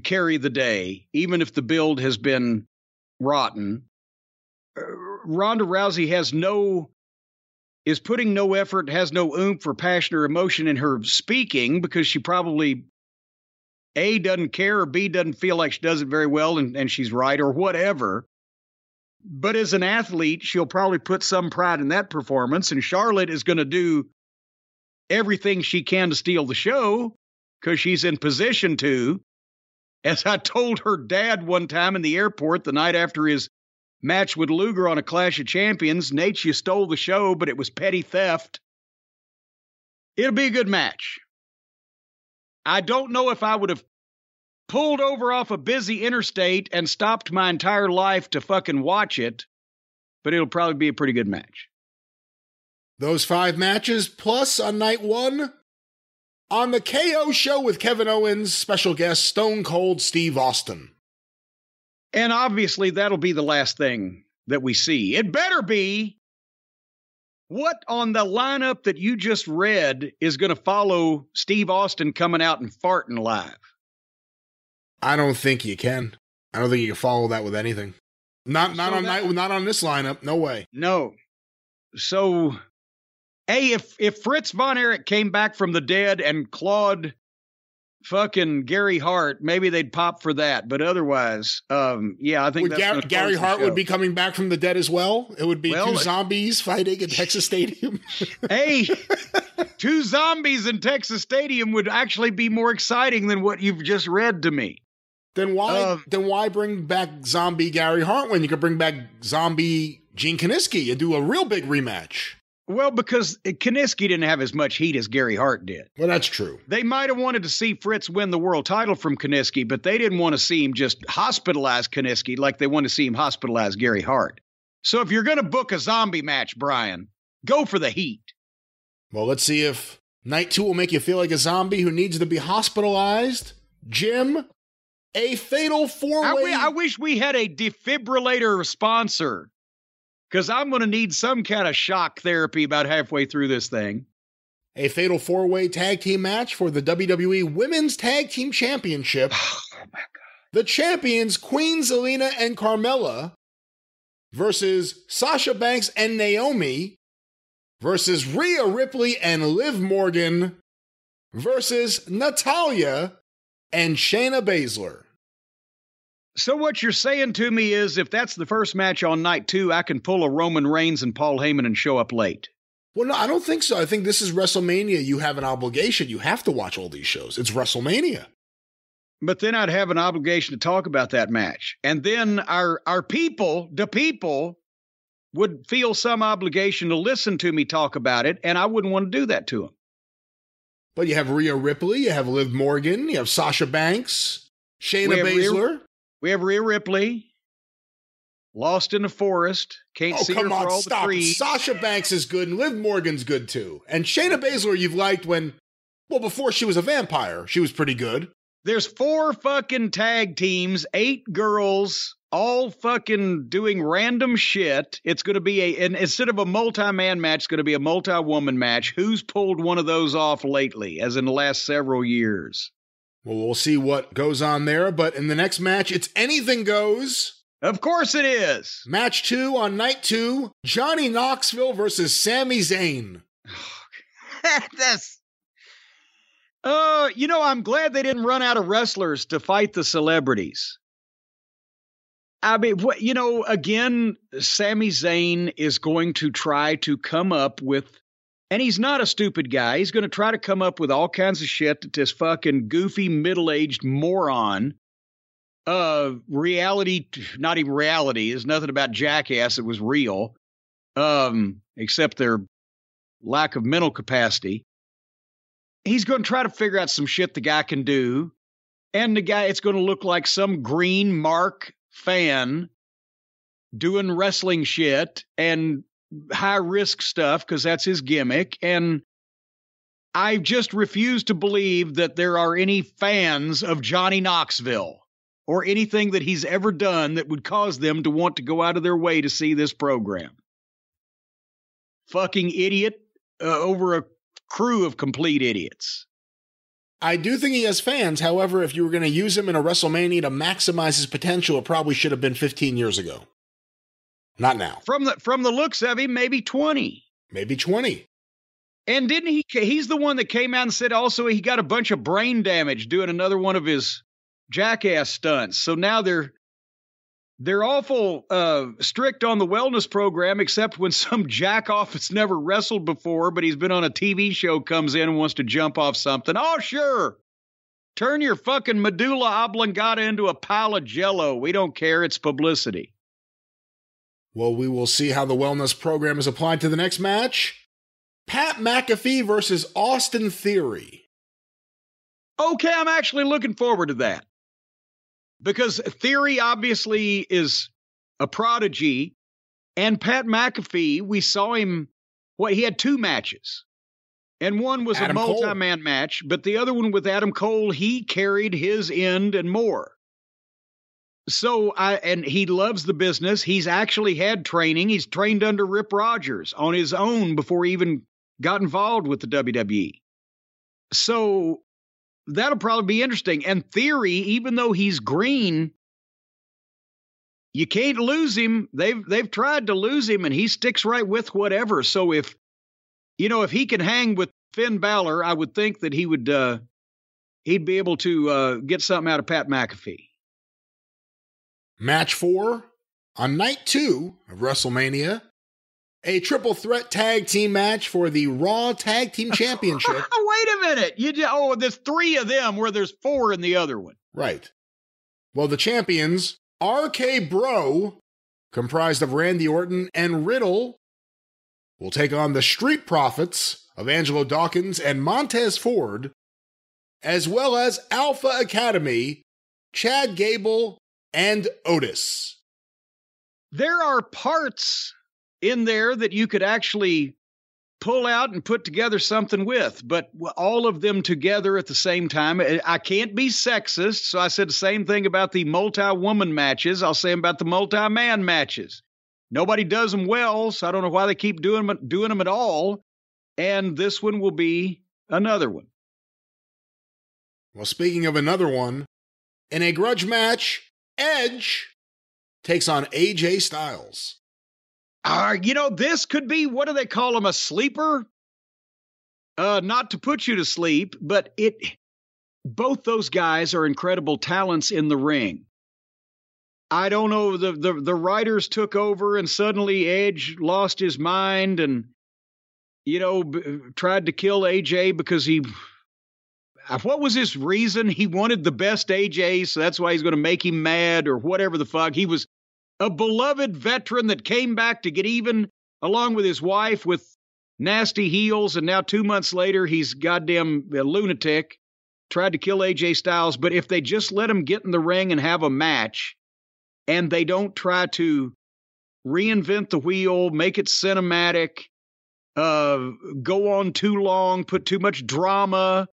carry the day, even if the build has been rotten. Uh, Ronda Rousey has no is putting no effort, has no oomph or passion or emotion in her speaking because she probably A doesn't care or B doesn't feel like she does it very well and, and she's right or whatever. But as an athlete, she'll probably put some pride in that performance, and Charlotte is going to do everything she can to steal the show because she's in position to. As I told her dad one time in the airport the night after his match with Luger on a Clash of Champions, you stole the show, but it was petty theft. It'll be a good match. I don't know if I would have pulled over off a busy interstate and stopped my entire life to fucking watch it, but it'll probably be a pretty good match. Those five matches plus on night one. On the KO show with Kevin Owens, special guest Stone Cold Steve Austin. And obviously, that'll be the last thing that we see. It better be. What on the lineup that you just read is going to follow Steve Austin coming out and farting live? I don't think you can. I don't think you can follow that with anything. Not not So on that- night not on this lineup. No way. No. So, hey, if if Fritz von Erich came back from the dead and clawed fucking Gary Hart, maybe they'd pop for that. But otherwise, um, yeah, I think Gar- Gary Hart would be coming back from the dead as well? It would be Well, two zombies fighting at Texas [laughs] Stadium. hey, [laughs] two zombies in Texas Stadium would actually be more exciting than what you've just read to me. then why Uh, then why bring back zombie Gary Hart when you could bring back zombie Gene Kiniski and do a real big rematch? Well, because Kiniski didn't have as much heat as Gary Hart did. Well, that's true. They might have wanted to see Fritz win the world title from Kiniski, but they didn't want to see him just hospitalize Kiniski like they want to see him hospitalize Gary Hart. So if you're going to book a zombie match, Brian, go for the heat. Well, let's see if night two will make you feel like a zombie who needs to be hospitalized. Jim, a fatal four way. wi- I wish we had a defibrillator sponsor because I'm going to need some kind of shock therapy about halfway through this thing. a fatal four way tag team match for the WWE Women's Tag Team Championship. [sighs] Oh, The champions, Queen Zelina and Carmella, versus Sasha Banks and Naomi, versus Rhea Ripley and Liv Morgan, versus Natalya and Shayna Baszler. So what you're saying to me is if that's the first match on night two, I can pull a Roman Reigns and Paul Heyman and show up late. Well, no, I don't think so. I think this is WrestleMania. You have an obligation. You have to watch all these shows. It's WrestleMania. But then I'd have an obligation to talk about that match. And then our our people, the people, would feel some obligation to listen to me talk about it, and I wouldn't want to do that to them. But you have Rhea Ripley, you have Liv Morgan, you have Sasha Banks, Shayna have Rhea- Baszler. We have Rhea Ripley, lost in the forest, can't Oh, see her come for on, all the trees. Sasha Banks is good, and Liv Morgan's good too. And Shayna Baszler, you've liked when, well, before she was a vampire, she was pretty good. There's four fucking tag teams, eight girls, all fucking doing random shit. It's going to be a, and instead of a multi man match, it's going to be a multi woman match. Who's pulled one of those off lately, as in the last several years? Well, we'll see what goes on there. But in the next match, it's anything goes. Of course it is. Match two on night two Johnny Knoxville versus Sami Zayn. [laughs] That's. Uh, you know, I'm glad they didn't run out of wrestlers to fight the celebrities. I mean, what you know, again, Sami Zayn is going to try to come up with, and he's not a stupid guy. He's going to try to come up with all kinds of shit that this fucking goofy middle-aged moron, uh, reality, not even reality. There's nothing about Jackass that was real, um, except their lack of mental capacity. He's going to try to figure out some shit the guy can do. And the guy, it's going to look like some green mark fan doing wrestling shit and high risk stuff because that's his gimmick. And I just refuse to believe that there are any fans of Johnny Knoxville or anything that he's ever done that would cause them to want to go out of their way to see this program. Fucking idiot uh, over a crew of complete idiots. I do think he has fans. However, if you were going to use him in a WrestleMania to maximize his potential, it probably should have been 15 years ago. Not now. From the from the looks of him, maybe 20. Maybe 20. And didn't he he's the one that came out and said also he got a bunch of brain damage doing another one of his jackass stunts. So now they're they're awful uh, strict on the wellness program, except when [laughs] some jack off that's never wrestled before, but he's been on a TV show comes in and wants to jump off something. Oh, sure. Turn your fucking medulla oblongata into a pile of jello. We don't care. It's publicity. Well, we will see how the wellness program is applied to the next match. Pat McAfee versus Austin Theory. Okay, I'm actually looking forward to that. Because Theory obviously is a prodigy, and Pat McAfee, we saw him, what, he had two matches. And one was Adam a multi man match, but the other one with Adam Cole, he carried his end and more. So I and he loves the business. He's actually had training. He's trained under Rip Rogers on his own before he even got involved with the WWE. So that'll probably be interesting. And Theory, even though he's green, you can't lose him. They've they've tried to lose him, and he sticks right with whatever. So if you know if he can hang with Finn Balor, I would think that he would uh, he'd be able to uh, get something out of Pat McAfee. Match four on night two of WrestleMania, a triple threat tag team match for the Raw Tag Team [laughs] Championship. [laughs] Wait a minute. You just, oh, there's three of them where there's four in the other one. right. Well, the champions, RK Bro, comprised of Randy Orton and Riddle, will take on the Street Profits of Angelo Dawkins and Montez Ford, as well as Alpha Academy, Chad Gable, and Otis. There are parts in there that you could actually pull out and put together something with, but all of them together at the same time. Eh, I can't be sexist, so I said the same thing about the multi woman matches. I'll say about the multi man matches. Nobody does them well, so I don't know why they keep doing them, doing them at all. And this one will be another one. Well, speaking of another one, in a grudge match, Edge takes on AJ Styles. Uh, you know, this could be what do they call them? A sleeper? Uh, not to put you to sleep, but it both those guys are incredible talents in the ring. I don't know, the the, the writers took over and suddenly Edge lost his mind and you know, b- tried to kill AJ because he what was his reason? He wanted the best AJ, so that's why he's going to make him mad or whatever the fuck. He was a beloved veteran that came back to get even along with his wife with nasty heels, and now two months later he's goddamn a lunatic. Tried to kill AJ Styles, but if they just let him get in the ring and have a match, and they don't try to reinvent the wheel, make it cinematic, uh, go on too long, put too much drama,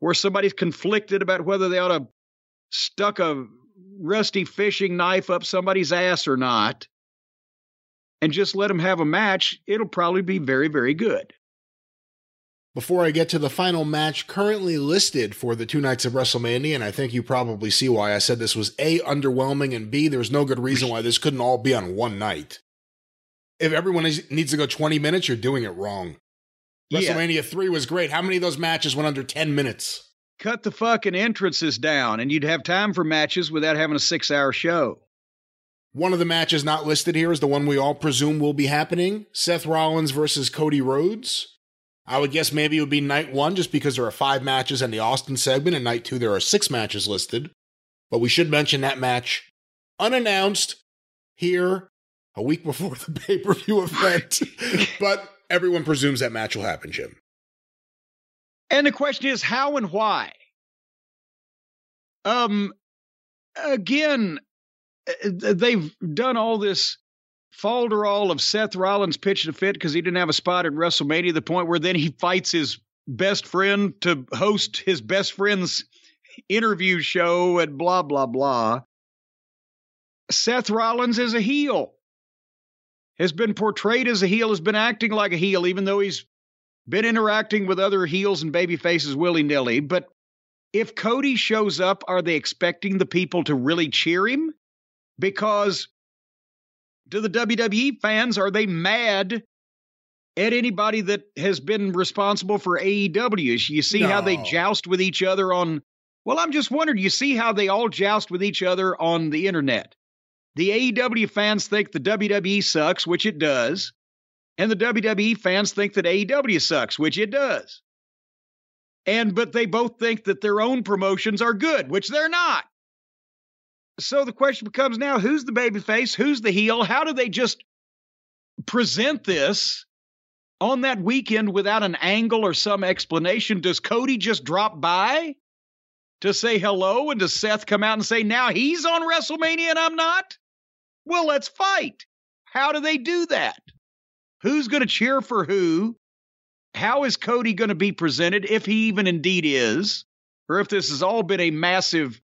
where somebody's conflicted about whether they ought to stuck a rusty fishing knife up somebody's ass or not, and just let them have a match, it'll probably be very, very good. Before I get to the final match currently listed for the two nights of WrestleMania, and I think you probably see why I said this was A, underwhelming, and B, there's no good reason why this couldn't all be on one night. If everyone is, needs to go 20 minutes, you're doing it wrong. Yeah. WrestleMania 3 was great. How many of those matches went under 10 minutes? Cut the fucking entrances down, and you'd have time for matches without having a six hour show. One of the matches not listed here is the one we all presume will be happening Seth Rollins versus Cody Rhodes. I would guess maybe it would be night one just because there are five matches in the Austin segment, and night two there are six matches listed. But we should mention that match unannounced here a week before the [laughs] pay per view event. [laughs] but everyone presumes that match will happen, Jim. And the question is how and why? Um, again, uh, they've done all this falderall of Seth Rollins pitching a fit because he didn't have a spot at WrestleMania, the point where then he fights his best friend to host his best friend's interview show and blah, blah, blah. Seth Rollins is a heel, has been portrayed as a heel, has been acting like a heel, even though he's been interacting with other heels and baby faces willy nilly. But if Cody shows up, are they expecting the people to really cheer him? Because to the WWE fans, are they mad at anybody that has been responsible for AEW? You see how they joust with each other on. Well, I'm just wondering, you see how they all joust with each other on the internet. The AEW fans think the WWE sucks, which it does. And the WWE fans think that AEW sucks, which it does. And but they both think that their own promotions are good, which they're not. So the question becomes now who's the babyface? Who's the heel? How do they just present this on that weekend without an angle or some explanation? Does Cody just drop by to say hello? And does Seth come out and say, now he's on WrestleMania and I'm not? Well, let's fight. How do they do that? Who's going to cheer for who? How is Cody going to be presented, if he even indeed is, or if this has all been a massive,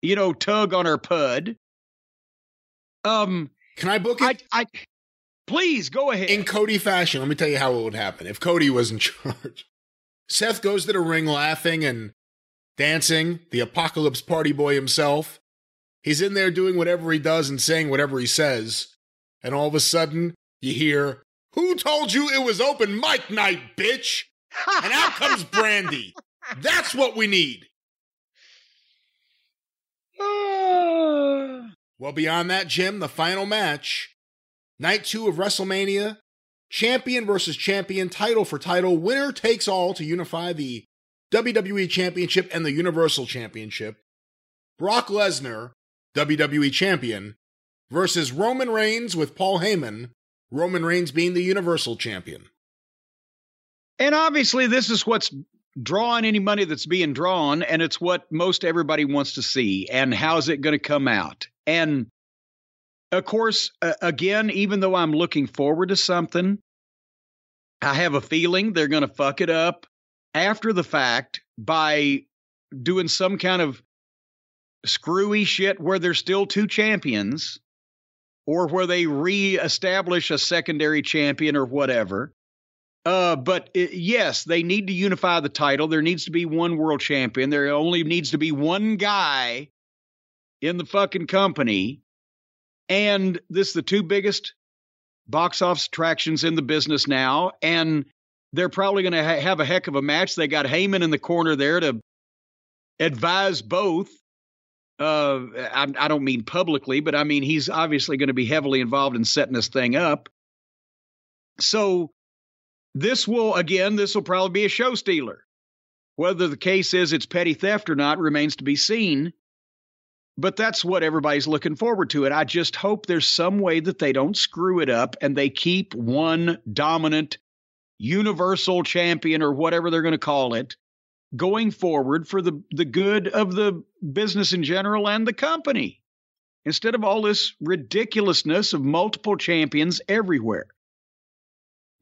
you know, tug on our pud? Um, Can I book it? I, I, please go ahead. In Cody fashion, let me tell you how it would happen if Cody was in [laughs] charge. Seth goes to the ring laughing and dancing, the apocalypse party boy himself. He's in there doing whatever he does and saying whatever he says. And all of a sudden, you hear, Who told you it was open mic night, bitch? [laughs] And out comes Brandi. That's what we need. [sighs] Well, beyond that, Jim, the final match, night two of WrestleMania, champion versus champion, title for title, winner takes all to unify the WWE Championship and the Universal Championship. Brock Lesnar, WWE Champion, versus Roman Reigns with Paul Heyman, Roman Reigns being the Universal Champion. And obviously, this is what's drawing any money that's being drawn, and it's what most everybody wants to see. And how's it going to come out? And of course, uh, again, even though I'm looking forward to something, I have a feeling they're going to fuck it up after the fact by doing some kind of screwy shit where there's still two champions or where they re-establish a secondary champion or whatever. Uh, but it, yes, they need to unify the title. There needs to be one world champion. There only needs to be one guy in the fucking company. And this is the two biggest box office attractions in the business now. And they're probably going to ha- have a heck of a match. They got Heyman in the corner there to advise both. Uh, I, I don't mean publicly, but I mean he's obviously going to be heavily involved in setting this thing up. So this will again, this will probably be a show stealer. Whether the case is it's petty theft or not remains to be seen. But that's what everybody's looking forward to. And I just hope there's some way that they don't screw it up and they keep one dominant universal champion or whatever they're going to call it going forward for the, the good of the business in general and the company instead of all this ridiculousness of multiple champions everywhere.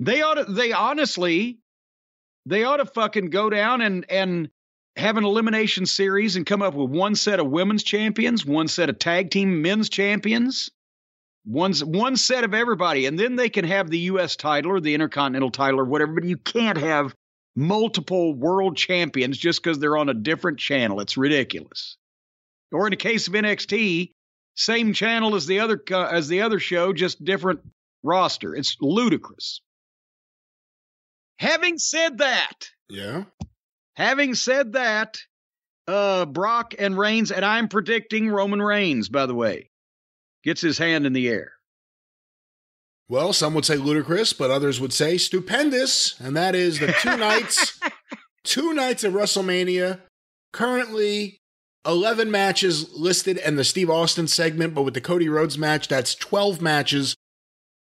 They ought to, they honestly, they ought to fucking go down and, and have an elimination series and come up with one set of women's champions, one set of tag team men's champions, one's one set of everybody, and then they can have the U.S. title or the Intercontinental title or whatever. But you can't have multiple world champions just because they're on a different channel. It's ridiculous. Or in the case of NXT, same channel as the other uh, as the other show, just different roster. It's ludicrous. Having said that, Yeah. having said that, uh, Brock and Reigns, and I'm predicting Roman Reigns, by the way, gets his hand in the air. Well, some would say ludicrous, but others would say stupendous, and that is the two [laughs] nights, two nights of WrestleMania. Currently, eleven matches listed in the Steve Austin segment, but with the Cody Rhodes match, that's twelve matches.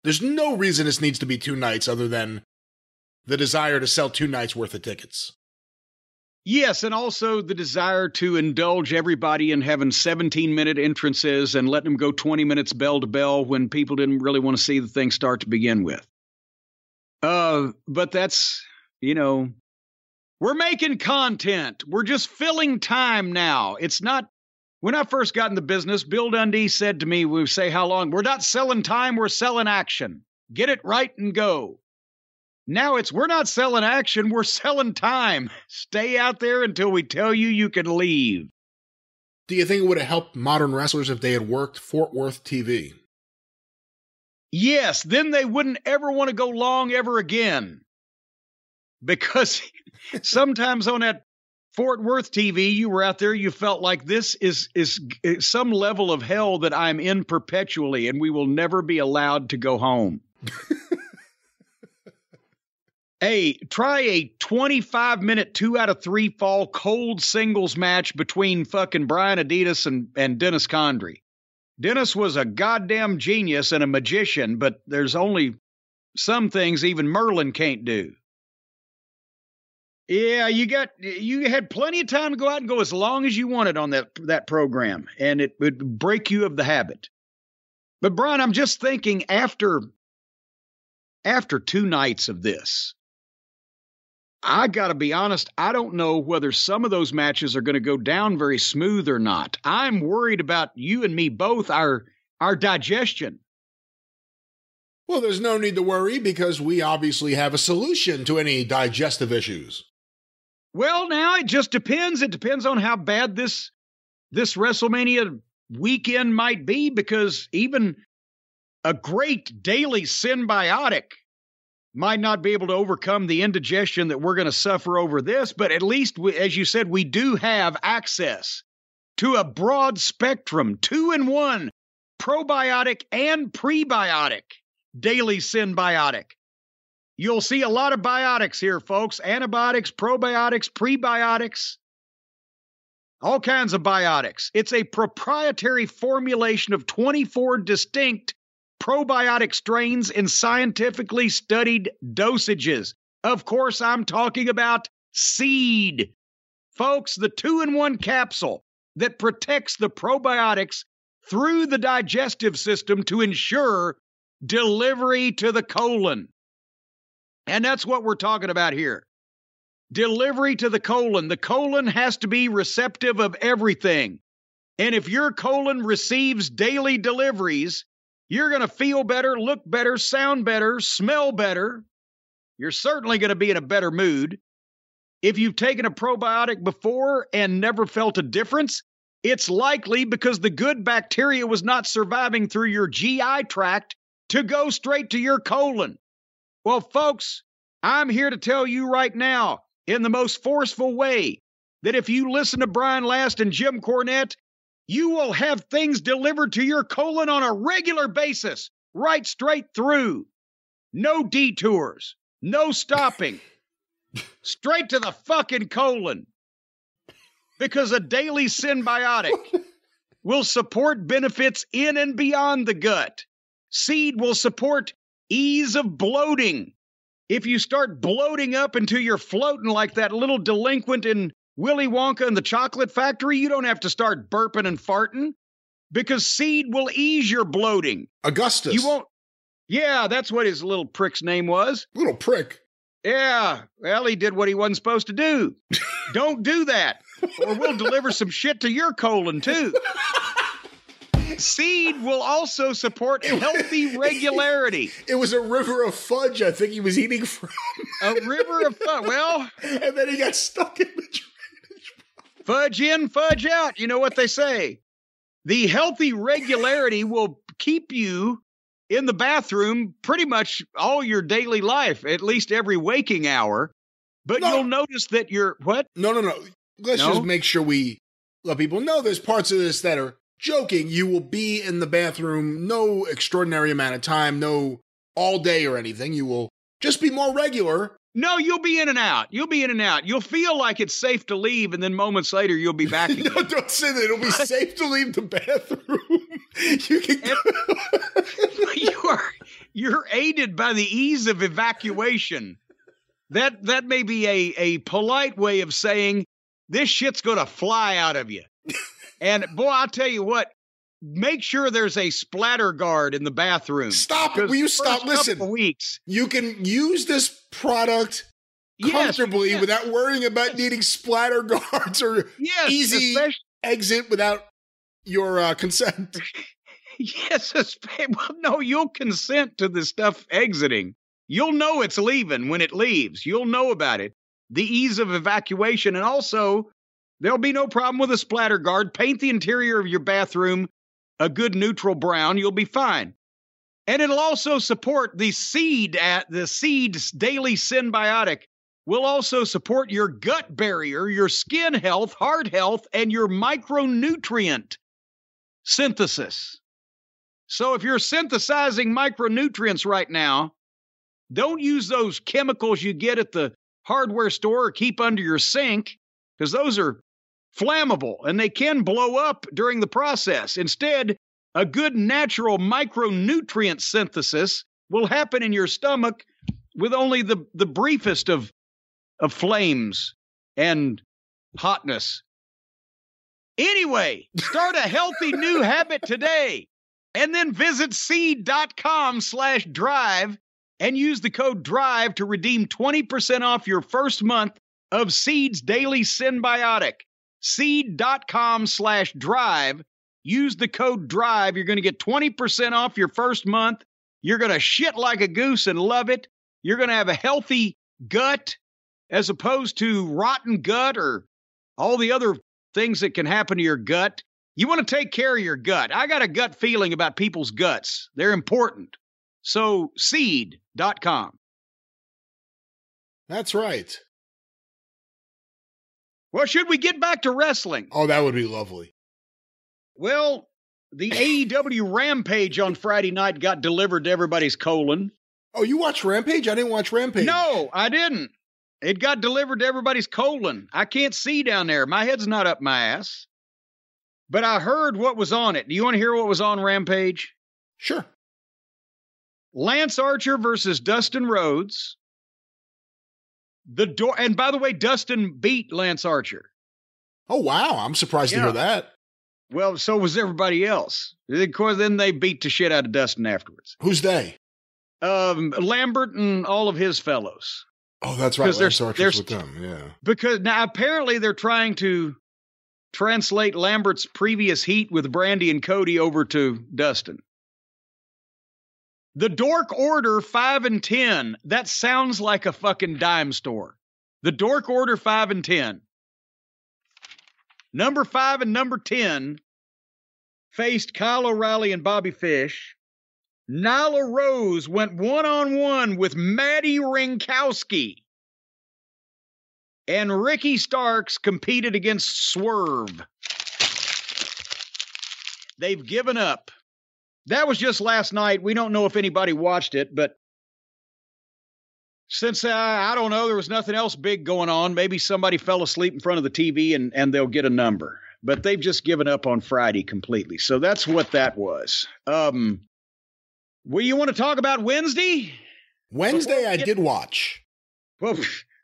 There's no reason this needs to be two nights other than the desire to sell two nights worth of tickets. Yes, and also the desire to indulge everybody in having 17 minute entrances and letting them go 20 minutes bell to bell when people didn't really want to see the thing start to begin with. Uh, but that's, you know, we're making content. We're just filling time now. It's not, when I first got in the business, Bill Dundee said to me, we say how long, we're not selling time, we're selling action. Get it right and go. Now it's we're not selling action, we're selling time. Stay out there until we tell you you can leave. Do you think it would have helped modern wrestlers if they had worked Fort Worth TV? Yes, then they wouldn't ever want to go long ever again. Because [laughs] sometimes on that Fort Worth TV, you were out there, you felt like this is, is is some level of hell that I'm in perpetually, and we will never be allowed to go home. [laughs] Hey, try a 25 minute two out of three fall cold singles match between fucking Brian Adias and, and Dennis Condrey. Dennis was a goddamn genius and a magician, but there's only some things even Merlin can't do. Yeah, you got you had plenty of time to go out and go as long as you wanted on that that program, and it would break you of the habit. But Brian, I'm just thinking after after two nights of this, I got to be honest, I don't know whether some of those matches are going to go down very smooth or not. I'm worried about you and me both our our digestion. Well, there's no need to worry because we obviously have a solution to any digestive issues. Well, now it just depends. It depends on how bad this this WrestleMania weekend might be because even a great daily symbiotic might not be able to overcome the indigestion that we're going to suffer over this, but at least, we, as you said, we do have access to a broad spectrum, two in one, probiotic and prebiotic daily symbiotic. You'll see a lot of biotics here, folks antibiotics, probiotics, prebiotics, all kinds of biotics. It's a proprietary formulation of 24 distinct probiotic strains in scientifically studied dosages. Of course, I'm talking about seed. Folks, the two in one capsule that protects the probiotics through the digestive system to ensure delivery to the colon. And that's what we're talking about here. Delivery to the colon. The colon has to be receptive of everything. And if your colon receives daily deliveries, you're going to feel better, look better, sound better, smell better. You're certainly going to be in a better mood. If you've taken a probiotic before and never felt a difference, it's likely because the good bacteria was not surviving through your GI tract to go straight to your colon. Well, folks, I'm here to tell you right now, in the most forceful way, that if you listen to Brian Last and Jim Cornette, you will have things delivered to your colon on a regular basis, right straight through. No detours, no stopping, straight to the fucking colon. Because a daily symbiotic will support benefits in and beyond the gut. Seed will support ease of bloating. If you start bloating up until you're floating like that little delinquent in Willy Wonka and the Chocolate Factory, you don't have to start burping and farting because seed will ease your bloating. Augustus. You won't. Yeah, that's what his little prick's name was. Little prick. Yeah, well, he did what he wasn't supposed to do. [laughs] don't do that, or we'll deliver some shit to your colon too. Seed will also support healthy [laughs] regularity. It was a river of fudge I think he was eating from. A river of fudge. Well, [laughs] and then he got stuck in the drainage. Fudge in, fudge out. You know what they say. The healthy regularity will keep you in the bathroom pretty much all your daily life, at least every waking hour. But No. you'll notice that you're what? No, no, no. Let's No? just make sure we let people know there's parts of this that are joking. You will be in the bathroom no extraordinary amount of time, no all day or anything. You will just be more regular. No, you'll be in and out. You'll be in and out. You'll feel like it's safe to leave, and then moments later you'll be back [laughs] again. no, don't say that. It'll be [laughs] safe to leave the bathroom. [laughs] you can go. you are you're aided by the ease of evacuation. That that may be a, a polite way of saying this shit's gonna fly out of you. And boy, I'll tell you what, make sure there's a splatter guard in the bathroom. Stop it. Will you stop? Listen, weeks. you can use this product comfortably yes, without worrying about needing splatter [laughs] guards or yes, easy- exit without your uh, consent. [laughs] [laughs] Yes, well, no, you'll consent to the stuff exiting. You'll know it's leaving when it leaves. You'll know about it. The ease of evacuation, and also there'll be no problem with a splatter guard. Paint the interior of your bathroom a good neutral brown. You'll be fine. And it'll also support the seed at the seed's daily symbiotic will also support your gut barrier, your skin health, heart health, and your micronutrient synthesis. So if you're synthesizing micronutrients right now, don't use those chemicals you get at the hardware store or keep under your sink because those are flammable and they can blow up during the process. Instead, a good natural micronutrient synthesis will happen in your stomach with only the, the briefest of, of flames and hotness. Anyway, start a healthy new [laughs] habit today and then visit seed.com slash drive and use the code drive to redeem 20% off your first month of Seed's Daily Symbiotic. Seed.com slash drive. Use the code drive. You're going to get 20% off your first month. You're going to shit like a goose and love it. You're going to have a healthy gut as opposed to rotten gut or all the other things that can happen to your gut. You want to take care of your gut. I got a gut feeling about people's guts. They're important. So, seed.com. That's right. Well, should we get back to wrestling? Oh, that would be lovely. Well, the AEW Rampage on Friday night got delivered to everybody's colon. Oh, you watched Rampage? I didn't watch Rampage. No, I didn't. It got delivered to everybody's colon. I can't see down there. My head's not up my ass. But I heard what was on it. Do you want to hear what was on Rampage? Sure. Lance Archer versus Dustin Rhodes. The door, and by the way, Dustin beat Lance Archer. Oh wow, I'm surprised to hear that. Well, so was everybody else. Of course, then they beat the shit out of Dustin afterwards. Who's they? Um, Lambert and all of his fellows. Oh, that's right. Lance Archer's with them. Yeah. Because now apparently they're trying to translate Lambert's previous heat with Brandi and Cody over to Dustin. The Dork Order 5 and 10. That sounds like a fucking dime store. The Dork Order 5 and 10. Number 5 and number 10 faced Kyle O'Reilly and Bobby Fish. Nyla Rose went one on one with Madi Wrenkowski. And Ricky Starks competed against Swerve. They've given up. That was just last night. We don't know if anybody watched it, but since uh, I don't know, there was nothing else big going on. Maybe somebody fell asleep in front of the TV and, and they'll get a number. But they've just given up on Friday completely. So that's what that was. Um, well, you want to talk about Wednesday? Wednesday, I get- did watch. Well,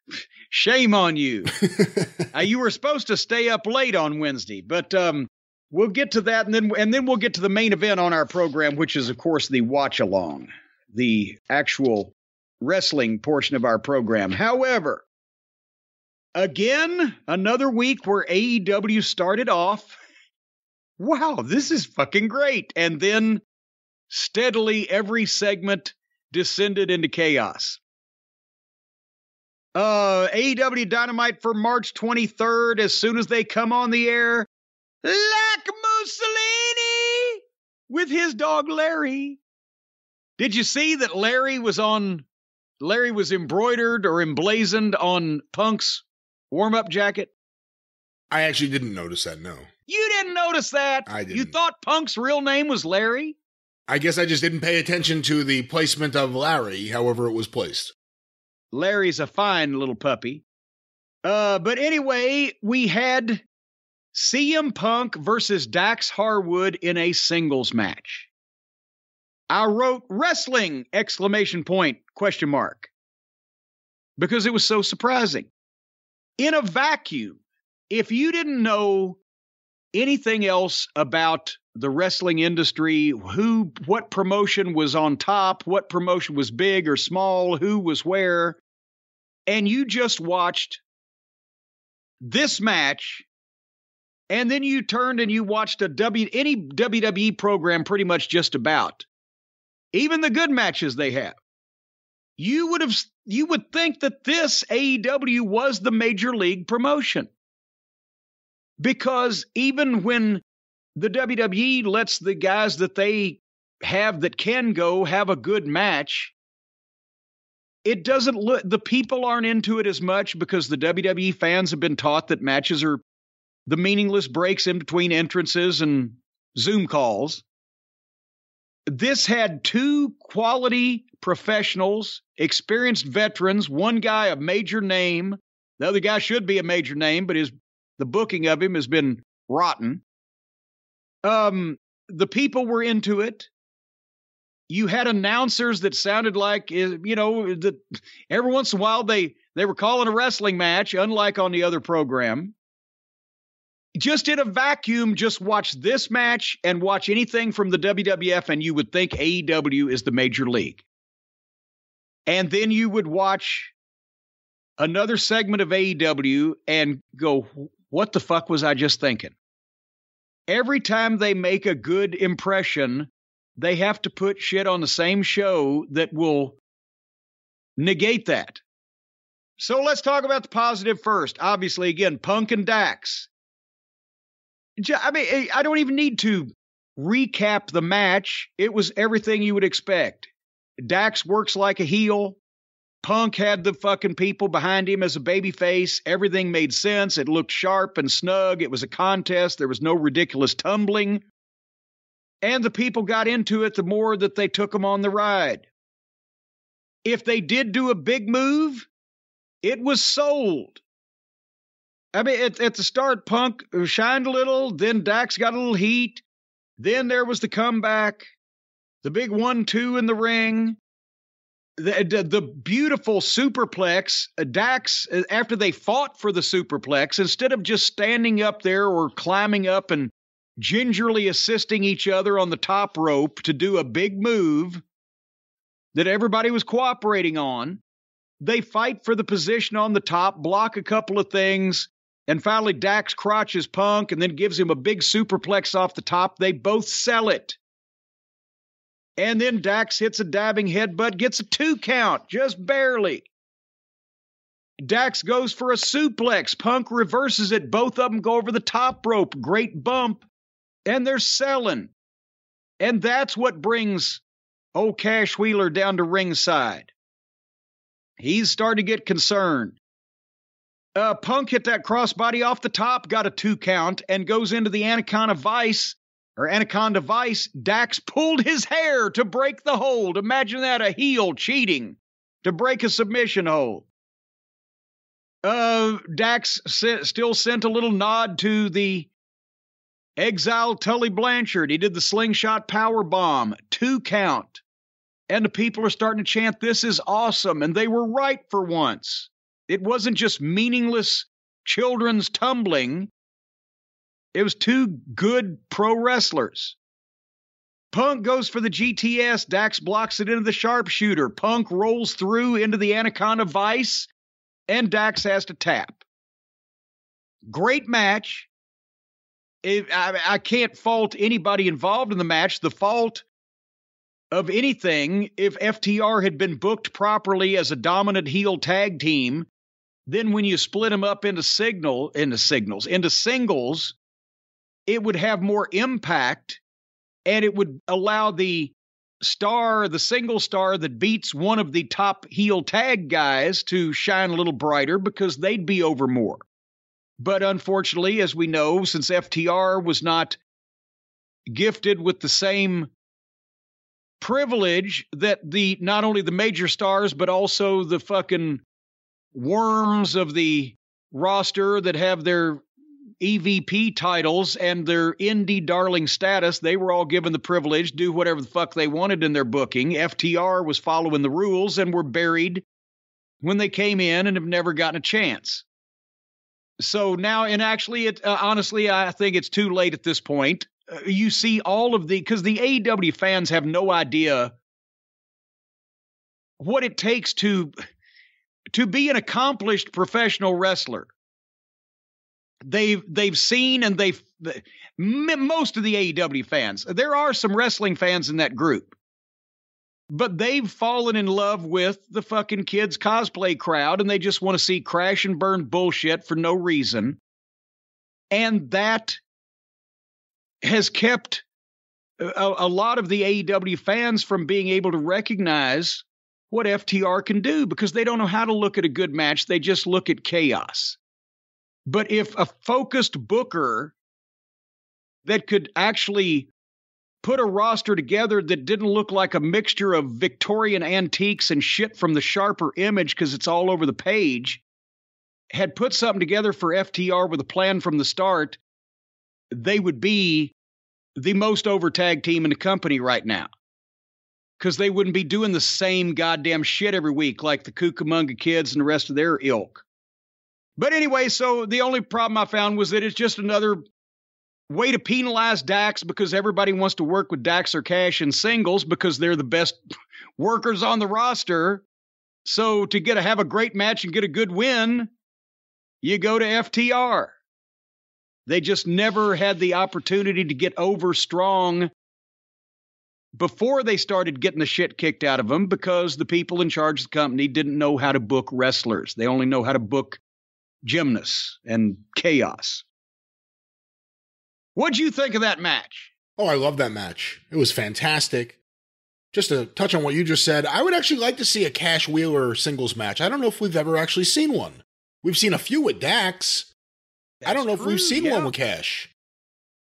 [laughs] shame on you. [laughs] Uh, you were supposed to stay up late on Wednesday, but um, we'll get to that, and then and then we'll get to the main event on our program, which is of course the watch along, the actual wrestling portion of our program. However, again, another week where AEW started off. Wow, this is fucking great, and then steadily every segment descended into chaos. Uh, AEW Dynamite for March 23rd. As soon as they come on the air, like Mussolini with his dog Larry. Did you see that Larry was on? Larry was embroidered or emblazoned on Punk's warm-up jacket. I actually didn't notice that. No, You didn't notice that. I You didn't. thought Punk's real name was Larry. I guess I just didn't pay attention to the placement of Larry, however it was placed. Larry's a fine little puppy. Uh, but anyway, we had CM Punk versus Dax Harwood in a singles match. I wrote wrestling exclamation point question mark because it was so surprising. In a vacuum, if you didn't know anything else about the wrestling industry, who what promotion was on top, what promotion was big or small, who was where, and you just watched this match and then you turned and you watched a W any WWE program pretty much just about. Even the good matches they have. You would have you would think that this AEW was the major league promotion. Because even when the WWE lets the guys that they have that can go have a good match, it doesn't look the people aren't into it as much because the WWE fans have been taught that matches are the meaningless breaks in between entrances and Zoom calls. This had two quality professionals, experienced veterans, one guy a major name, the other guy should be a major name, but his the booking of him has been rotten. Um, the people were into it. You had announcers that sounded like eh, you know that every once in a while they they were calling a wrestling match, unlike on the other program. Just in a vacuum, just watch this match and watch anything from the WWF, and you would think AEW is the major league. And then you would watch another segment of AEW and go, what the fuck was I just thinking? Every time they make a good impression, they have to put shit on the same show that will negate that. So let's talk about the positive first. Obviously, again, Punk and Dax. I mean, eh, I don't even need to recap the match. It was everything you would expect. Dax works like a heel. Punk had the fucking people behind him as a baby face. Everything made sense. It looked sharp and snug. It was a contest. There was no ridiculous tumbling. And the people got into it the more that they took them on the ride. If they did do a big move, it was sold. I mean, at, at the start, Punk shined a little, then Dax got a little heat. Then there was the comeback, the big one two in the ring. The, the, the beautiful superplex, uh, Dax, uh, after they fought for the superplex, instead of just standing up there or climbing up and gingerly assisting each other on the top rope to do a big move that everybody was cooperating on, they fight for the position on the top, block a couple of things, and finally Dax crotches Punk and then gives him a big superplex off the top. They both sell it. And then Dax hits a dabbing headbutt, gets a two count, just barely. Dax goes for a suplex. Punk reverses it. Both of them go over the top rope. Great bump. And they're selling. And that's what brings old Cash Wheeler down to ringside. He's starting to get concerned. Uh, Punk hit that crossbody off the top, got a two count, and goes into the Anaconda Vise or Anaconda Vise. Dax pulled his hair to break the hold. Imagine that a heel cheating to break a submission hold. Uh, Dax still sent a little nod to the exiled Tully Blanchard. He did the slingshot power bomb, two count. And the people are starting to chant, This is awesome. And they were right for once. It wasn't just meaningless children's tumbling. It was two good pro wrestlers. Punk goes for the GTS. Dax blocks it into the sharpshooter. Punk rolls through into the Anaconda Vise, and Dax has to tap. Great match. It, I, I can't fault anybody involved in the match. The fault of anything, if FTR had been booked properly as a dominant heel tag team, then when you split them up into signal into signals into singles, it would have more impact and it would allow the star, the single star that beats one of the top heel tag guys to shine a little brighter because they'd be over more. But unfortunately, as we know, since FTR was not gifted with the same privilege that the not only the major stars but also the fucking worms of the roster that have their EVP titles and their indie darling status, they were all given the privilege do whatever the fuck they wanted in their booking. FTR was following the rules and were buried when they came in and have never gotten a chance. So now, and actually, it uh, honestly, I think it's too late at this point. Uh, you see all of the because the AEW fans have no idea what it takes to to be an accomplished professional wrestler. They've they've seen and they've most of the AEW fans. There are some wrestling fans in that group. But they've fallen in love with the fucking kids cosplay crowd and they just want to see crash and burn bullshit for no reason. And that has kept a, a lot of the AEW fans from being able to recognize what FTR can do because they don't know how to look at a good match. They just look at chaos. But if a focused booker that could actually put a roster together that didn't look like a mixture of Victorian antiques and shit from the sharper image because it's all over the page, had put something together for FTR with a plan from the start, they would be the most over tag team in the company right now because they wouldn't be doing the same goddamn shit every week like the Cucamonga kids and the rest of their ilk. But anyway, so the only problem I found was that it's just another way to penalize Dax because everybody wants to work with Dax or Cash in singles because they're the best workers on the roster. So to get to have a great match and get a good win, you go to FTR. They just never had the opportunity to get over strong before they started getting the shit kicked out of them because the people in charge of the company didn't know how to book wrestlers. They only know how to book gymnasts and chaos. What'd you think of that match? Oh, I love that match. It was fantastic. just to touch on what you just said, I would actually like to see a Cash Wheeler singles match. I don't know if we've ever actually seen one. We've seen a few with Dax. I don't know if we've seen yeah. one with Cash.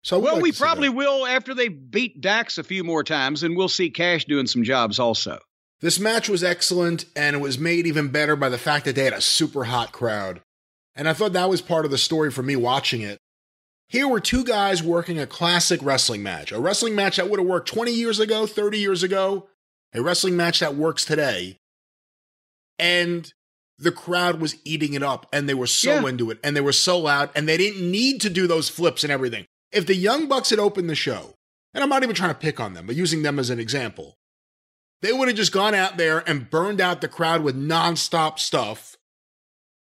So Well, we to see that. probably will after they beat Dax a few more times, and we'll see Cash doing some jobs also. This match was excellent, and it was made even better by the fact that they had a super hot crowd. And I thought that was part of the story for me watching it. Here were two guys working a classic wrestling match, a wrestling match that would have worked 20 years ago, 30 years ago, a wrestling match that works today. And the crowd was eating it up, and they were so Yeah. into it, and they were so loud, and they didn't need to do those flips and everything. If the Young Bucks had opened the show, and I'm not even trying to pick on them, but using them as an example, they would have just gone out there and burned out the crowd with nonstop stuff.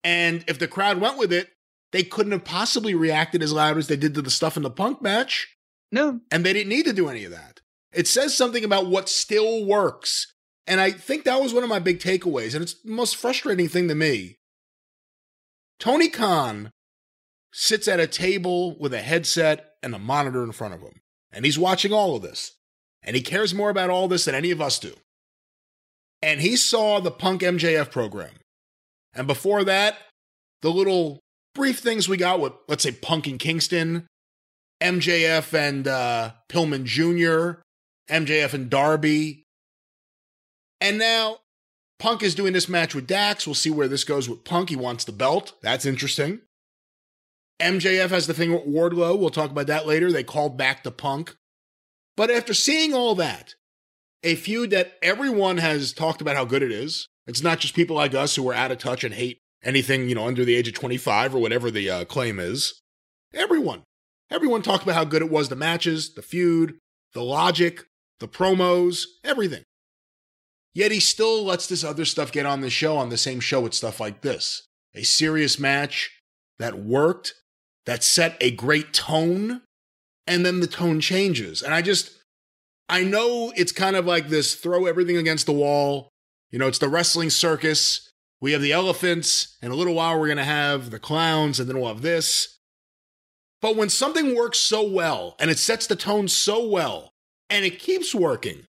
And if the crowd went with it, they couldn't have possibly reacted as loud as they did to the stuff in the punk match. No, And they didn't need to do any of that. It says something about what still works. And I think that was one of my big takeaways. And it's the most frustrating thing to me. Tony Khan sits at a table with a headset and a monitor in front of him. And he's watching all of this. And he cares more about all this than any of us do. And he saw the Punk MJF program. And before that, the little brief things we got with, let's say, Punk and Kingston, MJF and uh, Pillman Jr., MJF and Darby. And now Punk is doing this match with Dax. We'll see where this goes with Punk. He wants the belt. That's interesting. MJF has the thing with Wardlow. We'll talk about that later. They called back to Punk. But after seeing all that, a feud that everyone has talked about how good it is, it's not just people like us who are out of touch and hate anything, you know, under the age of 25 or whatever the uh, claim is. Everyone. Everyone talked about how good it was the matches, the feud, the logic, the promos, everything. Yet he still lets this other stuff get on the show on the same show with stuff like this. A serious match that worked, that set a great tone, and then the tone changes. And I just, I know it's kind of like this throw everything against the wall. You know, it's the wrestling circus. We have the elephants. In a little while, we're going to have the clowns, and then we'll have this. But when something works so well and it sets the tone so well and it keeps working,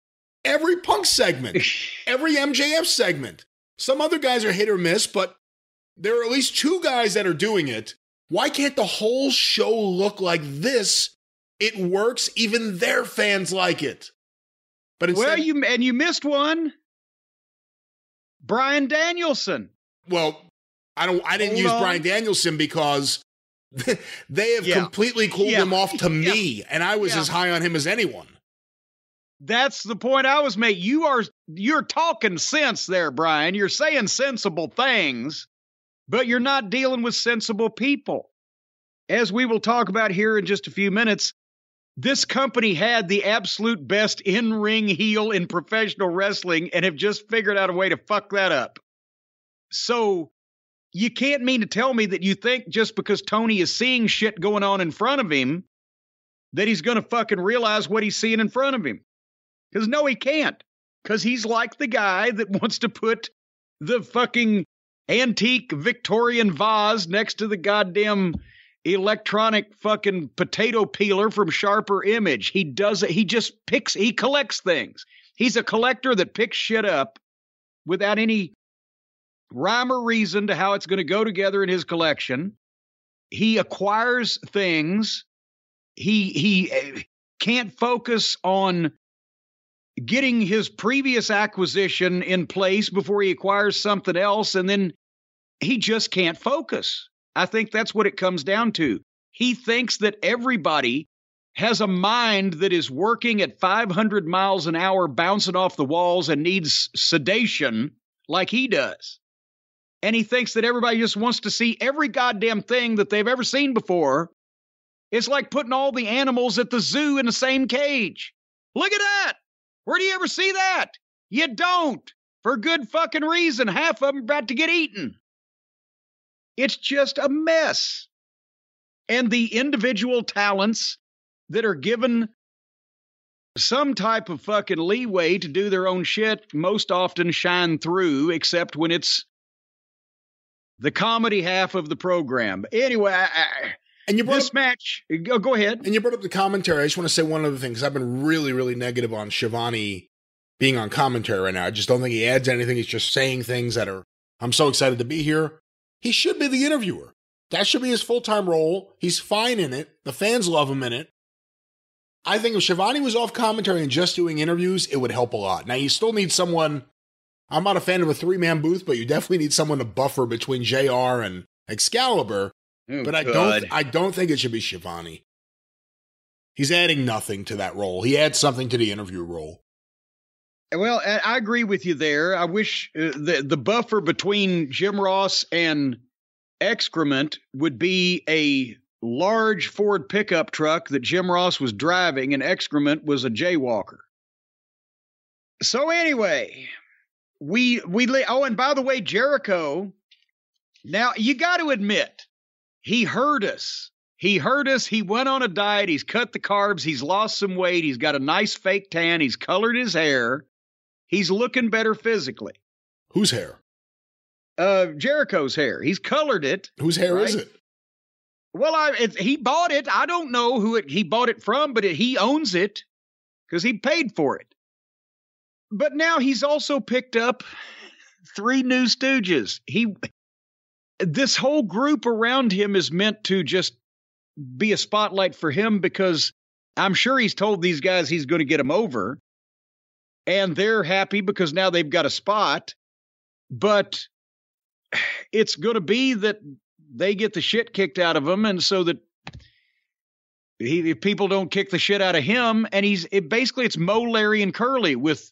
every punk segment, [laughs] every MJF segment, some other guys are hit or miss, but there are at least two guys that are doing it. Why can't the whole show look like this? It works, even their fans like it. But instead, well, you and you missed one. Bryan Danielson. well, I don't. I didn't Hold use on. Bryan Danielson because [laughs] they have Yeah. completely cooled Yeah. him off to Yeah. me, and I was as high on him as anyone. That's the point I was making. You are you're talking sense there, Brian. You're saying sensible things, but you're not dealing with sensible people. As we will talk about here in just a few minutes, this company had the absolute best in-ring heel in professional wrestling and have just figured out a way to fuck that up. So you can't mean to tell me that you think just because Tony is seeing shit going on in front of him that he's going to fucking realize what he's seeing in front of him. Because no, he can't. Because he's like the guy that wants to put the fucking antique Victorian vase next to the goddamn electronic fucking potato peeler from Sharper Image. He does it. He just picks, he collects things. He's a collector that picks shit up without any rhyme or reason to how it's going to go together in his collection. He acquires things. He he eh, can't focus on getting his previous acquisition in place before he acquires something else and then he just can't focus. I think that's what it comes down to. He thinks that everybody has a mind that is working at 500 miles an hour, bouncing off the walls, and needs sedation like he does. And he thinks that everybody just wants to see every goddamn thing that they've ever seen before. It's like putting all the animals at the zoo in the same cage. Look at that. Where do you ever see that? You don't. For good fucking reason. Half of them about to get eaten. It's just a mess. And the individual talents that are given some type of fucking leeway to do their own shit most often shine through, except when it's the comedy half of the program. Anyway, I, And you brought this up, match, go, go ahead. and you brought up the commentary. I just want to say one other thing because I've been really, really negative on Schiavone being on commentary right now. I just don't think he adds anything. He's just saying things that are, I'm so excited to be here. He should be the interviewer. That should be his full time role. He's fine in it. The fans love him in it. I think if Schiavone was off commentary and just doing interviews, it would help a lot. Now, you still need someone. I'm not a fan of a three man booth, but you definitely need someone to buffer between JR and Excalibur. Oh, but I God. don't. I don't think it should be Schiavone. He's adding nothing to that role. He adds something to the interview role. Well, I agree with you there. I wish uh, the the buffer between Jim Ross and excrement would be a large Ford pickup truck that Jim Ross was driving, and excrement was a jaywalker. So anyway, we we oh, and by the way, Jericho. Now you got to admit, he hurt us. He hurt us. He went on a diet. He's cut the carbs. He's lost some weight. He's got a nice fake tan. He's colored his hair. He's looking better physically. Whose hair? Uh, Jericho's hair. He's colored it. Whose hair is it? Well, I it, he bought it. I don't know who it, he bought it from, but it, he owns it because he paid for it. But now he's also picked up three new stooges. He this whole group around him is meant to just be a spotlight for him because I'm sure he's told these guys he's going to get them over, and they're happy because now they've got a spot. But it's going to be that they get the shit kicked out of them, and so that he, if people don't kick the shit out of him, and he's it, basically it's Moe, Larry, and Curly with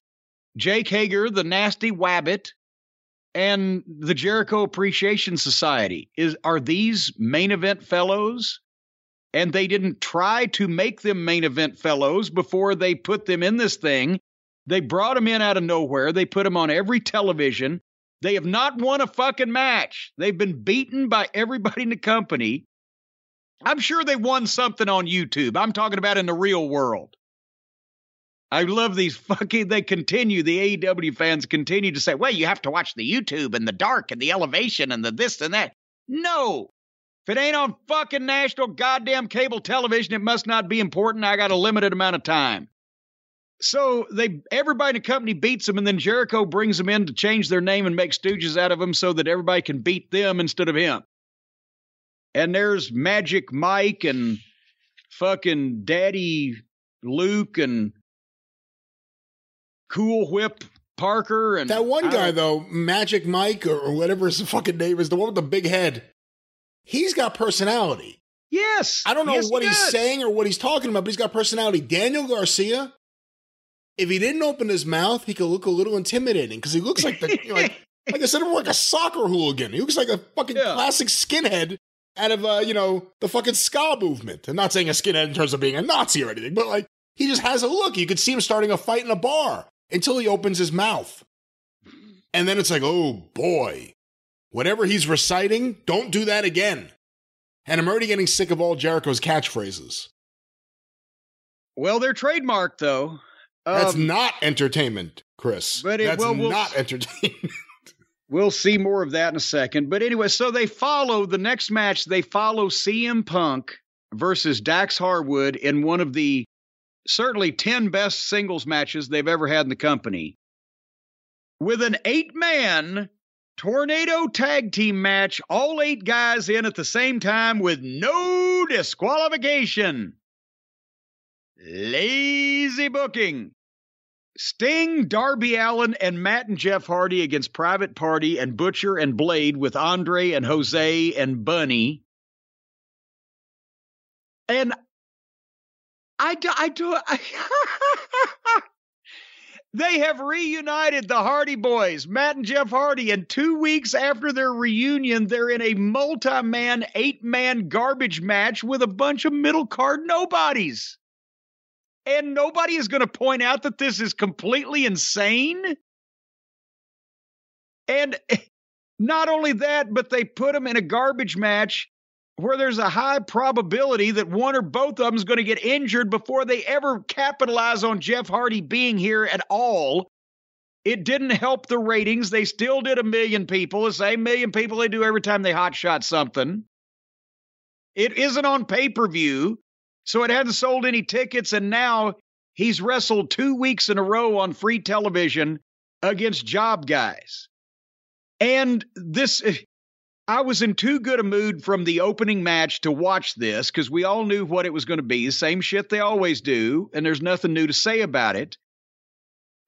Jake Hager, the nasty wabbit, and the Jericho Appreciation Society. Is are these main event fellows? And they didn't try to make them main event fellows before they put them in this thing. They brought them in out of nowhere. They put them on every television. They have not won a fucking match. They've been beaten by everybody in the company. I'm sure they won something on YouTube. I'm talking about in the real world. I love these fucking, they continue, the AEW fans continue to say, well, you have to watch the YouTube and the dark and the elevation and the this and that. No. If it ain't on fucking national goddamn cable television, it must not be important. I got a limited amount of time. So they everybody in the company beats them, and then Jericho brings them in to change their name and make stooges out of them so that everybody can beat them instead of him. And there's Magic Mike and fucking Daddy Luke and Cool Whip Parker and That one guy though, Magic Mike or, whatever his [laughs] fucking name is, the one with the big head. He's got personality. Yes, I don't know yes, what he he's saying or what he's talking about, but he's got personality. Daniel Garcia, if he didn't open his mouth, he could look a little intimidating because he looks like the [laughs] like like I said, like a soccer hooligan. He looks like a fucking Yeah. classic skinhead out of uh, you know, the fucking ska movement. I'm not saying a skinhead in terms of being a Nazi or anything, but like he just has a look. You could see him starting a fight in a bar until he opens his mouth. And then it's like, oh boy. Whatever he's reciting, don't do that again. And I'm already getting sick of all Jericho's catchphrases. Well, they're trademarked though. That's Um, not entertainment, Chris. but it- That's well, we'll- not entertainment. [laughs] We'll see more of that in a second. But anyway, so they follow the next match, they follow CM Punk versus Dax Harwood in one of the certainly 10 best singles matches they've ever had in the company. With an eight man tornado tag team match, all eight guys in at the same time with no disqualification. Lazy booking. Sting, Darby Allin, and Matt and Jeff Hardy against Private Party and Butcher and Blade with Andre and Jose and Bunny. And I do, I do, [laughs] they have reunited the Hardy Boys, Matt and Jeff Hardy, and two weeks after their reunion, they're in a multi man, eight man garbage match with a bunch of middle card nobodies and nobody is going to point out that this is completely insane. And [laughs] not only that, but they put them in a garbage match where there's a high probability that one or both of them is going to get injured before they ever capitalize on Jeff Hardy being here at all. It didn't help the ratings. They still did a million people, the same million people they do every time they hotshot something. It isn't on pay per view. So it hadn't sold any tickets, and now He's wrestled two weeks in a row on free television against job guys. And this, I was in too good a mood from the opening match to watch this because we all knew what it was going to be. Same shit they always do, and there's nothing new to say about it.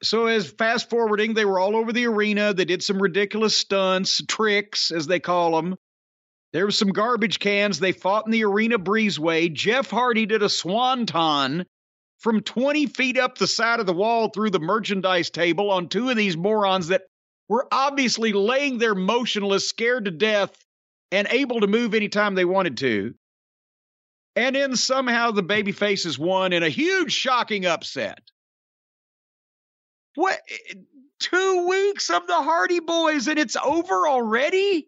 So, as fast forwarding, they were all over the arena. They did some ridiculous stunts, tricks, as they call them. There were some garbage cans. They fought in the arena breezeway. Jeff Hardy did a swanton from 20 feet up the side of the wall through the merchandise table on two of these morons that were obviously laying there motionless, scared to death, and able to move anytime they wanted to. And then somehow the baby faces won in a huge, shocking upset. What? Eh, eh, two weeks of the Hardy Boys and it's over already?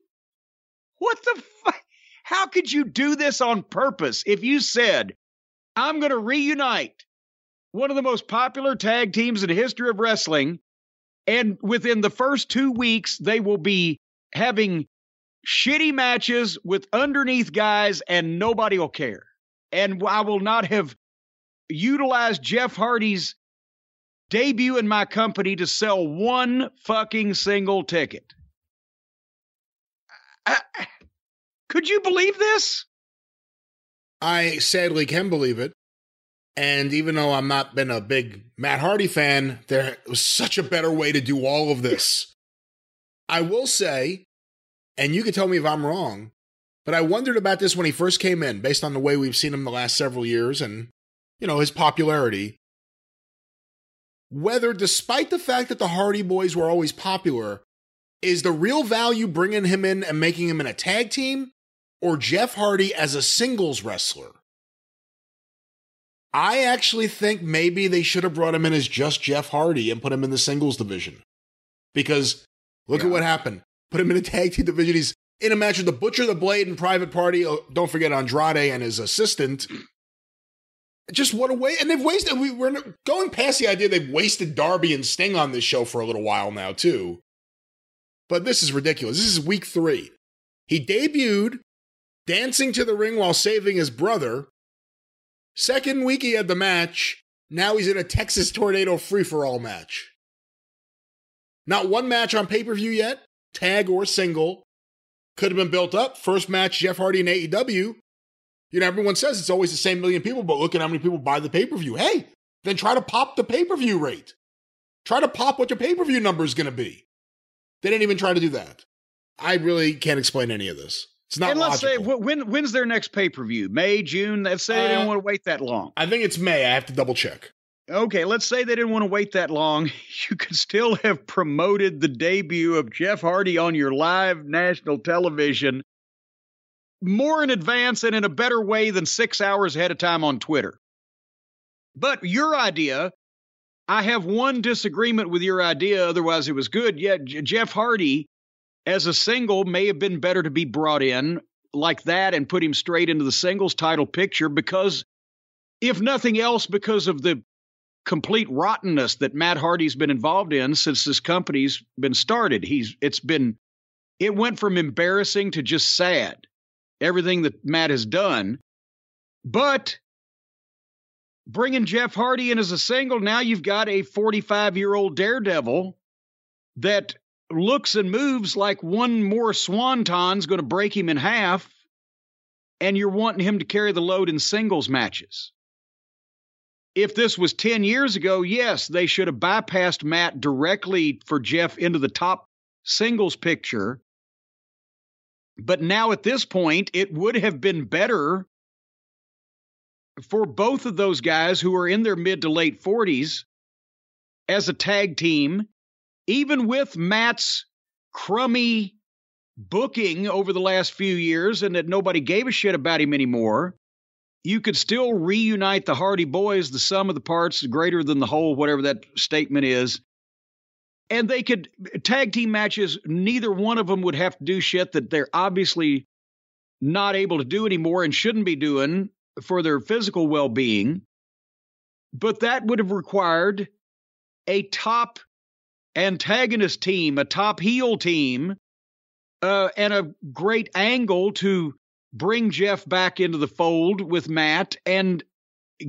What the fuck? How could you do this on purpose if you said, I'm going to reunite one of the most popular tag teams in the history of wrestling, and within the first two weeks, they will be having shitty matches with underneath guys, and nobody will care. And I will not have utilized Jeff Hardy's debut in my company to sell one fucking single ticket. could you believe this? I sadly can believe it. And even though I'm not been a big Matt Hardy fan, there was such a better way to do all of this. I will say, and you can tell me if I'm wrong, but I wondered about this when he first came in, based on the way we've seen him the last several years and, you know, his popularity. Whether, despite the fact that the Hardy Boys were always popular, is the real value bringing him in and making him in a tag team or Jeff Hardy as a singles wrestler? I actually think maybe they should have brought him in as just Jeff Hardy and put him in the singles division. Because look Yeah. at what happened. Put him in a tag team division. He's in a match with the Butcher, the Blade, and Private Party. Oh, don't forget Andrade and his assistant. Just what a way. And they've wasted, we, we're going past the idea they've wasted Darby and Sting on this show for a little while now, too. But this is ridiculous. This is week three. He debuted dancing to the ring while saving his brother. Second week he had the match. Now he's in a Texas Tornado free for all match. Not one match on pay per view yet, tag or single. Could have been built up. First match, Jeff Hardy and AEW. You know, everyone says it's always the same million people, but look at how many people buy the pay per view. Hey, then try to pop the pay per view rate. Try to pop what your pay per view number is going to be. They didn't even try to do that. I really can't explain any of this. It's not and let's logical. say when when's their next pay per view? May, June. Let's say they Uh, didn't want to wait that long. I think it's May. I have to double check. Okay, let's say they didn't want to wait that long. [laughs] You could still have promoted the debut of Jeff Hardy on your live national television more in advance and in a better way than six hours ahead of time on Twitter. But your idea, I have one disagreement with your idea. Otherwise, it was good. Yet Jeff Hardy as a single may have been better to be brought in like that and put him straight into the singles title picture because, if nothing else, because of the complete rottenness that Matt Hardy's been involved in since this company's been started. He's it's been it went from embarrassing to just sad. Everything that Matt has done. But bringing Jeff Hardy in as a single, now you've got a 45-year-old daredevil that looks and moves like one more swanton's going to break him in half and you're wanting him to carry the load in singles matches if this was 10 years ago, yes, they should have bypassed Matt directly for Jeff into the top singles picture. But now at this point, it would have been better for both of those guys who are in their mid to late 40s as a tag team, even with Matt's crummy booking over the last few years and that nobody gave a shit about him anymore you could still reunite the Hardy Boys, the sum of the parts greater than the whole, whatever that statement is. And they could tag team matches, neither one of them would have to do shit that they're obviously not able to do anymore and shouldn't be doing for their physical well being. But that would have required a top antagonist team, a top heel team, uh, and a great angle to bring Jeff back into the fold with Matt and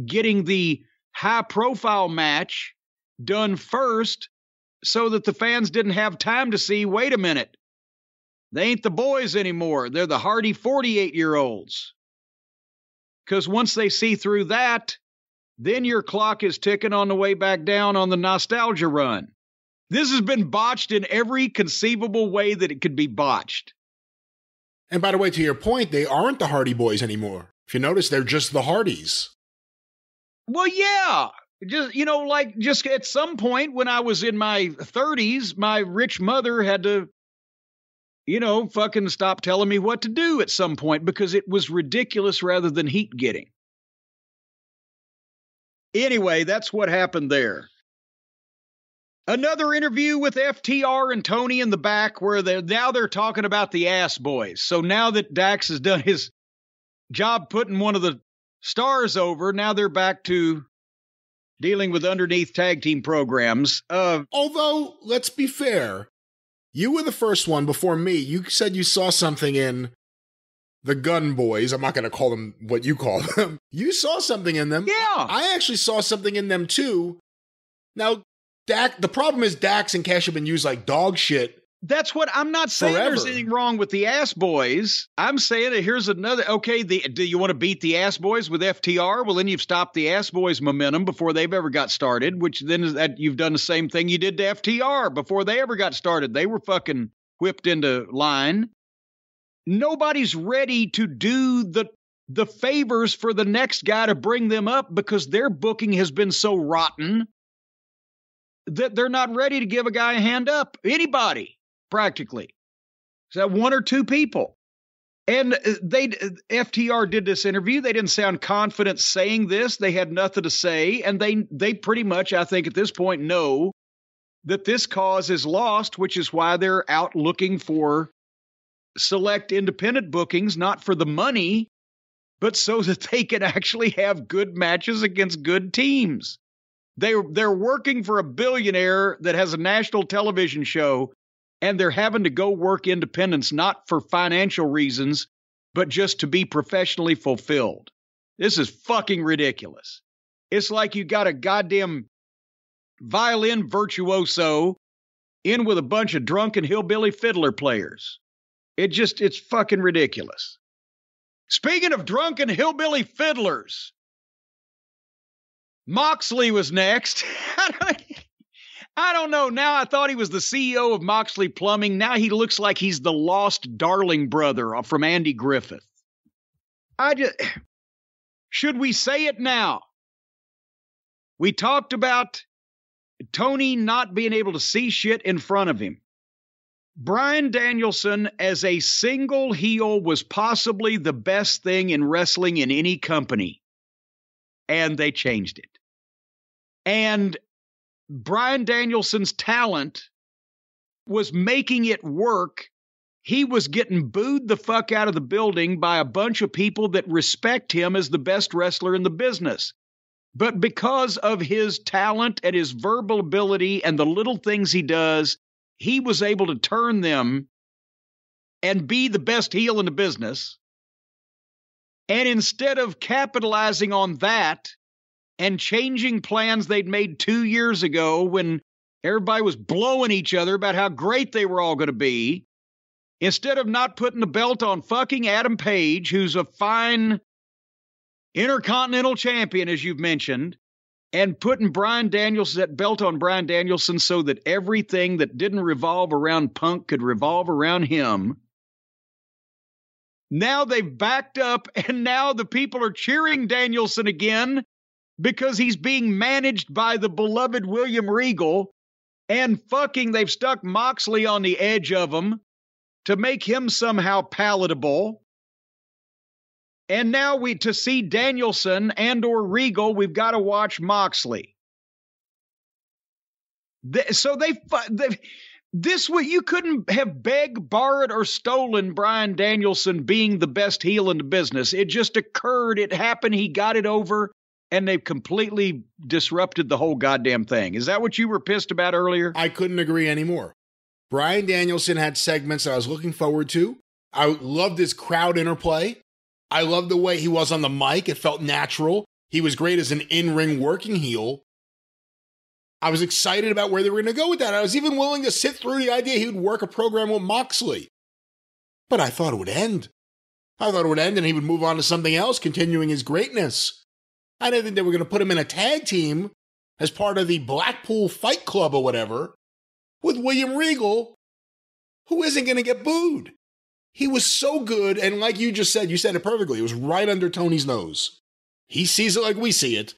getting the high profile match done first so that the fans didn't have time to see wait a minute. They ain't the boys anymore. They're the hardy 48 year olds. Because once they see through that, then your clock is ticking on the way back down on the nostalgia run. This has been botched in every conceivable way that it could be botched. And by the way, to your point, they aren't the Hardy Boys anymore. If you notice, they're just the Hardys. Well, yeah. Just you know, like just at some point when I was in my 30s, my rich mother had to you know, fucking stop telling me what to do at some point because it was ridiculous rather than heat getting. Anyway, that's what happened there. Another interview with FTR and Tony in the back where they now they're talking about the ass boys. So now that Dax has done his job putting one of the stars over, now they're back to dealing with underneath tag team programs. Uh, Although, let's be fair, you were the first one before me. You said you saw something in the Gunn Boys. I'm not going to call them what you call [laughs] them. You saw something in them. yeah. I actually saw something in them too. Now, Dak, the problem is Dax and Cash have been used like dog shit. That's what I'm not saying. There's anything wrong with the ass boys. I'm saying that here's another. Okay, the, do you want to beat the ass boys with FTR? Well, then you've stopped the ass boys' momentum before they've ever got started. Which then is that you've done the same thing you did to FTR before they ever got started. They were fucking whipped into line. Nobody's ready to do the the favors for the next guy to bring them up because their booking has been so rotten that they're not ready to give a guy a hand up. Anybody, practically. Is that one or two people? And uh, they FTR did this interview. They didn't sound confident saying this. They had nothing to say, and they they pretty much, I think, at this point, know that this cause is lost, which is why they're out looking for select independent bookings, not for the money, but so [laughs] that they can actually have good matches against good teams. They they're working for a billionaire that has a national television show and they're having to go work independence not for financial reasons but just to be professionally fulfilled. This is fucking ridiculous. It's like you got a goddamn violin virtuoso in with a bunch of drunken hillbilly fiddler players. It just it's fucking ridiculous. Speaking of drunken hillbilly fiddlers, Moxley was next. [laughs] I don't know. Now I thought he was the CEO of Moxley Plumbing. Now he looks like he's the lost darling brother from Andy Griffith. I just [sighs] should we say it now? We talked about Tony not being able to see shit in front of him. Bryan Danielson as a single heel was possibly the best thing in wrestling in any company. And they changed it. And Bryan Danielson's talent was making it work. He was getting booed the fuck out of the building by a bunch of people that respect him as the best wrestler in the business. But because of his talent and his verbal ability and the little things he does, he was able to turn them and be the best heel in the business. And instead of capitalizing on that and changing plans they'd made two years ago when everybody was blowing each other about how great they were all going to be, instead of not putting the belt on fucking Adam Page, who's a fine intercontinental champion, as you've mentioned, and putting Bryan Danielson that belt on Bryan Danielson so that everything that didn't revolve around Punk could revolve around him. Now they've backed up, [laughs] and now the people are cheering Danielson again because he's being managed by the beloved William Regal. And fucking, they've stuck Moxley on the edge of him to make him somehow palatable. And now we to see Danielson and or Regal, we've got to watch Moxley. So they, they this way you couldn't have begged, borrowed, or stolen Bryan Danielson being the best heel in the business. It just occurred. It happened. He got it over, and they've completely disrupted the whole goddamn thing. Is that what you were pissed about earlier? I couldn't agree anymore. Bryan Danielson had segments I was looking forward to. I loved his crowd interplay. I loved the way he was on the mic. It felt natural. He was great as an in ring working heel. I was excited about where they were going to go with that. I was even willing to sit through the idea he would work a program with Moxley. But I thought it would end. I thought it would end and he would move on to something else, continuing his greatness. I didn't think they were going to put him in a tag team as part of the Blackpool Fight Club or whatever with William Regal, who isn't going to get booed. He was so good, and like you just said, you said it perfectly. It was right under Tony's nose. He sees it like we see it.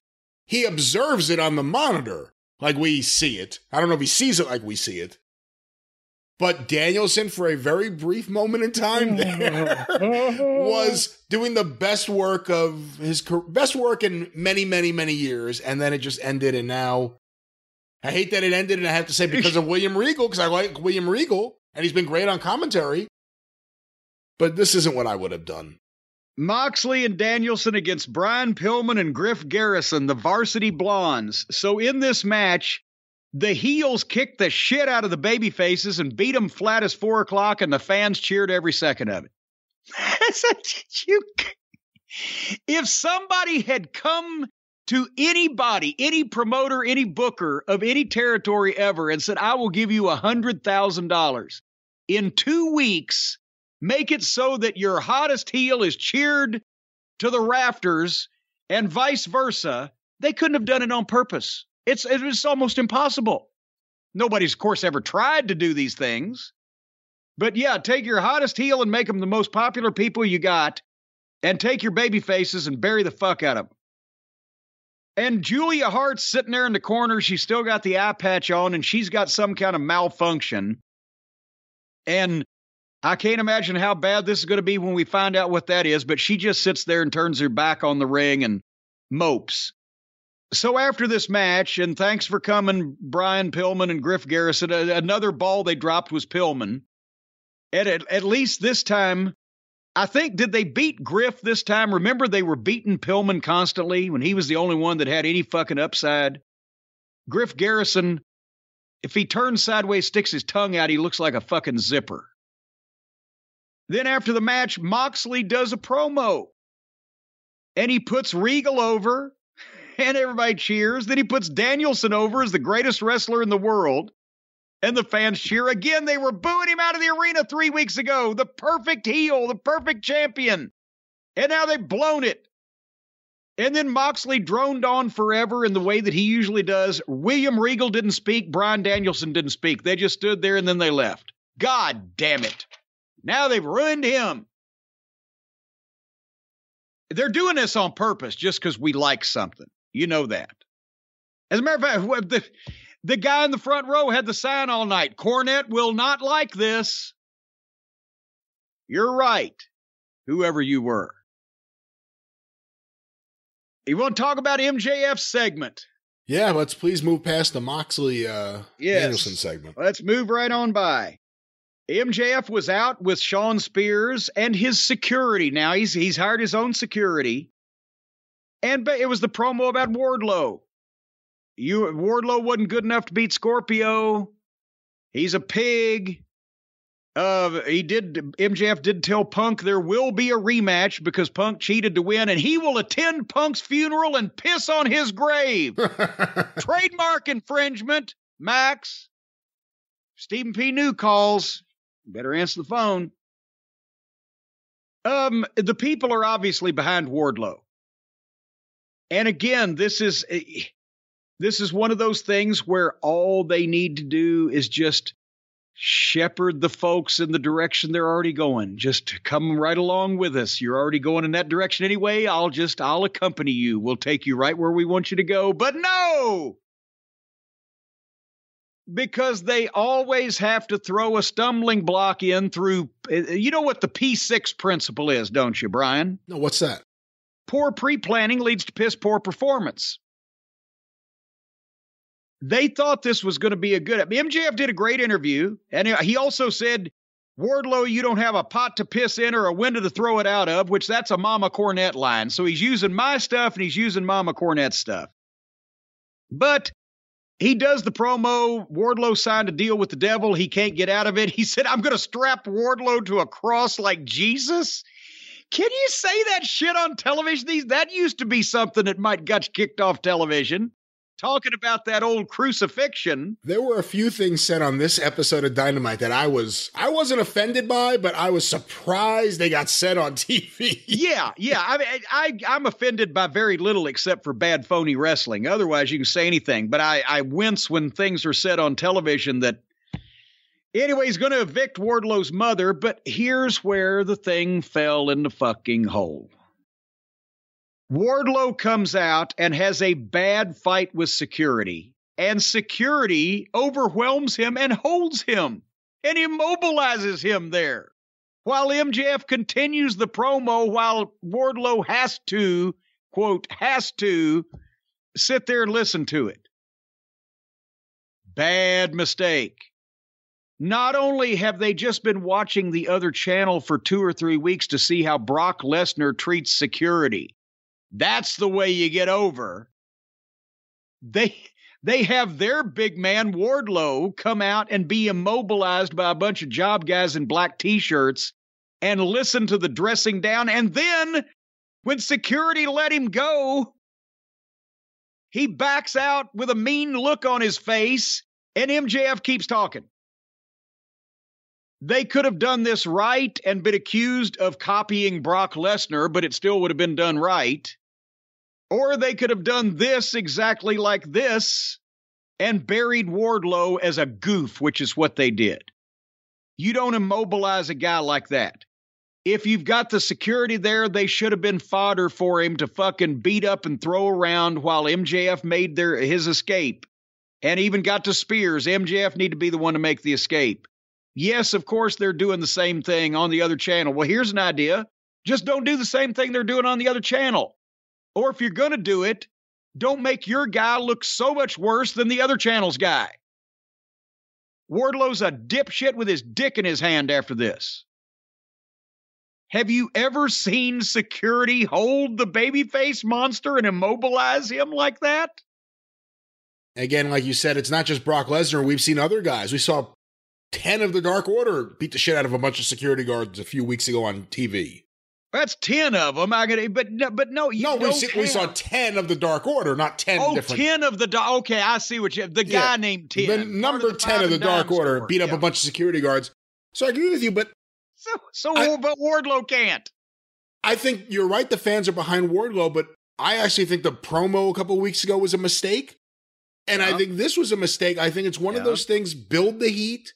He observes it on the monitor like we see it. I don't know if he sees it like we see it. But Danielson, for a very brief moment in time there, [laughs] was doing the best work of his best work in many, many, many years. And then it just ended. And now I hate that it ended. And I have to say, because of William Regal, because I like William Regal and he's been great on commentary. But this isn't what I would have done. Moxley and Danielson against Brian Pillman and Griff Garrison, the varsity blondes. So in this match, the heels kicked the shit out of the baby faces and beat them flat as four o'clock, and the fans cheered every second of it. [laughs] [laughs] if somebody had come to anybody, any promoter, any booker of any territory ever and said, I will give you a $100,000 in two weeks Make it so that your hottest heel is cheered to the rafters and vice versa. They couldn't have done it on purpose. It's it's almost impossible. Nobody's, of course, ever tried to do these things. But yeah, take your hottest heel and make them the most popular people you got, and take your baby faces and bury the fuck out of them. And Julia Hart's sitting there in the corner. She's still got the eye patch on, and she's got some kind of malfunction. And I can't imagine how bad this is going to be when we find out what that is, but she just sits there and turns her back on the ring and mopes. So after this match, and thanks for coming, Brian Pillman and Griff Garrison, another ball they dropped was Pillman. And at, at least this time, I think, did they beat Griff this time? Remember, they were beating Pillman constantly when he was the only one that had any fucking upside? Griff Garrison, if he turns sideways, sticks his tongue out, he looks like a fucking zipper. Then after the match, Moxley does a promo and he puts Regal over [laughs] and everybody cheers. Then he puts Danielson over as the greatest wrestler in the world. And the fans cheer again. They were booing him out of the arena three weeks ago. The perfect heel, the perfect champion. And now they've blown it. And then Moxley droned on forever in the way that he usually does. William Regal didn't speak. Bryan Danielson didn't speak. They just stood there and then they left. God damn it. Now they've ruined him. They're doing this on purpose just because we like something. You know that. As a matter of fact, the, the guy in the front row had the sign all night Cornette will not like this. You're right, whoever you were. You want to talk about MJF segment? Yeah, let's please move past the Moxley uh, yes. Danielson segment. Let's move right on by. MJF was out with Shawn Spears and his security. Now he's he's hired his own security. And it was the promo about Wardlow. You Wardlow wasn't good enough to beat Scorpio. He's a pig. Uh, he did. MJF did tell Punk there will be a rematch because Punk cheated to win, and he will attend Punk's funeral and piss on his grave. [laughs] Trademark infringement, Max. Stephen P. New calls. Better answer the phone. Um, the people are obviously behind Wardlow. And again, this is this is one of those things where all they need to do is just shepherd the folks in the direction they're already going. Just come right along with us. You're already going in that direction anyway. I'll just I'll accompany you. We'll take you right where we want you to go. But no, because they always have to throw a stumbling block in through eh, eh, you know what the P6 principle is, don't you, Brian? No, what's that? Poor pre-planning leads to piss poor performance. They thought this was going to be a good MJF did a great interview and he also said Wardlow, you don't have a pot to piss in or a window to throw it out of, which that's a Mama Cornette line. So he's using my stuff and he's using Mama Cornette stuff. But he does the promo. Wardlow signed a deal with the devil. He can't get out of it. He said, I'm going to strap Wardlow to a cross like Jesus. can you say that shit on television? These that used to be something that might got kicked off television. Talking about that old crucifixion. There were a few things said on this episode of Dynamite that I was I wasn't offended by, but I was surprised they got said on [laughs] TV. yeah, yeah. I mean, I I'm offended by very little except for bad phony wrestling. Otherwise, you can say anything. But I I wince when things are said on television that Anyway, he's going to evict Wardlow's mother, but here's where the thing fell in the fucking hole. Wardlow comes out and has a bad fight with security, and security overwhelms him and holds him and immobilizes him there. While MJF continues the promo, while Wardlow has to, quote, has to sit there and listen to it. Bad mistake. Not only have they just been watching the other channel for two or three weeks to see how Brock Lesnar treats security. That's the way you get over. They they have their big man Wardlow come out and be immobilized by a bunch of job guys in black t-shirts and listen to the dressing down and then when security let him go he backs out with a mean look on his face and MJF keeps talking. They could have done this right and been accused of copying Brock Lesnar, but it still would have been done right. Or they could have done this exactly like this and buried Wardlow as a goof, which is what they did. You don't immobilize a guy like that. If you've got the security there, they should have been fodder for him to fucking beat up and throw around while MJF made their his escape. And even got to Spears. MJF need to be the one to make the escape. Yes, of course, they're doing the same thing on the other channel. Well, here's an idea just don't do the same thing they're doing on the other channel. Or if you're going to do it, don't make your guy look so much worse than the other channel's guy. Wardlow's a dipshit with his dick in his hand after this. Have you ever seen security hold the babyface monster and immobilize him like that? Again, like you said, it's not just Brock Lesnar. We've seen other guys. We saw 10 of the Dark Order beat the shit out of a bunch of security guards a few weeks ago on TV. That's 10 of them. I got but no, but no, you No, we, see, we saw 10 of the Dark Order, not 10 oh, different. 10 of the Dark Okay, I see what you The guy Yeah. named 10. The number the 10 of the Dark Order Store. beat up Yeah. a bunch of security guards. So I agree with you, but So, so I- but Wardlow can't. I think you're right. The fans are behind Wardlow, but I actually think the promo a couple weeks ago was a mistake. And I think this was a mistake. I think it's one of those things build the heat,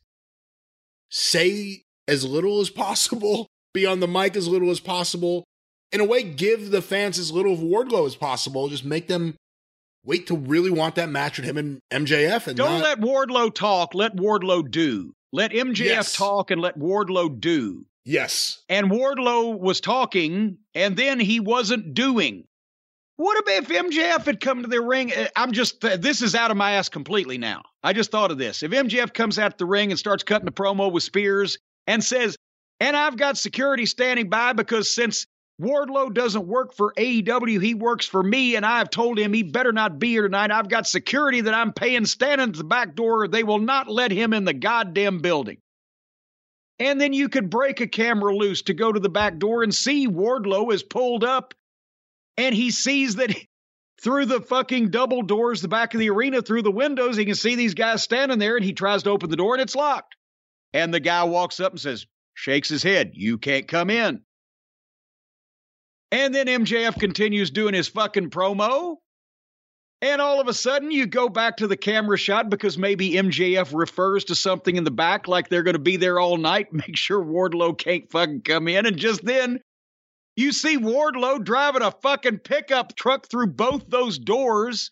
say as little as possible, be on the mic as little as possible. In a way, give the fans as little of Wardlow as possible. Just make them wait to really want that match with him and MJF. And Don't not, let Wardlow talk, let Wardlow do. Let MJF Yes. talk and let Wardlow do. yes, And Wardlow was talking and then he wasn't doing. What about if MJF had come to the ring? Uh, I'm just, this is out of my ass completely now. I just thought of this. If MJF comes out the ring and starts cutting a promo with Spears and says, and I've got security standing by because since Wardlow doesn't work for AEW, he works for me, and I've told him he better not be here tonight. I've got security that I'm paying standing at the back door. They will not let him in the goddamn building. And then you could break a camera loose to go to the back door and see Wardlow is pulled up and he sees that [laughs] through the fucking double doors, the back of the arena, through the windows, he can see these guys standing there and he tries to open the door and it's locked. And the guy walks up and says, shakes his head, You can't come in. And then MJF continues doing his fucking promo. And all of a sudden, you go back to the camera shot because maybe MJF refers to something in the back, like they're going to be there all night, [laughs] make sure Wardlow can't fucking come in. And just then, you see Wardlow driving a fucking pickup truck through both those doors,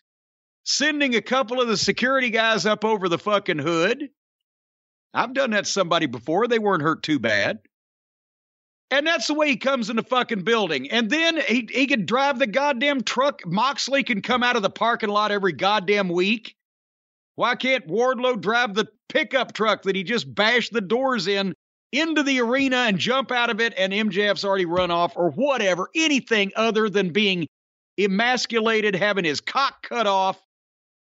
sending a couple of the security guys up over the fucking hood. I've done that to somebody before. They weren't hurt too bad. And that's the way he comes in the fucking building. And then he, he can drive the goddamn truck. Moxley can come out of the parking lot every goddamn week. Why can't Wardlow drive the pickup truck that he just bashed the doors in into the arena and jump out of it and MJF's already run off or whatever, anything other than being emasculated, having his cock cut off,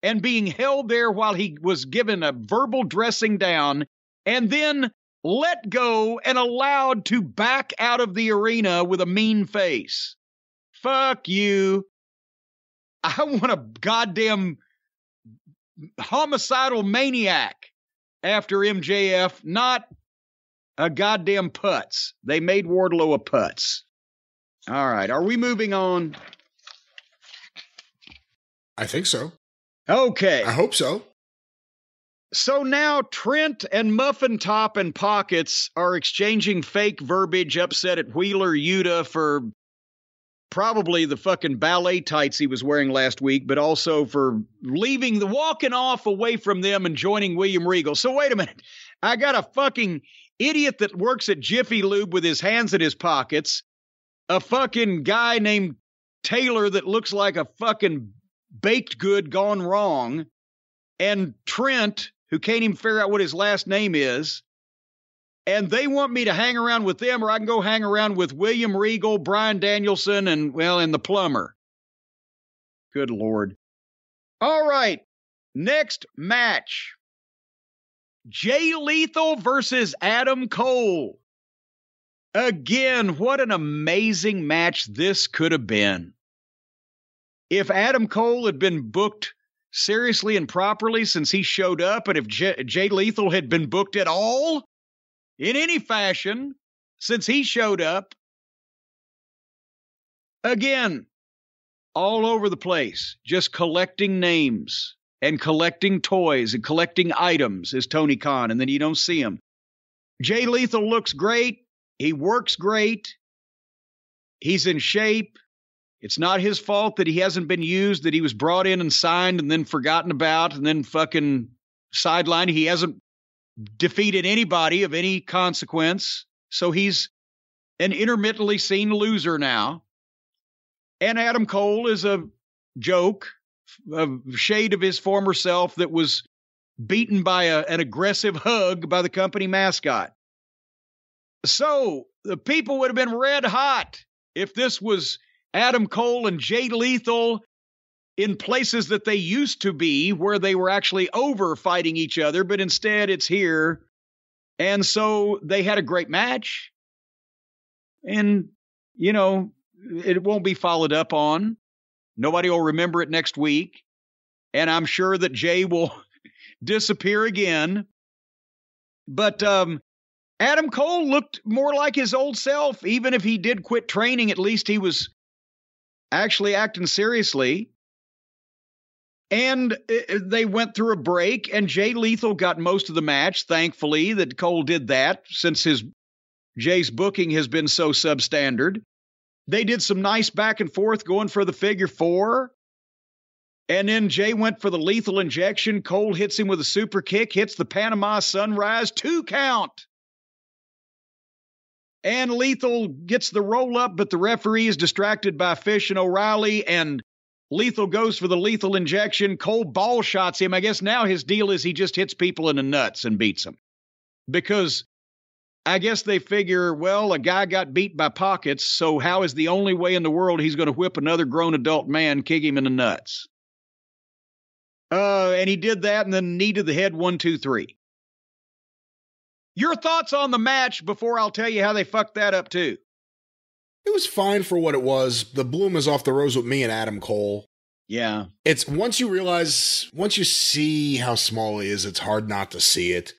and being held there while he was given a verbal dressing down. And then let go and allowed to back out of the arena with a mean face. Fuck you. I want a goddamn homicidal maniac after MJF, not a goddamn putz. They made Wardlow a putz. All right, are we moving on? I think so. Okay. I hope so. So now Trent and Muffin Top and Pockets are exchanging fake verbiage upset at Wheeler Yuta for probably the fucking ballet tights he was wearing last week, but also for leaving the walking off away from them and joining William Regal. So wait a minute. I got a fucking idiot that works at Jiffy Lube with his hands in his pockets, a fucking guy named Taylor that looks like a fucking baked good gone wrong, and Trent, who can't even figure out what his last name is. And they want me to hang around with them, or I can go hang around with William Regal, Bryan Danielson, and, well, and the plumber. Good Lord. All right. Next match Jay Lethal versus Adam Cole. Again, what an amazing match this could have been. If Adam Cole had been booked seriously and properly since he showed up, and if J- Jay Lethal had been booked at all in any fashion since he showed up, again, all over the place, just collecting names and collecting toys and collecting items is Tony Khan, and then you don't see him. Jay Lethal looks great. He works great. He's in shape. It's not his fault that he hasn't been used, that he was brought in and signed and then forgotten about and then fucking sidelined. He hasn't defeated anybody of any consequence. So he's an intermittently seen loser now. And Adam Cole is a joke, a shade of his former self that was beaten by a, an aggressive hug by the company mascot. So the people would have been red hot if this was Adam Cole and Jay Lethal in places that they used to be where they were actually over fighting each other, but instead it's here. And so they had a great match. And, you know, it won't be followed up on. Nobody will remember it next week. And I'm sure that Jay will [laughs] disappear again. But um, Adam Cole looked more like his old self. Even if he did quit training, at least he was actually acting seriously. And uh, uh, they went through a break, and Jay Lethal got most of the match. Thankfully, that Cole did that since his Jay's booking has been so substandard. They did some nice back and forth going for the figure four. And then Jay went for the lethal injection. Cole hits him with a super kick, hits the Panama Sunrise, two count. And Lethal gets the roll up, but the referee is distracted by Fish and O'Reilly, and Lethal goes for the lethal injection. Cole ball shots him. I guess now his deal is he just hits people in the nuts and beats them. Because I guess they figure, well, a guy got beat by pockets, so how is the only way in the world he's going to whip another grown adult man, kick him in the nuts? Uh, and he did that and then knee to the head, one, two, three. Your thoughts on the match before I'll tell you how they fucked that up too. It was fine for what it was. The bloom is off the rose with me and Adam Cole. Yeah. It's once you realize, once you see how small he is, it's hard not to see it.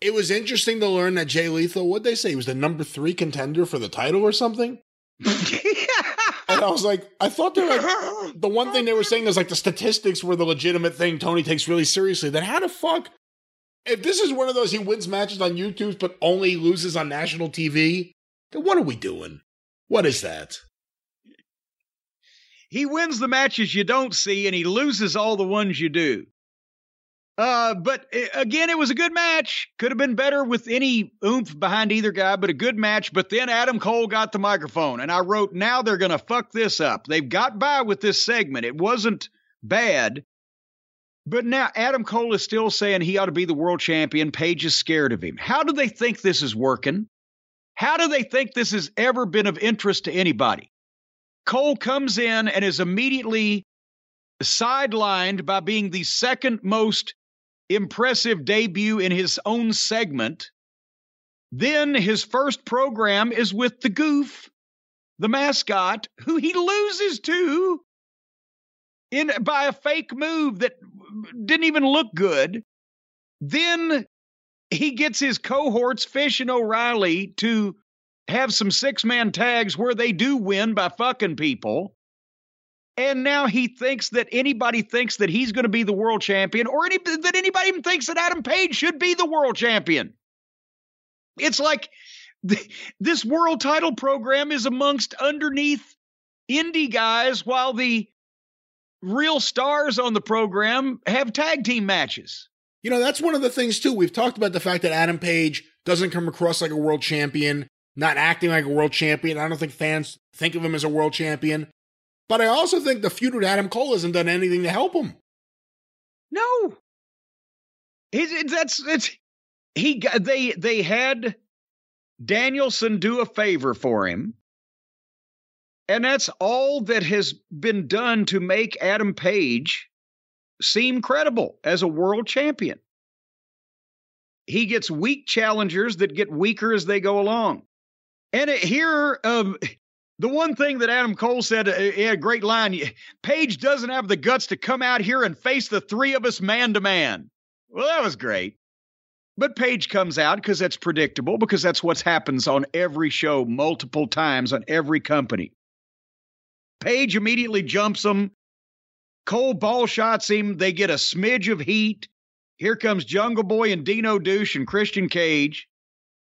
It was interesting to learn that Jay Lethal, what'd they say? He was the number three contender for the title or something? [laughs] and I was like, I thought they were like, the one thing they were saying is like the statistics were the legitimate thing Tony takes really seriously. Then how the fuck if this is one of those he wins matches on YouTube but only loses on national TV, then what are we doing? What is that? He wins the matches you don't see and he loses all the ones you do. Uh, but again, it was a good match. Could have been better with any oomph behind either guy, but a good match. But then Adam Cole got the microphone, and I wrote, now they're going to fuck this up. They've got by with this segment. It wasn't bad, but now Adam Cole is still saying he ought to be the world champion. Page is scared of him. How do they think this is working? How do they think this has ever been of interest to anybody? Cole comes in and is immediately sidelined by being the second most impressive debut in his own segment Then his first program is with the Goof, the mascot, who he loses to in by a fake move that didn't even look good. Then he gets his cohorts, Fish and O'Reilly, to have some six man tags where they do win by fucking people. And now he thinks that anybody thinks that he's going to be the world champion, or any, that anybody even thinks that Adam Page should be the world champion. It's like th- this world title program is amongst underneath indie guys, while the real stars on the program have tag team matches. You know, that's one of the things too. We've talked about the fact that Adam Page doesn't come across like a world champion, not acting like a world champion. I don't think fans think of him as a world champion. But I also think the feud with Adam Cole hasn't done anything to help him. No, it, that's it's he. They they had Danielson do a favor for him, and that's all that has been done to make Adam Page seem credible as a world champion. He gets weak challengers that get weaker as they go along. And it, here, um, the one thing that Adam Cole said, uh, a great line Page doesn't have the guts to come out here and face the three of us man to man. Well, that was great. But Page comes out because that's predictable, because that's what happens on every show multiple times on every company. Page immediately jumps him. Cole ball shots him. They get a smidge of heat. Here comes Jungle Boy and Dino Douche and Christian Cage,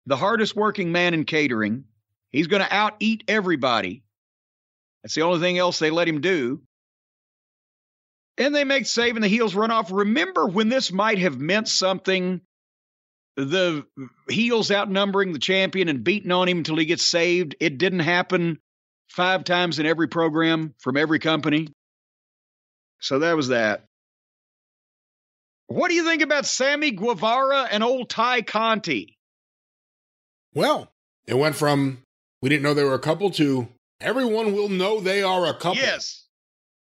the hardest working man in catering. He's going to out eat everybody. That's the only thing else they let him do. And they make saving the heels run off. Remember when this might have meant something? The heels outnumbering the champion and beating on him until he gets saved. It didn't happen five times in every program from every company. So that was that. What do you think about Sammy Guevara and old Ty Conti? Well, it went from we didn't know they were a couple to everyone will know they are a couple. Yes.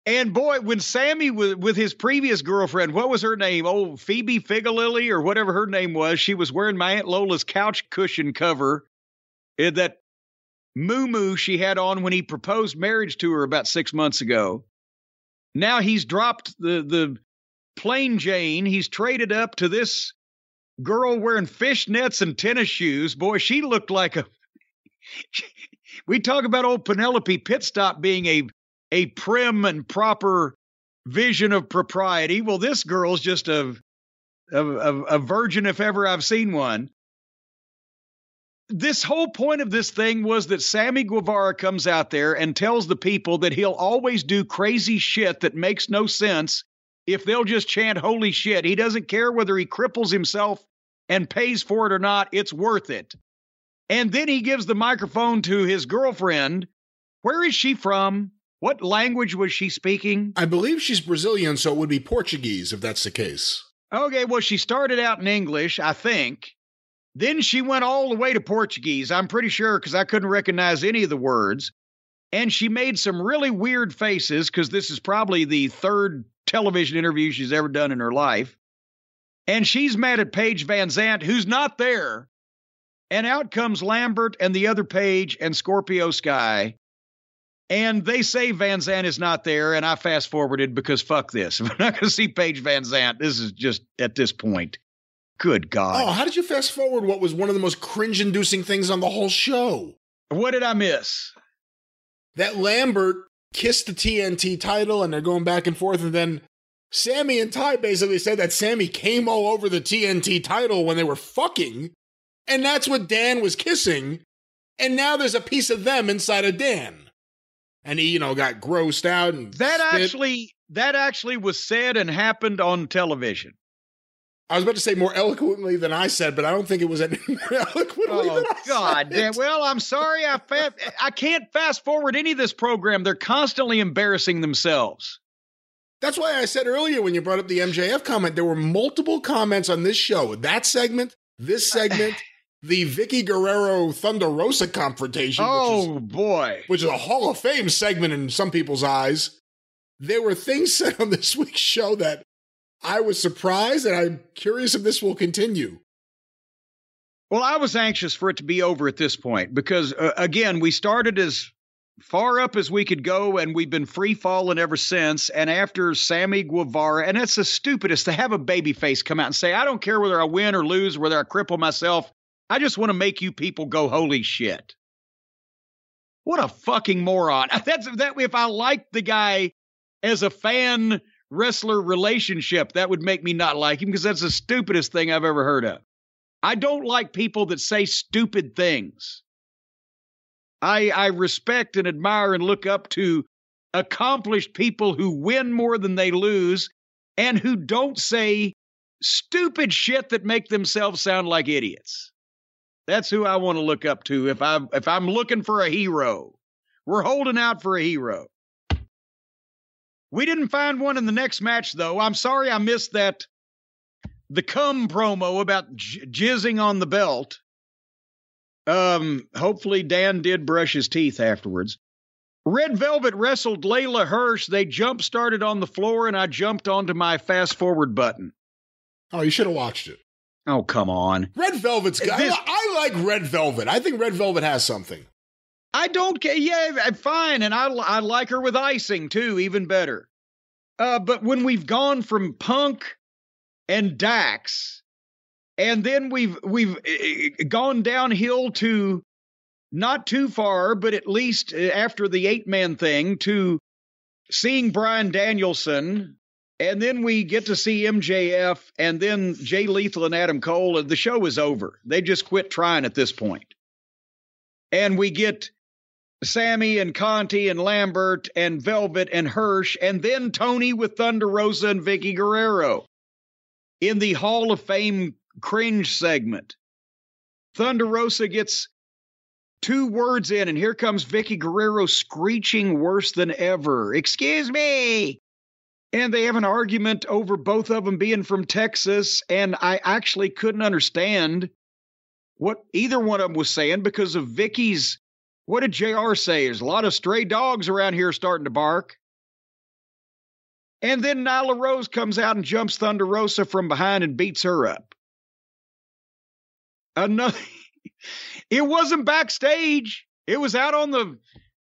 And boy, when Sammy was with his previous girlfriend, what was her name? Oh, Phoebe Figalili or whatever her name was. She was wearing my Aunt Lola's couch cushion cover. eh, that moo she had on when he proposed marriage to her about six months ago. Now he's dropped the the plain Jane. He's traded up to this girl wearing fishnets and tennis shoes. Boy, she looked like a. [laughs] we talk about old Penelope Pitstop being a a prim and proper vision of propriety. Well, this girl's just a a, a, a virgin if ever I've seen one. This whole point of this thing was that Sammy Guevara comes out there and tells the people that he'll always do crazy shit that makes no sense if they'll just chant holy shit. He doesn't care whether he cripples himself and pays for it or not, it's worth it. And then he gives the microphone to his girlfriend. Where is she from? What language was she speaking? I believe she's Brazilian, so it would be Portuguese if that's the case. Okay, well, she started out in English, I think. Then she went all the way to Portuguese, I'm pretty sure, because I couldn't recognize any of the words. And she made some really weird faces, because this is probably the third television interview she's ever done in her life. And she's mad at Paige Van Zant, who's not there. And out comes Lambert and the other Page and Scorpio Sky. And they say Van Zant is not there, and I fast forwarded because fuck this. [laughs] If I'm not going to see Paige Van Zant, this is just at this point. Good God. Oh, how did you fast forward what was one of the most cringe inducing things on the whole show? What did I miss? That Lambert kissed the TNT title and they're going back and forth, and then Sammy and Ty basically said that Sammy came all over the TNT title when they were fucking, and that's what Dan was kissing, and now there's a piece of them inside of Dan. And he, you know, got grossed out and That spit. actually that actually was said and happened on television. I was about to say more eloquently than I said, but I don't think it was any more [laughs] eloquently Oh than I God! said. damn. Well, I'm sorry. I fa- I can't fast forward any of this program. They're constantly embarrassing themselves. That's why I said earlier when you brought up the MJF comment, there were multiple comments on this show. That segment, this [laughs] segment, the Vickie Guerrero Thunder Rosa confrontation, which, Oh is, boy! which is a Hall of Fame segment in some people's eyes. There were things said on this week's show that I was surprised, and I'm curious if this will continue. Well, I was anxious for it to be over at this point because, uh, again, we started as far up as we could go, and we've been free falling ever since. And after Sammy Guevara, and that's the stupidest to have a baby face come out and say, I don't care whether I win or lose, whether I cripple myself. I just want to make you people go, holy shit. What a fucking moron. [laughs] That's that if I liked the guy as a fan wrestler relationship, that would make me not like him because that's the stupidest thing I've ever heard of. I don't like people that say stupid things. I, I respect and admire and look up to accomplished people who win more than they lose and who don't say stupid shit that make themselves sound like idiots. That's who I want to look up to if I if I'm looking for a hero. We're holding out for a hero. We didn't find one in the next match though. I'm sorry I missed that the cum promo about j- jizzing on the belt. Um, hopefully Dan did brush his teeth afterwards. Red Velvet wrestled Leyla Hirsch. They jump started on the floor, and I jumped onto my fast forward button. Oh, you should have watched it. Oh, come on. Red Velvet's good. This- I, I like Red Velvet. I think Red Velvet has something. I don't care. Yeah, eh, eh, fine. And I, I like her with icing too, even better. Uh, but when we've gone from Punk and Dax, and then we've we've uh, gone downhill to not too far, but at least after the eight man thing to seeing Bryan Danielson, and then we get to see MJF, and then Jay Lethal and Adam Cole, and the show is over. They just quit trying at this point. And we get Sammy and Conti and Lambert and Velvet and Hirsch, and then Tony with Thunder Rosa and Vickie Guerrero in the Hall of Fame cringe segment. Thunder Rosa gets two words in, and here comes Vickie Guerrero screeching worse than ever. Excuse me. And they have an argument over both of them being from Texas, and I actually couldn't understand what either one of them was saying because of Vickie's what did JR say? There's a lot of stray dogs around here starting to bark. And then Nyla Rose comes out and jumps Thunder Rosa from behind and beats her up. Another [laughs] it wasn't backstage. It was out on the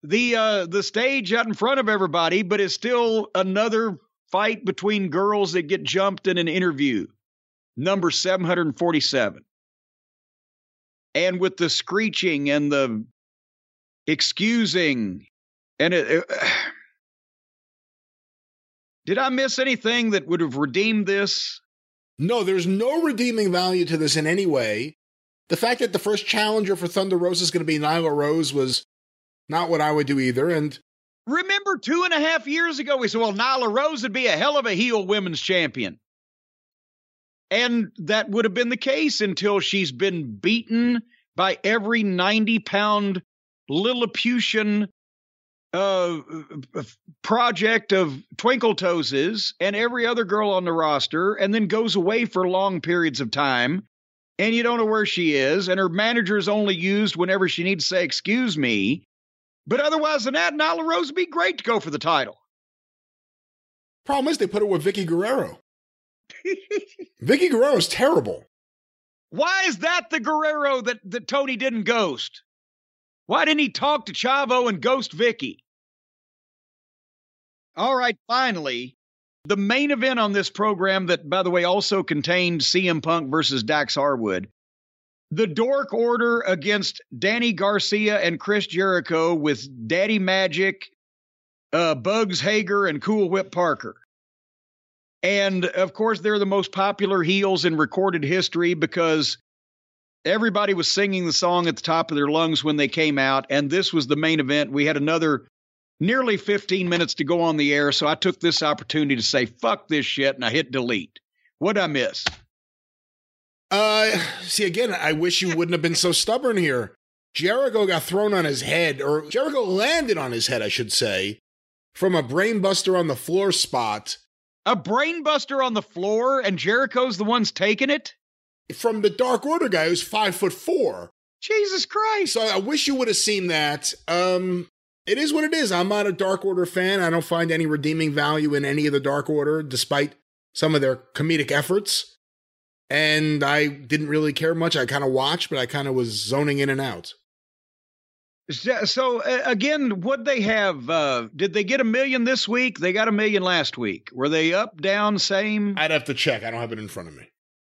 the uh the stage out in front of everybody, but it's still another fight between girls that get jumped in an interview. Number 747. And with the screeching and the excusing and it, it, [sighs] did i miss anything that would have redeemed this No, there's no redeeming value to this in any way. The fact that the first challenger for Thunder Rose is going to be Nyla Rose was not what I would do either. And remember two and a half years ago we said well nyla rose would be a hell of a heel women's champion and that would have been the case until she's been beaten by every 90 pound Lilliputian uh, project of Twinkle Toeses and every other girl on the roster, and then goes away for long periods of time, and you don't know where she is, and her manager is only used whenever she needs to say, Excuse me. But otherwise than that, Nyla Rose would be great to go for the title. problem is, they put her with Vickie Guerrero. [laughs] Vickie Guerrero is terrible. Why is that the Guerrero that, that Tony didn't ghost? Why didn't he talk to Chavo and ghost Vickie? All right, finally, the main event on this program that, by the way, also contained CM Punk versus Dax Harwood. The Dork Order against Danny Garcia and Chris Jericho with Daddy Magic, uh, Bugs Hager, and Cool Whip Parker. And of course, they're the most popular heels in recorded history because everybody was singing the song at the top of their lungs when they came out. And this was the main event. We had another nearly 15 minutes to go on the air. So I took this opportunity to say, fuck this shit. And I hit delete. What'd I miss? Uh, see, again, I wish you wouldn't have been so stubborn here. Jericho got thrown on his head, or Jericho landed on his head, I should say, from a brainbuster on the floor spot A brainbuster on the floor and Jericho's the ones taking it? From the Dark Order guy who's five foot four. Jesus Christ. So I wish you would have seen that. Um, it is what it is. I'm not a Dark Order fan. I don't find any redeeming value in any of the Dark Order, despite some of their comedic efforts. and I didn't really care much. I kind of watched, but I kind of was zoning in and out. So, uh, again, what they have? Uh, did they get a million this week? They got a million last week. Were they up, down, same? I'd have to check. I don't have it in front of me.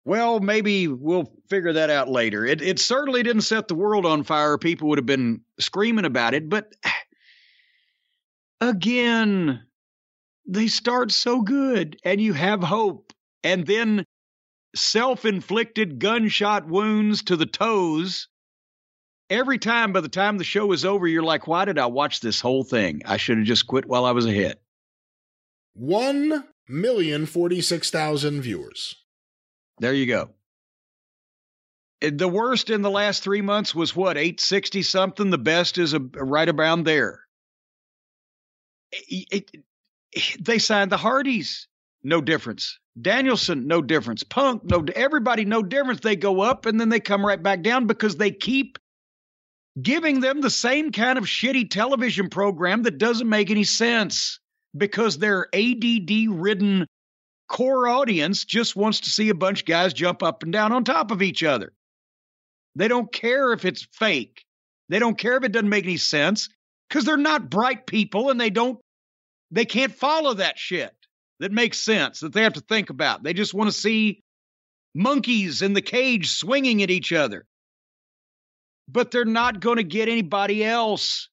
Well, maybe we'll figure that out later. It it certainly didn't set the world on fire. People would have been screaming about it, but again, they start so good and you have hope. And then self-inflicted gunshot wounds to the toes. Every time by the time the show is over, you're like, why did I watch this whole thing? I should have just quit while I was ahead. One million forty-six thousand viewers. There you go. Eh, the worst in the last three months was what, 860 something? The best is a, right around there. Eh, it, it, it, they signed the Hardys, no difference. Danielson, no difference. Punk, no, everybody, no difference. They go up and then they come right back down because they keep giving them the same kind of shitty television program that doesn't make any sense because they're ADD ridden core audience just wants to see a bunch of guys jump up and down on top of each other. They don't care if it's fake. They don't care if it doesn't make any sense because they're not bright people and they don't, they can't follow that shit that makes sense that they have to think about. They just want to see monkeys in the cage swinging at each other. But they're not going to get anybody else.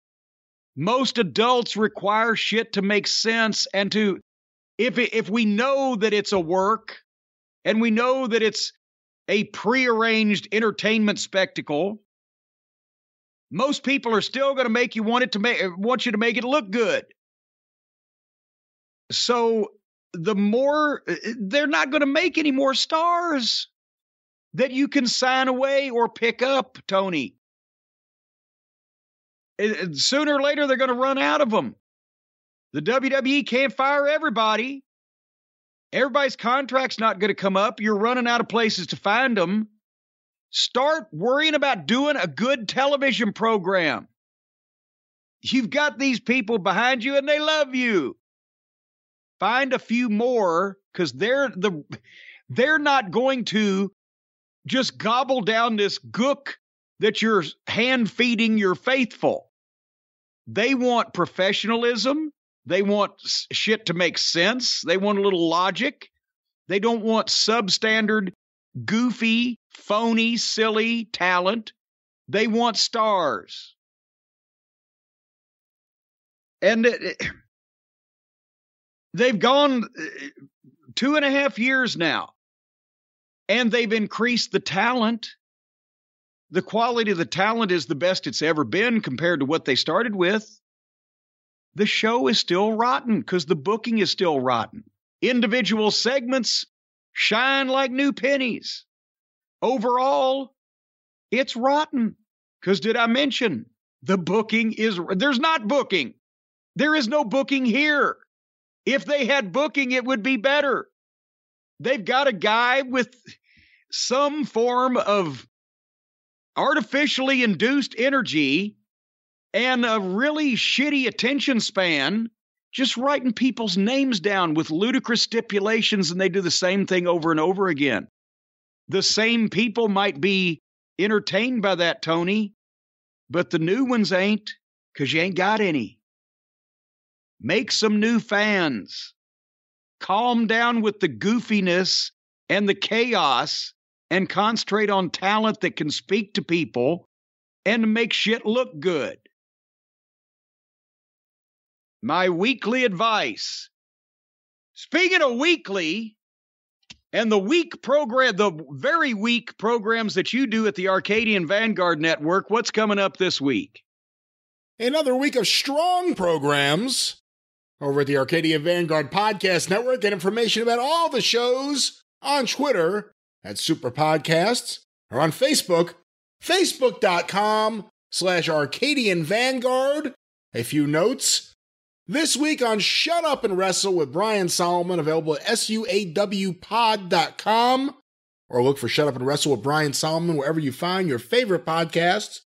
Most adults require shit to make sense and to if it, if we know that it's a work and we know that it's a prearranged entertainment spectacle, most people are still going to make you want it to make want you to make it look good. So the more they're not going to make any more stars that you can sign away or pick up, Tony. Sooner or later, they're going to run out of them. The WWE can't fire everybody. Everybody's contract's not going to come up. You're running out of places to find them. Start worrying about doing a good television program. You've got these people behind you and they love you. Find a few more cuz they're the they're not going to just gobble down this gook that you're hand feeding your faithful. They want professionalism. They want shit to make sense. They want a little logic. They don't want substandard, goofy, phony, silly talent. They want stars. And it, [sighs] they've gone uh, two and a half years now, and they've increased the talent. The quality of the talent is the best it's ever been compared to what they started with the show is still rotten because the booking is still rotten. Individual segments shine like new pennies. Overall, it's rotten. Because did I mention the booking is, there's not booking. There is no booking here. If they had booking, it would be better. They've got a guy with some form of artificially induced energy and a really shitty attention span just writing people's names down with ludicrous stipulations and they do the same thing over and over again. The same people might be entertained by that, Tony, but the new ones ain't because you ain't got any. Make some new fans. Calm down with the goofiness and the chaos and concentrate on talent that can speak to people and make shit look good my weekly advice. Speaking of weekly, and the week program, the very weak programs that you do at the Arcadian Vanguard Network, what's coming up this week? Another week of strong programs over at the Arcadian Vanguard Podcast Network and information about all the shows on Twitter at Super Podcasts or on Facebook, facebook.com slash Arcadian Vanguard. A few notes this week on Shut Up and Wrestle with Brian Solomon, available at suawpod.com, or look for Shut Up and Wrestle with Brian Solomon wherever you find your favorite podcasts.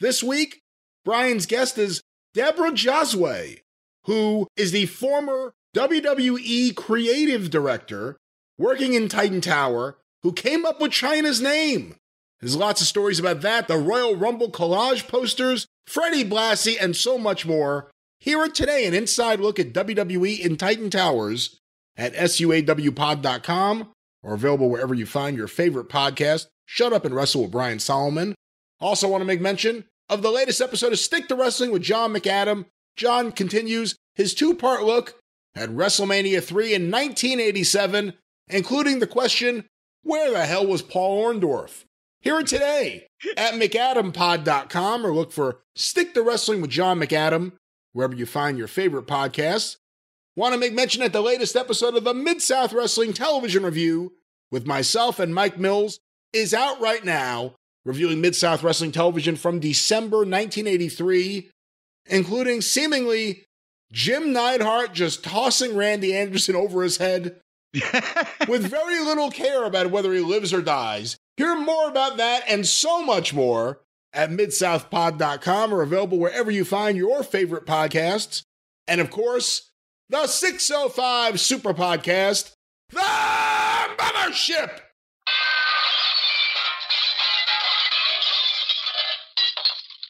This week, Brian's guest is Deborah Josway, who is the former WWE creative director working in Titan Tower who came up with Chyna's name. There's lots of stories about that, the Royal Rumble collage posters, Freddie Blassie, and so much more. Here are today an inside look at WWE in Titan Towers at suawpod.com or available wherever you find your favorite podcast. Shut Up and Wrestle with Brian Solomon. Also, want to make mention of the latest episode of Stick to Wrestling with John McAdam. John continues his two part look at WrestleMania 3 in 1987, including the question where the hell was Paul Orndorff? Hear it today at McAdamPod.com or look for Stick to Wrestling with John McAdam wherever you find your favorite podcasts. Want to make mention that the latest episode of the Mid South Wrestling Television Review with myself and Mike Mills is out right now reviewing Mid South Wrestling Television from December 1983, including seemingly Jim Neidhart just tossing Randy Anderson over his head [laughs] with very little care about whether he lives or dies. Hear more about that and so much more at midsouthpod.com or available wherever you find your favorite podcasts. And of course, the 605 Super Podcast, The Mothership.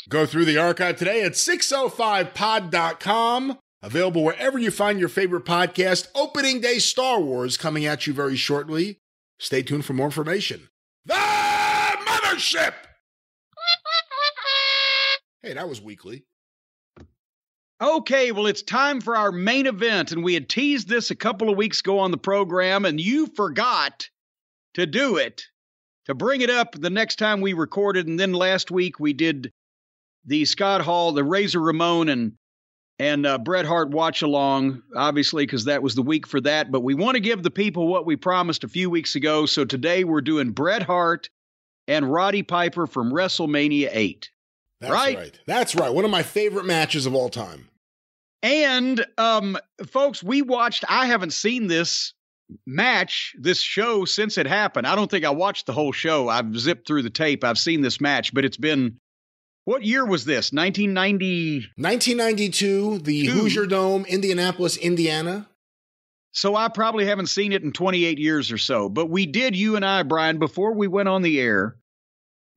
Go through the archive today at 605pod.com. Available wherever you find your favorite podcast. Opening Day Star Wars coming at you very shortly. Stay tuned for more information. The Mothership! Hey, that was weekly. Okay, well, it's time for our main event, and we had teased this a couple of weeks ago on the program, and you forgot to do it, to bring it up the next time we recorded. And then last week we did the Scott Hall, the Razor Ramon, and and uh, Bret Hart watch along, obviously, because that was the week for that. But we want to give the people what we promised a few weeks ago. So today we're doing Bret Hart and Roddy Piper from WrestleMania 8. That's Right. right. That's right. One of my favorite matches of all time. And um, folks, we watched. I haven't seen this match, this show since it happened. I don't think I watched the whole show. I've zipped through the tape. I've seen this match, but it's been what year was this? 1990. 1992, the Two. Hoosier Dome, Indianapolis, Indiana. So I probably haven't seen it in 28 years or so. But we did, you and I, Brian, before we went on the air.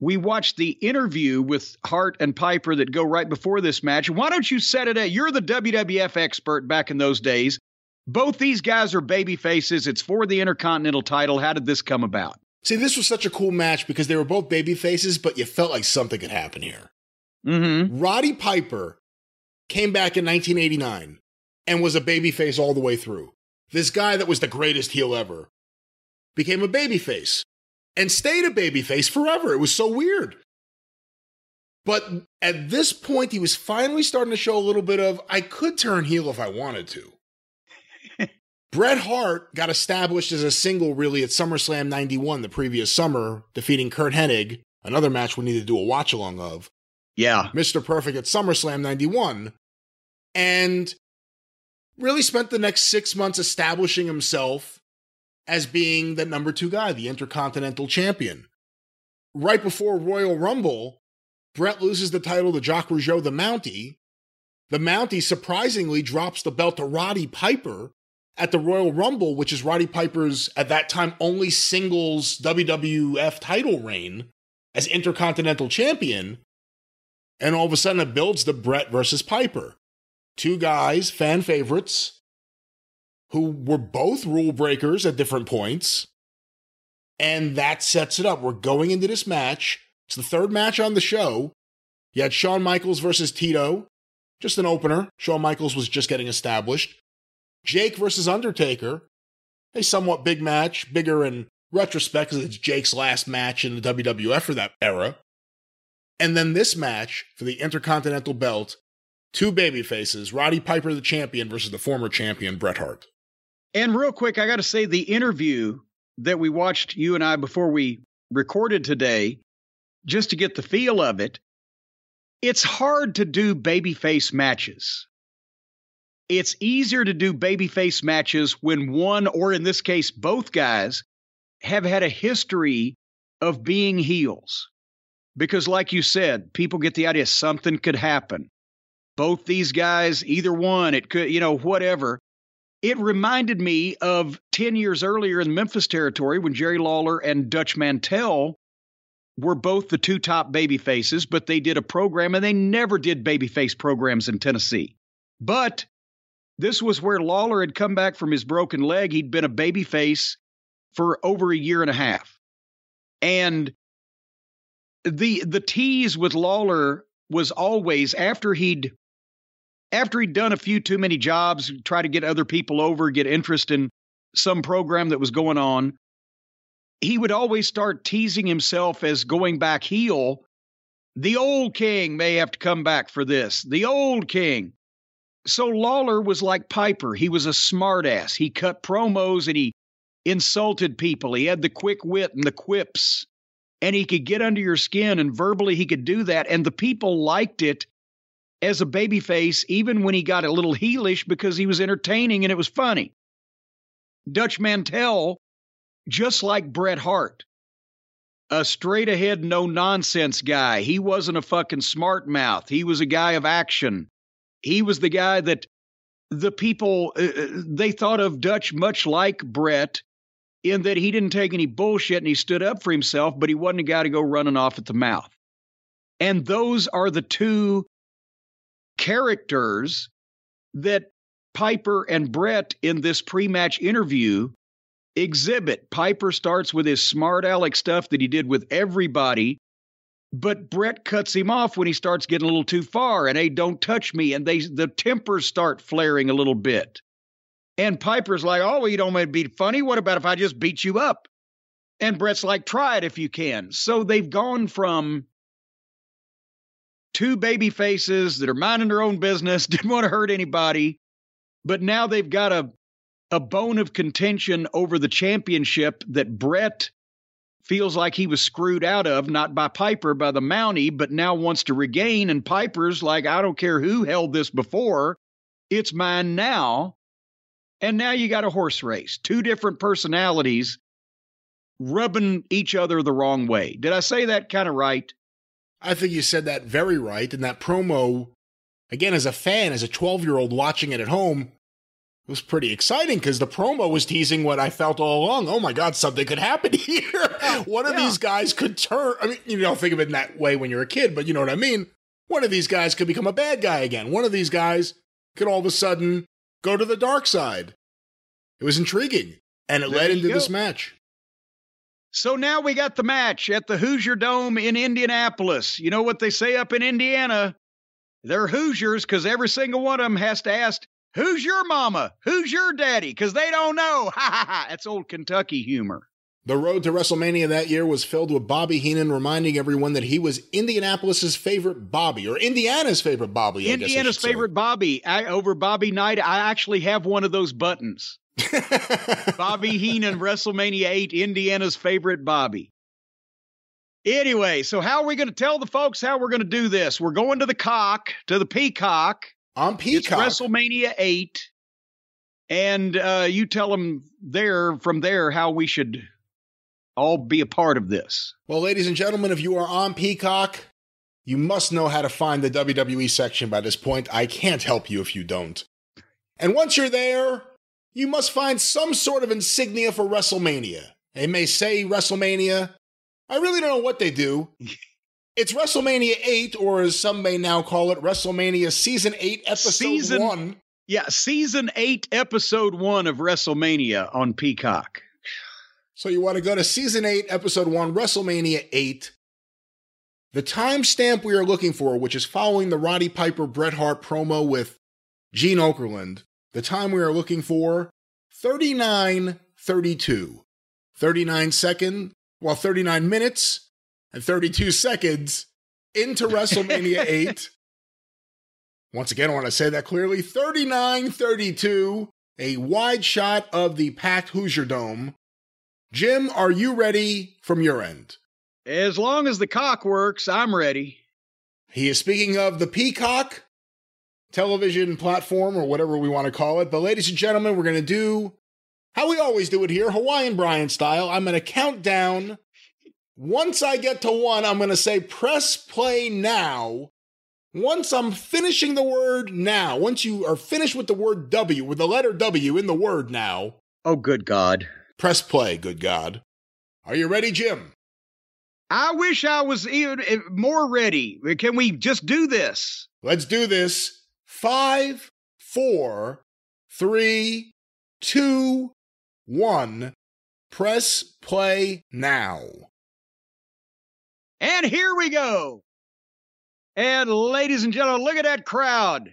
We watched the interview with Hart and Piper that go right before this match. Why don't you set it at? You're the WWF expert back in those days. Both these guys are baby faces. It's for the Intercontinental title. How did this come about? See, this was such a cool match because they were both baby faces, but you felt like something could happen here. Mm-hmm. Roddy Piper came back in 1989 and was a babyface all the way through. This guy that was the greatest heel ever became a babyface and stayed a babyface forever. It was so weird. But at this point, he was finally starting to show a little bit of I could turn heel if I wanted to. [laughs] Bret Hart got established as a single really at SummerSlam 91 the previous summer, defeating Curt Hennig, another match we need to do a watch along of. Yeah. Mr. Perfect at SummerSlam 91 and really spent the next six months establishing himself as being the number two guy, the Intercontinental Champion. Right before Royal Rumble, Bret loses the title to Jacques Rougeau, the Mountie. The Mountie surprisingly drops the belt to Roddy Piper at the Royal Rumble, which is Roddy Piper's, at that time, only singles WWF title reign as Intercontinental Champion. And all of a sudden it builds the Bret versus Piper. Two guys, fan favorites, who were both rule breakers at different points. And that sets it up. We're going into this match. It's the third match on the show. You had Shawn Michaels versus Tito, just an opener. Shawn Michaels was just getting established. Jake versus Undertaker, a somewhat big match, bigger in retrospect because it's Jake's last match in the WWF for that era. And then this match for the Intercontinental Belt, two baby faces, Roddy Piper, the champion, versus the former champion, Bret Hart. And real quick, I got to say the interview that we watched, you and I, before we recorded today, just to get the feel of it, it's hard to do babyface matches. It's easier to do babyface matches when one, or in this case, both guys, have had a history of being heels. Because, like you said, people get the idea something could happen. Both these guys, either one, it could, you know, whatever. It reminded me of 10 years earlier in Memphis territory when Jerry Lawler and Dutch Mantell were both the two top baby faces, but they did a program and they never did baby face programs in Tennessee. But this was where Lawler had come back from his broken leg. He'd been a baby face for over a year and a half. And the the tease with Lawler was always after he'd after he'd done a few too many jobs, try to get other people over, get interest in some program that was going on, he would always start teasing himself as going back heel. The old king may have to come back for this. The old king. So Lawler was like Piper. He was a smartass. He cut promos and he insulted people. He had the quick wit and the quips, and he could get under your skin and verbally he could do that. And the people liked it as a babyface, even when he got a little heelish because he was entertaining and it was funny. Dutch Mantell, just like Bret Hart, a straight ahead, no nonsense guy. He wasn't a fucking smart mouth. He was a guy of action. He was the guy that the people uh, uh they thought of Dutch much like Bret in that he didn't take any bullshit and he stood up for himself, but he wasn't a guy to go running off at the mouth. And those are the two characters that Piper and Bret in this pre match interview exhibit. Piper starts with his smart aleck stuff that he did with everybody, but Bret cuts him off when he starts getting a little too far and hey, don't touch me. And they the tempers start flaring a little bit. And Piper's like, oh, well, you don't want to be funny. What about if I just beat you up? And Bret's like, try it if you can. So they've gone from two baby faces that are minding their own business, [laughs] didn't want to hurt anybody, but now they've got a a bone of contention over the championship that Bret feels like he was screwed out of, not by Piper, by the Mountie, but now wants to regain. And Piper's like, I don't care who held this before, it's mine now. And now you got a horse race, two different personalities rubbing each other the wrong way. Did I say that kind of right? I think you said that very right. And that promo, again, as a fan, as a 12 year old watching it at home, it was pretty exciting because the promo was teasing what I felt all along. Oh my God, something could happen [laughs] here. One of yeah. these guys could turn. I mean, you don't think of it in that way when you're a kid, but you know what I mean? One of these guys could become a bad guy again. One of these guys could all of a sudden go to the dark side. It was intriguing, and it there led into go. this match. So now we got the match at the Hoosier Dome in Indianapolis. You know what they say up in Indiana? They're Hoosiers because every single one of them has to ask, Who's your mama? Who's your daddy? Because they don't know. [laughs] Ha ha ha. That's old Kentucky humor. The road to WrestleMania that year was filled with Bobby Heenan reminding everyone that he was Indianapolis's favorite Bobby, or Indiana's favorite Bobby. I Indiana's favorite Bobby. I, over Bobby Knight, I actually have one of those buttons. [laughs] Bobby Heenan, WrestleMania 8, Indiana's favorite Bobby. Anyway, so how are we going to tell the folks how we're going to do this? We're going to the cock, to the peacock. On Peacock. It's WrestleMania 8. And uh, you tell them there, from there, how we should all be a part of this. Well, ladies and gentlemen, if you are on Peacock, you must know how to find the WWE section by this point. I can't help you if you don't. And once you're there, you must find some sort of insignia for WrestleMania. They may say WrestleMania. I really don't know what they do. [laughs] It's WrestleMania 8, or as some may now call it, WrestleMania Season 8, Episode season, 1. Yeah, Season 8, Episode 1 of WrestleMania on Peacock. So you want to go to Season 8, Episode 1, WrestleMania 8. The timestamp we are looking for, which is following the Roddy Piper Bret Hart promo with Gene Okerlund, the time we are looking for 3932. 39 second, well, 39 minutes and 32 seconds into WrestleMania [laughs] 8. Once again, I want to say that clearly 39 32, a wide shot of the packed Hoosier Dome. Jim, are you ready from your end? As long as the cock works, I'm ready. He is speaking of the Peacock television platform or whatever we want to call it. But, ladies and gentlemen, we're going to do how we always do it here Hawaiian Brian style. I'm going to count down. Once I get to one, I'm going to say press play now. once I'm finishing the word now, once you are finished with the word W, with the letter W in the word now, Oh, good God. press play, good God. Are you ready, Jim? I wish I was even eh, more ready. Can we just do this? Let's do this. Five, four, three, two, one. Press play now. And here we go. And ladies and gentlemen, look at that crowd.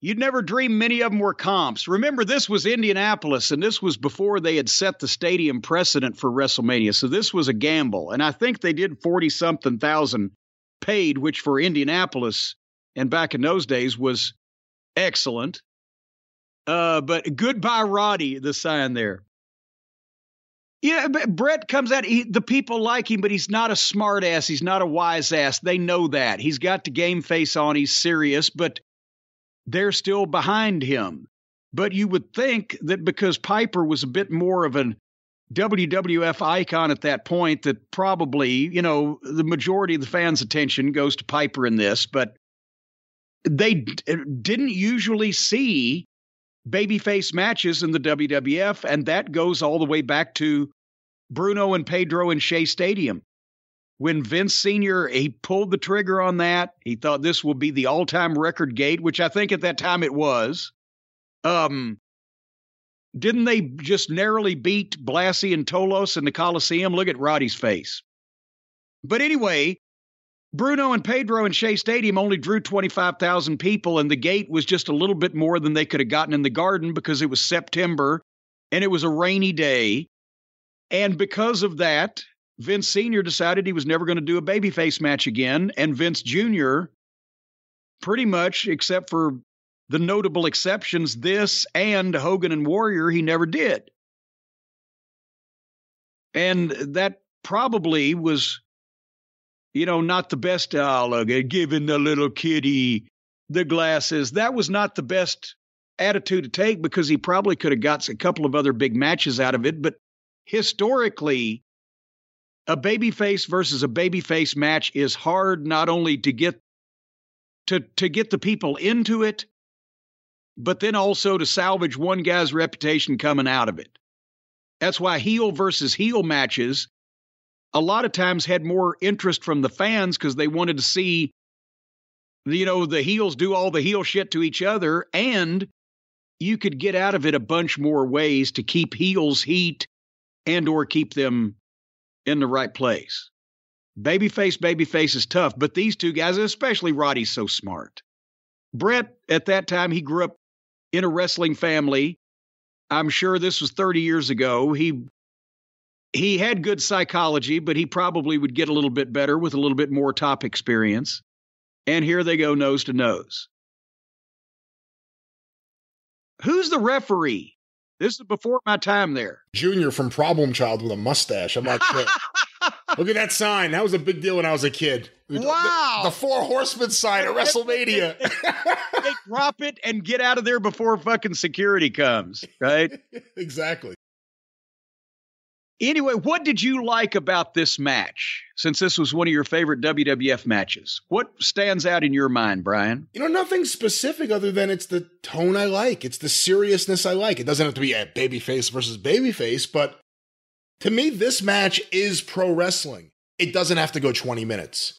You'd never dream many of them were comps. Remember, this was Indianapolis, and this was before they had set the stadium precedent for WrestleMania. So this was a gamble. And I think they did 40 something thousand paid, which for Indianapolis and back in those days was excellent. Uh, but goodbye, Roddy, the sign there. Yeah, Bret comes out. He, the people like him, but he's not a smart ass. He's not a wise ass. They know that. He's got the game face on. He's serious, but they're still behind him. But you would think that because Piper was a bit more of an WWF icon at that point, that probably, you know, the majority of the fans' attention goes to Piper in this, but they d- didn't usually see babyface matches in the WWF, and that goes all the way back to Bruno and Pedro in Shea Stadium. When Vince Sr. he pulled the trigger on that, he thought this would be the all-time record gate, which I think at that time it was. Um, didn't they just narrowly beat Blassie and Tolos in the Coliseum? Look at Roddy's face. But anyway, Bruno and Pedro in Shea Stadium only drew 25,000 people, and the gate was just a little bit more than they could have gotten in the garden because it was September and it was a rainy day. And because of that, Vince Sr. decided he was never going to do a babyface match again. And Vince Jr., pretty much, except for the notable exceptions, this and Hogan and Warrior, he never did. And that probably was you know, not the best. dialogue, giving the little kitty the glasses. That was not the best attitude to take because he probably could have got a couple of other big matches out of it. But historically, a babyface versus a babyface match is hard not only to get to to get the people into it, but then also to salvage one guy's reputation coming out of it. That's why heel versus heel matches a lot of times had more interest from the fans because they wanted to see you know the heels do all the heel shit to each other and you could get out of it a bunch more ways to keep heels heat and or keep them in the right place. Babyface babyface is tough but these two guys especially roddy's so smart. Bret at that time he grew up in a wrestling family. I'm sure this was 30 years ago. He he had good psychology, but he probably would get a little bit better with a little bit more top experience. And here they go, nose to nose. Who's the referee? This is before my time there. Junior from Problem Child with a mustache. I'm not sure. [laughs] Look at that sign. That was a big deal when I was a kid. Wow. The, the Four Horsemen sign at WrestleMania. [laughs] they drop it and get out of there before fucking security comes, right? [laughs] exactly. Anyway, what did you like about this match? Since this was one of your favorite WWF matches, what stands out in your mind, Brian? You know, nothing specific other than it's the tone I like. It's the seriousness I like. It doesn't have to be a babyface versus babyface, but to me, this match is pro wrestling. It doesn't have to go 20 minutes.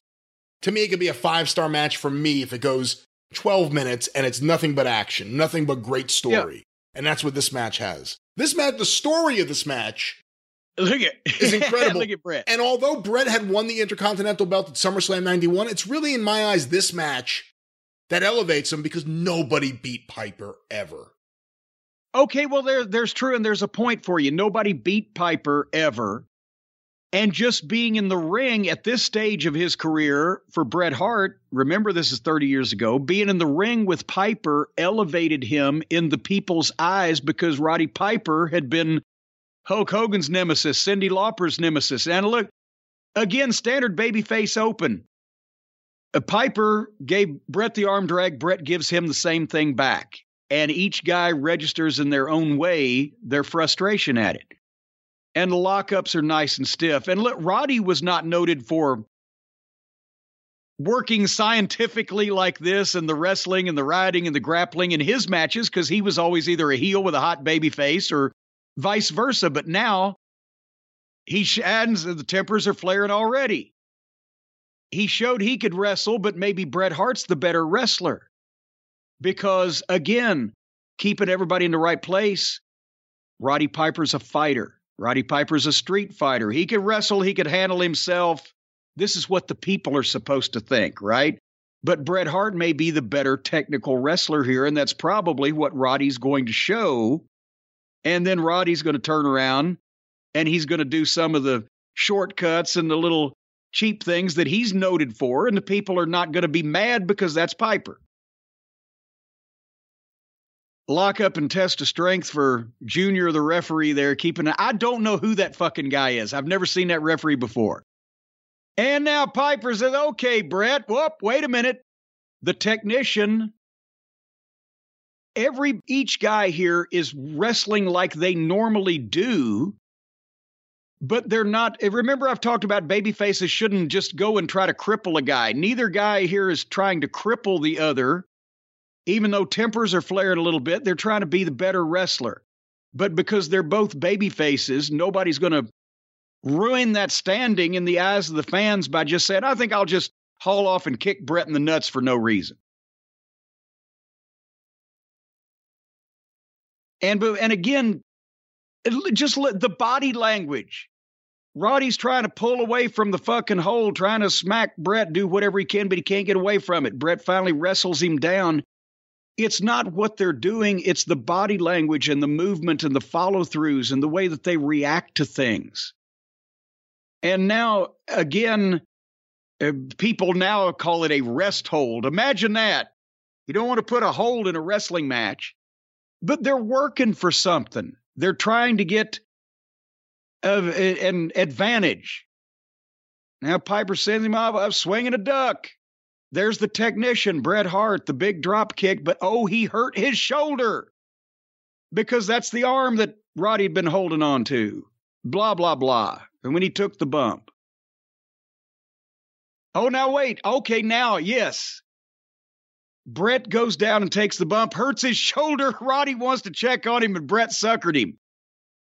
To me, it could be a five star match for me if it goes 12 minutes and it's nothing but action, nothing but great story. Yeah. And that's what this match has. This match, the story of this match Look at [laughs] is incredible. Look at Bret. And although Bret had won the Intercontinental belt at SummerSlam 91, it's really, in my eyes, this match that elevates him because nobody beat Piper ever. Okay, well there there's true and there's a point for you. Nobody beat Piper ever. And just being in the ring at this stage of his career for Bret Hart, remember this is 30 years ago, being in the ring with Piper elevated him in the people's eyes because Roddy Piper had been Hulk Hogan's nemesis, Cyndi Lauper's nemesis. And look, again, standard babyface open. A Piper gave Bret the arm drag. Bret gives him the same thing back. And each guy registers in their own way their frustration at it. And the lockups are nice and stiff. And look, Roddy was not noted for working scientifically like this and the wrestling and the riding and the grappling in his matches because he was always either a heel with a hot baby face or vice versa. But now he adds the tempers are flaring already. He showed he could wrestle, but maybe Bret Hart's the better wrestler. Because again, keeping everybody in the right place, Roddy Piper's a fighter. Roddy Piper's a street fighter. He could wrestle, he could handle himself. This is what the people are supposed to think, right? But Bret Hart may be the better technical wrestler here, and that's probably what Roddy's going to show. And then Roddy's going to turn around and he's going to do some of the shortcuts and the little cheap things that he's noted for, and the people are not going to be mad because that's Piper. Lock up and test of strength for Junior, the referee there, keeping an I don't know who that fucking guy is. I've never seen that referee before. And now Piper says, okay, Bret, whoop, wait a minute. The technician, every each guy here is wrestling like they normally do but they're not. Eh, remember, I've talked about baby faces shouldn't just go and try to cripple a guy. Neither guy here is trying to cripple the other. Even though tempers are flaring a little bit, they're trying to be the better wrestler. But because they're both baby faces, nobody's going to ruin that standing in the eyes of the fans by just saying, I think I'll just haul off and kick Bret in the nuts for no reason. And and again, just the body language. Roddy's trying to pull away from the fucking hole, trying to smack Bret, do whatever he can, but he can't get away from it. Bret finally wrestles him down. It's not what they're doing, it's the body language and the movement and the follow throughs and the way that they react to things. And now, again, uh, people now call it a rest hold. Imagine that. You don't want to put a hold in a wrestling match, but they're working for something. They're trying to get an advantage. Now Piper sends him off, swinging a duck. There's the technician, Bret Hart, the big drop kick, but oh, he hurt his shoulder because that's the arm that Roddy had been holding on to. Blah, blah, blah. And when he took the bump. Oh, now wait. Okay, now, yes. Bret goes down and takes the bump, hurts his shoulder. [laughs] Roddy wants to check on him, and Bret suckered him.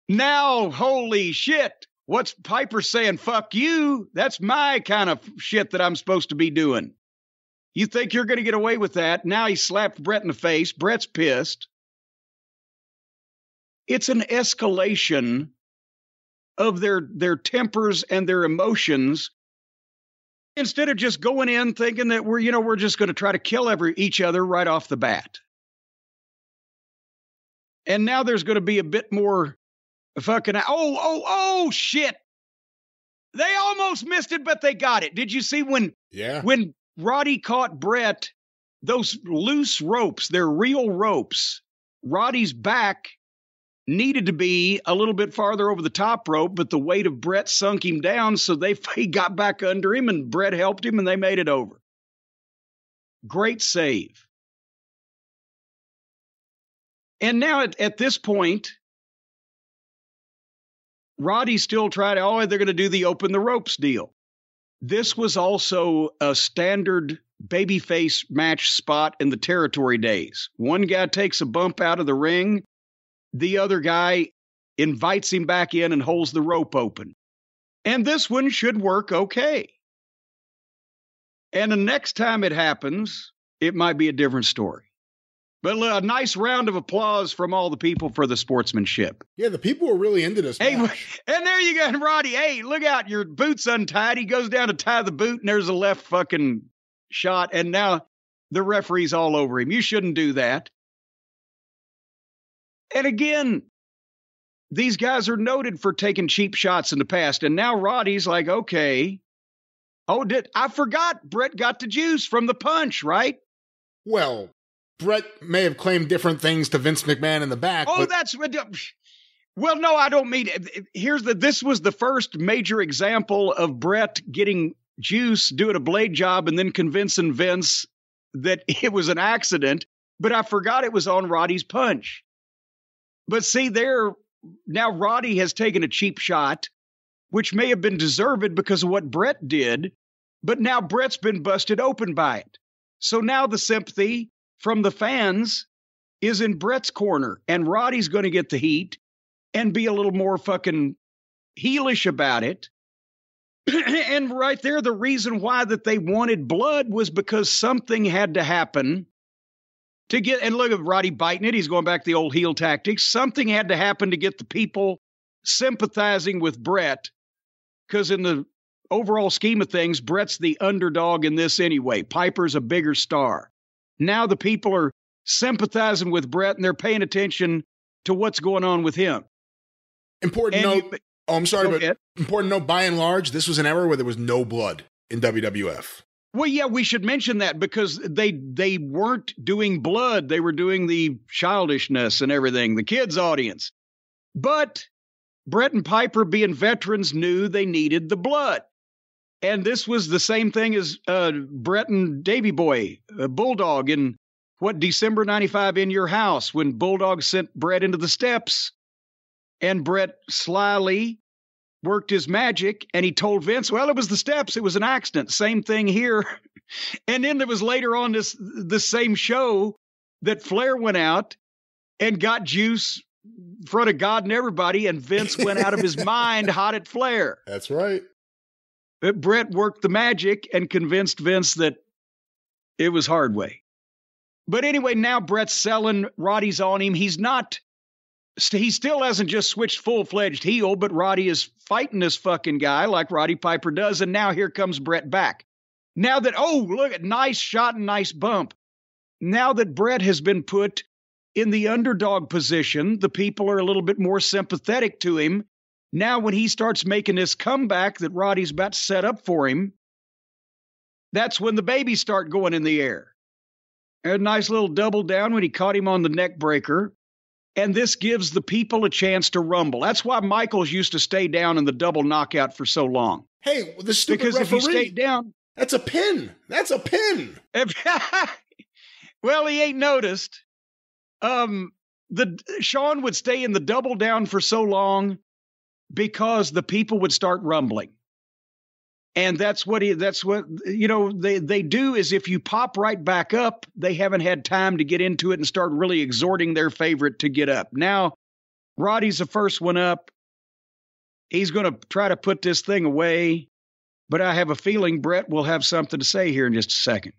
Now, holy shit. What's Piper saying? Fuck you. That's my kind of shit that I'm supposed to be doing. You think you're going to get away with that? Now he slapped Bret in the face. Bret's pissed. It's an escalation of their their tempers and their emotions instead of just going in thinking that we're you know we're just going to try to kill every each other right off the bat. And now there's going to be a bit more fucking oh oh oh shit. They almost missed it but they got it. Did you see when yeah. when roddy caught bret those loose ropes they're real ropes. Roddy's back needed to be a little bit farther over the top rope, but the weight of Bret sunk him down, so they [laughs] he got back under him, and Bret helped him, and they made it over. Great save. And now at, at this point, Roddy's still to, oh, they're going to do the open the ropes deal. This was also a standard babyface match spot in the territory days. One guy takes a bump out of the ring, the other guy invites him back in and holds the rope open. And this one should work okay. And the next time it happens, it might be a different story. But a nice round of applause from all the people for the sportsmanship. Yeah, the people were really into this. Hey, match. [laughs] and there you go, [laughs] Roddy. Hey, look out, your boot's untied. He goes down to tie the boot, and there's a left fucking shot. And now the referee's all over him. You shouldn't do that. And again, these guys are noted for taking cheap shots in the past. And now Roddy's like, okay. Oh, did I forgot Bret got the juice from the punch, right? Well, Bret may have claimed different things to Vince McMahon in the back. Oh, but- that's well, no, I don't mean here's the this was the first major example of Bret getting juice, doing a blade job, and then convincing Vince that [laughs] it was an accident. But I forgot it was on Roddy's punch. But see, there now Roddy has taken a cheap shot, which may have been deserved because of what Bret did. But now Bret's been busted open by it. So now the sympathy from the fans is in Bret's corner, and Roddy's going to get the heat and be a little more fucking heelish about it. [clears throat] and right there, the reason why that they wanted blood was because something had to happen to get. And look at Roddy biting it; he's going back to the old heel tactics. Something had to happen to get the people sympathizing with Bret, because in the overall scheme of things, Bret's the underdog in this anyway. Piper's a bigger star. Now the people are sympathizing with Bret and they're paying attention to what's going on with him. Important And note. you- oh, I'm sorry, but ahead. important note. By and large, this was an era where there was no blood in WWF. Well, yeah, we should mention that because they they weren't doing blood; they were doing the childishness and everything, the kids' audience. But Bret and Piper, being veterans, knew they needed the blood, and this was the same thing as uh, Bret and Davy Boy, uh, Bulldog, in what December '95 in your house when Bulldog sent Bret into the steps, and Bret slyly worked his magic and he told Vince, well, it was the steps. It was an accident. Same thing here. [laughs] And then there was later on this this same show that Flair went out and got juice in front of God and everybody, and Vince went out of his [laughs] mind hot at Flair. That's right. But Bret worked the magic and convinced Vince that it was hard way. But anyway, now Bret's selling Roddy's on him. He's not he still hasn't just switched full fledged heel, but Roddy is fighting this fucking guy like Roddy Piper does. And now here comes Bret back. Now that, oh, look at nice shot and nice bump. Now that Bret has been put in the underdog position, the people are a little bit more sympathetic to him. Now, when he starts making this comeback that Roddy's about to set up for him, that's when the babies start going in the air. A nice little double down when he caught him on the neck breaker. And this gives the people a chance to rumble. That's why Michaels used to stay down in the double knockout for so long. Hey, the stupid Because if he stayed down, That's a pin. That's a pin. [laughs] well, he ain't noticed. Um, the Shawn would stay in the double down for so long because the people would start rumbling. And that's what he that's what you know they they do is if you pop right back up, they haven't had time to get into it and start really exhorting their favorite to get up. Now, Roddy's the first one up. He's going to try to put this thing away, but I have a feeling Bret will have something to say here in just a second.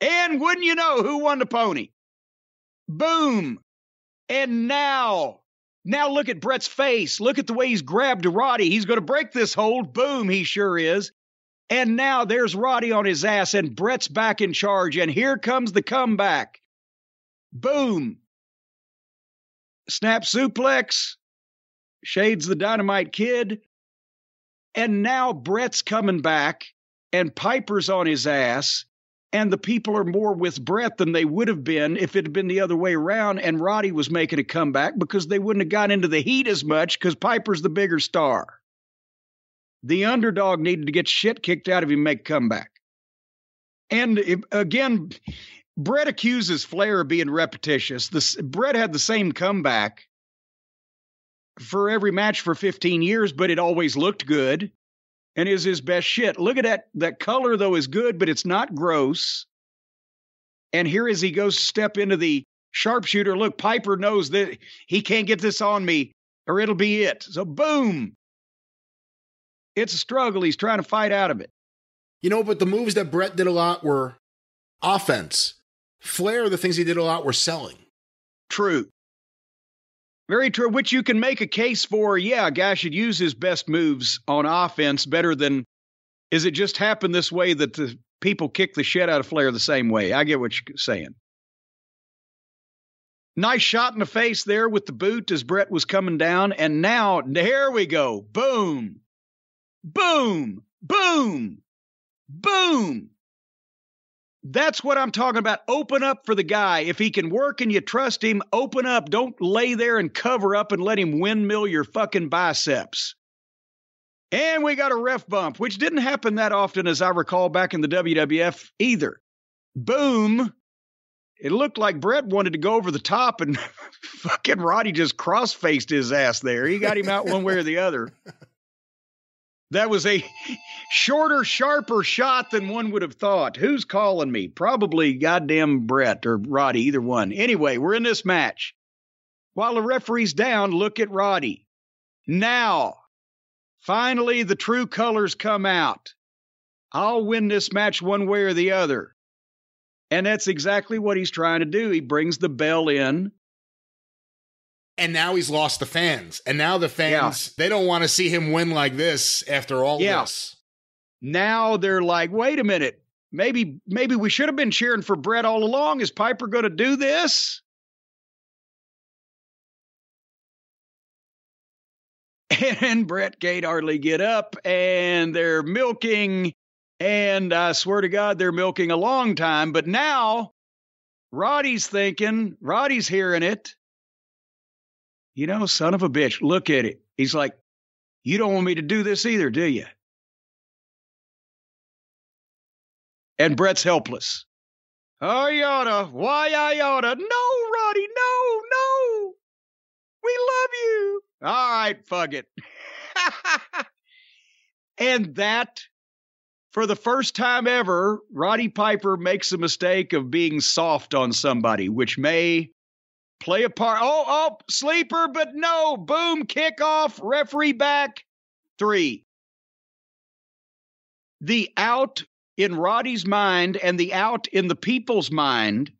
And wouldn't you know who won the pony? Boom. And now, now look at Bret's face. Look at the way he's grabbed Roddy. He's going to break this hold. Boom, he sure is. And now there's Roddy on his ass, and Bret's back in charge. And here comes the comeback. Boom. Snap suplex. Shades the dynamite kid. And now Bret's coming back, and Piper's on his ass and the people are more with Bret than they would have been if it had been the other way around and Roddy was making a comeback because they wouldn't have got into the heat as much because Piper's the bigger star. The underdog needed to get shit kicked out of him make comeback. And if, again, Bret accuses Flair of being repetitious. This, Bret had the same comeback for every match for 15 years, but it always looked good and is his best shit. Look at that. That color though is good, but it's not gross. And here as he goes to step into the sharpshooter, look, Piper knows that he can't get this on me or it'll be it. So boom. It's a struggle. He's trying to fight out of it. You know, but the moves that Bret did a lot were offense. Flair, the things he did a lot were selling. True. Very true, which you can make a case for. Yeah, a guy should use his best moves on offense better than is it just happened this way that the people kick the shit out of Flair the same way? I get what you're saying. Nice shot in the face there with the boot as Bret was coming down. And now, there we go. Boom. Boom. Boom. Boom. That's what I'm talking about. Open up for the guy. If he can work and you trust him, open up. Don't lay there and cover up and let him windmill your fucking biceps. And we got a ref bump, which didn't happen that often as I recall back in the WWF either. Boom. It looked like Bret wanted to go over the top and [laughs] fucking Roddy just cross faced his ass there. He got him out one way or the other. [laughs] That was a shorter, sharper shot than one would have thought. Who's calling me? Probably goddamn Bret or Roddy, either one. Anyway, we're in this match. While the referee's down, look at Roddy. Now, finally, the true colors come out. I'll win this match one way or the other. And that's exactly what he's trying to do. He brings the bell in. And now he's lost the fans. And now the fans, yeah. they don't want to see him win like this after all yeah. this. Now they're like, wait a minute. Maybe maybe we should have been cheering for Bret all along. Is Piper going to do this? [laughs] And Bret can't hardly get up, and they're milking and I swear to God, they're milking a long time. But now Roddy's thinking, Roddy's hearing it. You know, son of a bitch, look at it. He's like, You don't want me to do this either, do you? And Bret's helpless. I oughta. Why I oughta. No, Roddy, no, no. We love you. All right, fuck it. [laughs] and that for the first time ever, Roddy Piper makes a mistake of being soft on somebody, which may play a part. Oh, oh, sleeper, but no. Boom, kickoff, referee back, three. The out in Roddy's mind and the out in the people's mind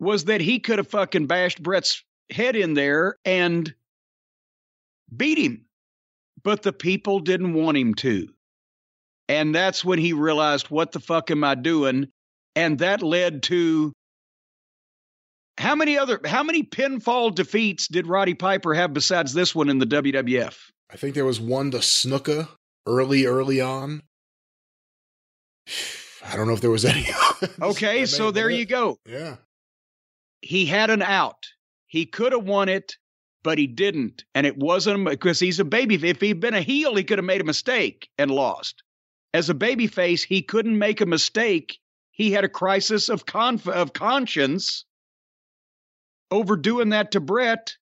was that he could have fucking bashed Bret's head in there and beat him. But the people didn't want him to. And that's when he realized, what the fuck am I doing? And that led to how many other how many pinfall defeats did Roddy Piper have besides this one in the WWF? I think there was one to Snuka early, early on. I don't know if there was any. [laughs] okay, so there you go. Yeah. He had an out. He could have won it, but he didn't. And it wasn't because he's a baby. If he'd been a heel, he could have made a mistake and lost as a babyface, he couldn't make a mistake. He had a crisis of conf- of conscience over doing that to Bret,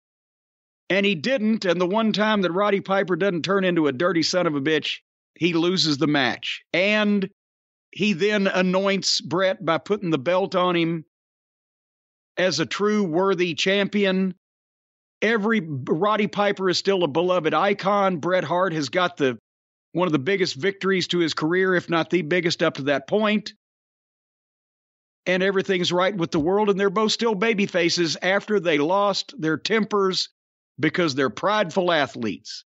and he didn't. And the one time that Roddy Piper doesn't turn into a dirty son of a bitch, he loses the match. And he then anoints Bret by putting the belt on him as a true worthy champion. Every Roddy Piper is still a beloved icon. Bret Hart has got the one of the biggest victories to his career, if not the biggest up to that point. And everything's right with the world, and they're both still baby faces after they lost their tempers because they're prideful athletes.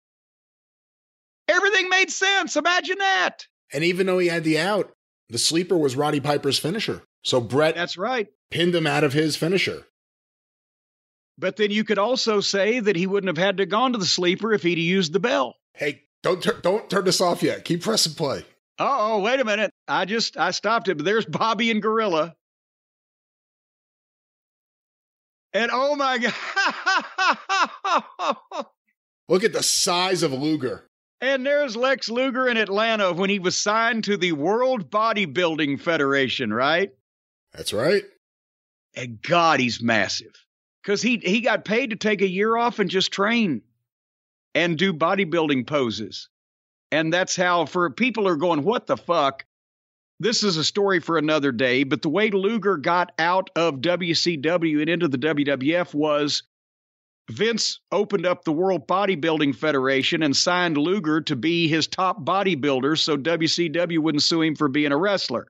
Everything made sense. Imagine that. And even though he had the out, the sleeper was Roddy Piper's finisher. So Bret That's right. pinned him out of his finisher. But then you could also say that he wouldn't have had to gone to the sleeper if he'd used the bell. Hey, don't tur- don't turn this off yet. Keep pressing play. Oh, wait a minute. I just I stopped it, but there's Bobby and Gorilla. And oh my god. [laughs] Look at the size of Luger. And there's Lex Luger in Atlanta when he was signed to the World Bodybuilding Federation, right? That's right. And God, he's massive. Because he he got paid to take a year off and just train and do bodybuilding poses. And that's how, for people are going, what the fuck? This is a story for another day. But the way Luger got out of WCW and into the WWF was Vince opened up the World Bodybuilding Federation and signed Luger to be his top bodybuilder so WCW wouldn't sue him for being a wrestler.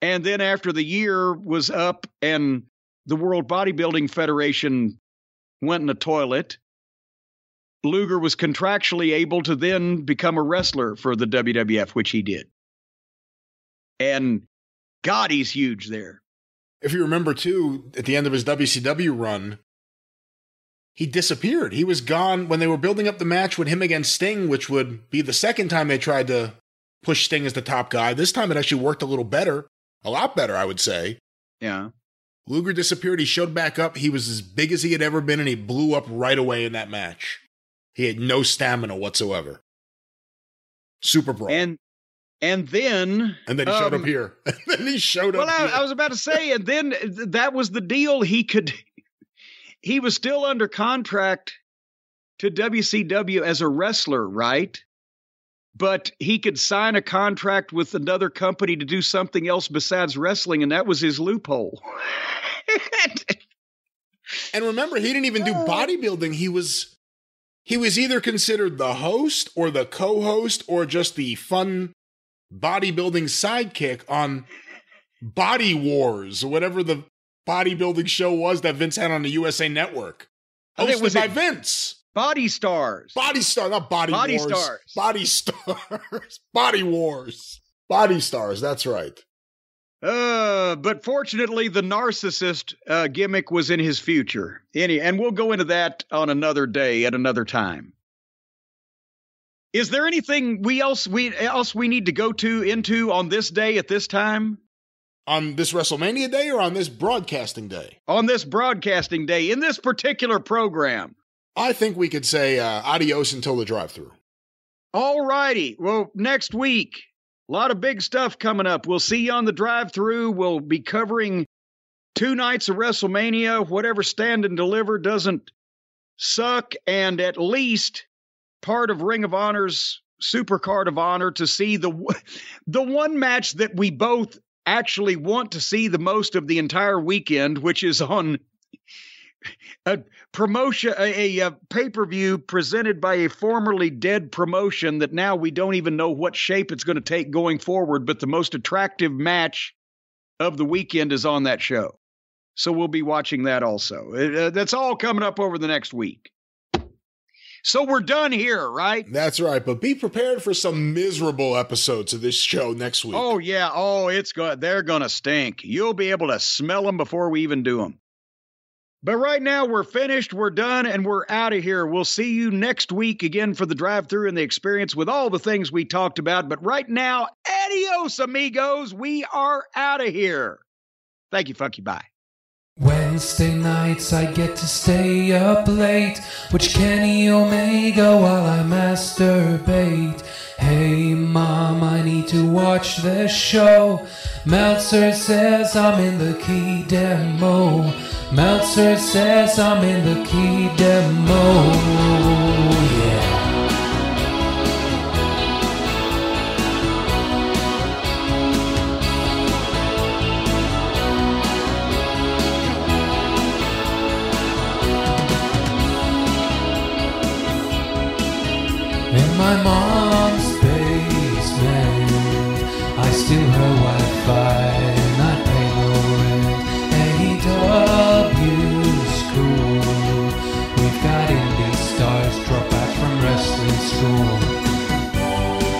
And then after the year was up and the World Bodybuilding Federation went in the toilet, Luger was contractually able to then become a wrestler for the WWF, which he did. And God, he's huge there. If you remember, too, at the end of his WCW run, he disappeared. He was gone when they were building up the match with him against Sting, which would be the second time they tried to push Sting as the top guy. This time it actually worked a little better, a lot better, I would say. Yeah. Luger disappeared. He showed back up. He was as big as he had ever been, and he blew up right away in that match. He had no stamina whatsoever. Super brawl. And and then and then he showed um, up here. [laughs] and then he showed well, up. Well, I, I was about to say, and then that was the deal. He could. [laughs] He was still under contract to WCW as a wrestler, right? but he could sign a contract with another company to do something else besides wrestling, and that was his loophole. [laughs] And remember, he didn't even do bodybuilding. He was he was either considered the host or the co-host or just the fun bodybuilding sidekick on Body Wars or whatever the bodybuilding show was that Vince had on the USA Network. I think Hosted was by it- Vince. Body stars. Body Star, not Body, Body Wars. Stars. Body Stars. [laughs] Body Wars. Body Stars, that's right. Uh, but fortunately, the narcissist uh, gimmick was in his future. Any, and we'll go into that on another day at another time. Is there anything we else we else we need to go to into on this day at this time On this WrestleMania day or on this broadcasting day? on this broadcasting day in this particular program? I think we could say uh, adios until the drive through. All righty. Well, next week, a lot of big stuff coming up. We'll see you on the drive through. We'll be covering two nights of WrestleMania. Whatever stand and deliver doesn't suck, and at least part of Ring of Honor's Super Card of Honor to see the the one match that we both actually want to see the most of the entire weekend, which is on a promotion, a, a, pay per view presented by a formerly dead promotion that now we don't even know what shape it's going to take going forward. But the most attractive match of the weekend is on that show. So we'll be watching that also. Uh, that's all coming up over the next week. So we're done here, right? That's right, but be prepared for some miserable episodes of this show next week. Oh yeah, oh it's good. They're gonna stink. You'll be able to smell them before we even do them. But right now we're finished, we're done, and we're out of here. We'll see you next week again for the drive-through and the experience with all the things we talked about. But right now, adios, amigos. We are out of here. Thank you. Fuck you. Bye. Wednesday nights I get to stay up late, which Kenny Omega while I masturbate. Hey mom, I need to watch this show. Meltzer says I'm in the key demo. Meltzer says I'm in the key demo. My mom's basement, I steal her Wi-Fi and I pay no rent. AEW school, we've got indie stars drop back from wrestling school.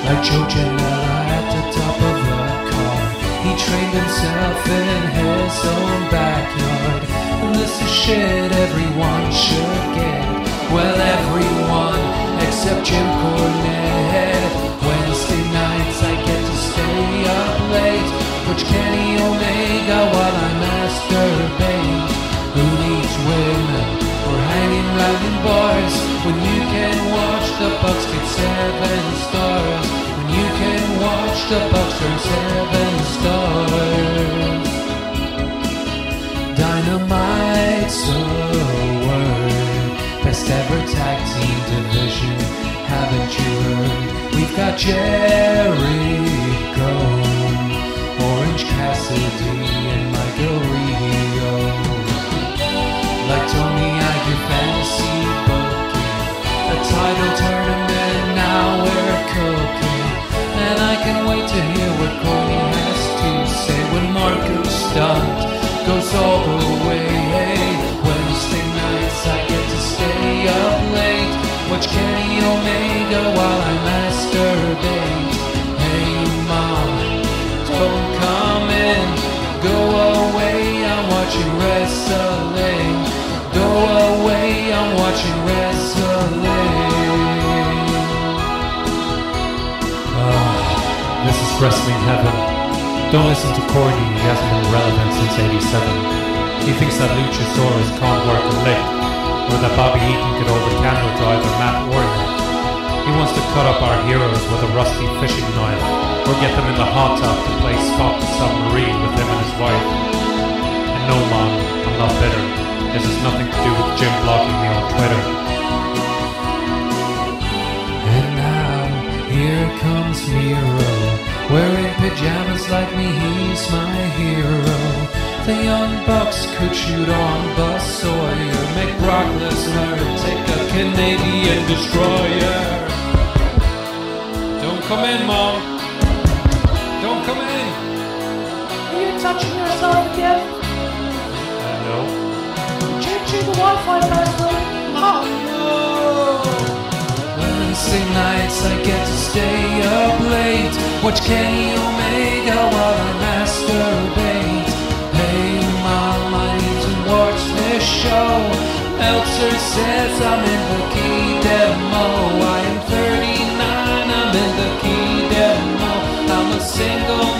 Like Joe Janela at the top of the car, he trained himself in his own backyard. And this is shit everyone should get. Well, everyone except Jim Cornette. When you can watch the Bucks get seven stars? When you can watch the Bucks turn seven stars. Dynamite's a word. Best ever tag team division. Haven't you heard? We've got Jericho, stunt goes all the way. Wednesday nights I get to stay up late. Watch Kenny Omega while I masturbate. Hey mom, don't come in. Go away, I'm watching wrestling. Go away, I'm watching wrestling. Ah, this is wrestling heaven. Don't listen to Corny, he hasn't been relevant since 87. He thinks that Luchasaurus can't work a lick, or that Bobby Eaton could hold a candle to either Matt or him. He wants to cut up our heroes with a rusty fishing knife, or get them in the hot tub to play Stop the Submarine with him and his wife. And no, Mom, I'm not bitter. This has nothing to do with Jim blocking me on Twitter. And now, here comes Wearing pajamas like me, he's my hero. The young bucks could shoot on Buzz Sawyer, make Brock Lesnar take a Canadian destroyer. Don't come in, Mom. Don't come in. Are you touching yourself again? No. Changing the Wi-Fi password. Oh no! Wednesday nights I get to stay up late, watch Kenny Omega while I masturbate. Hey mom, I need to watch this show. Elser says I'm in the key demo. I am 39, I'm in the key demo. I'm a single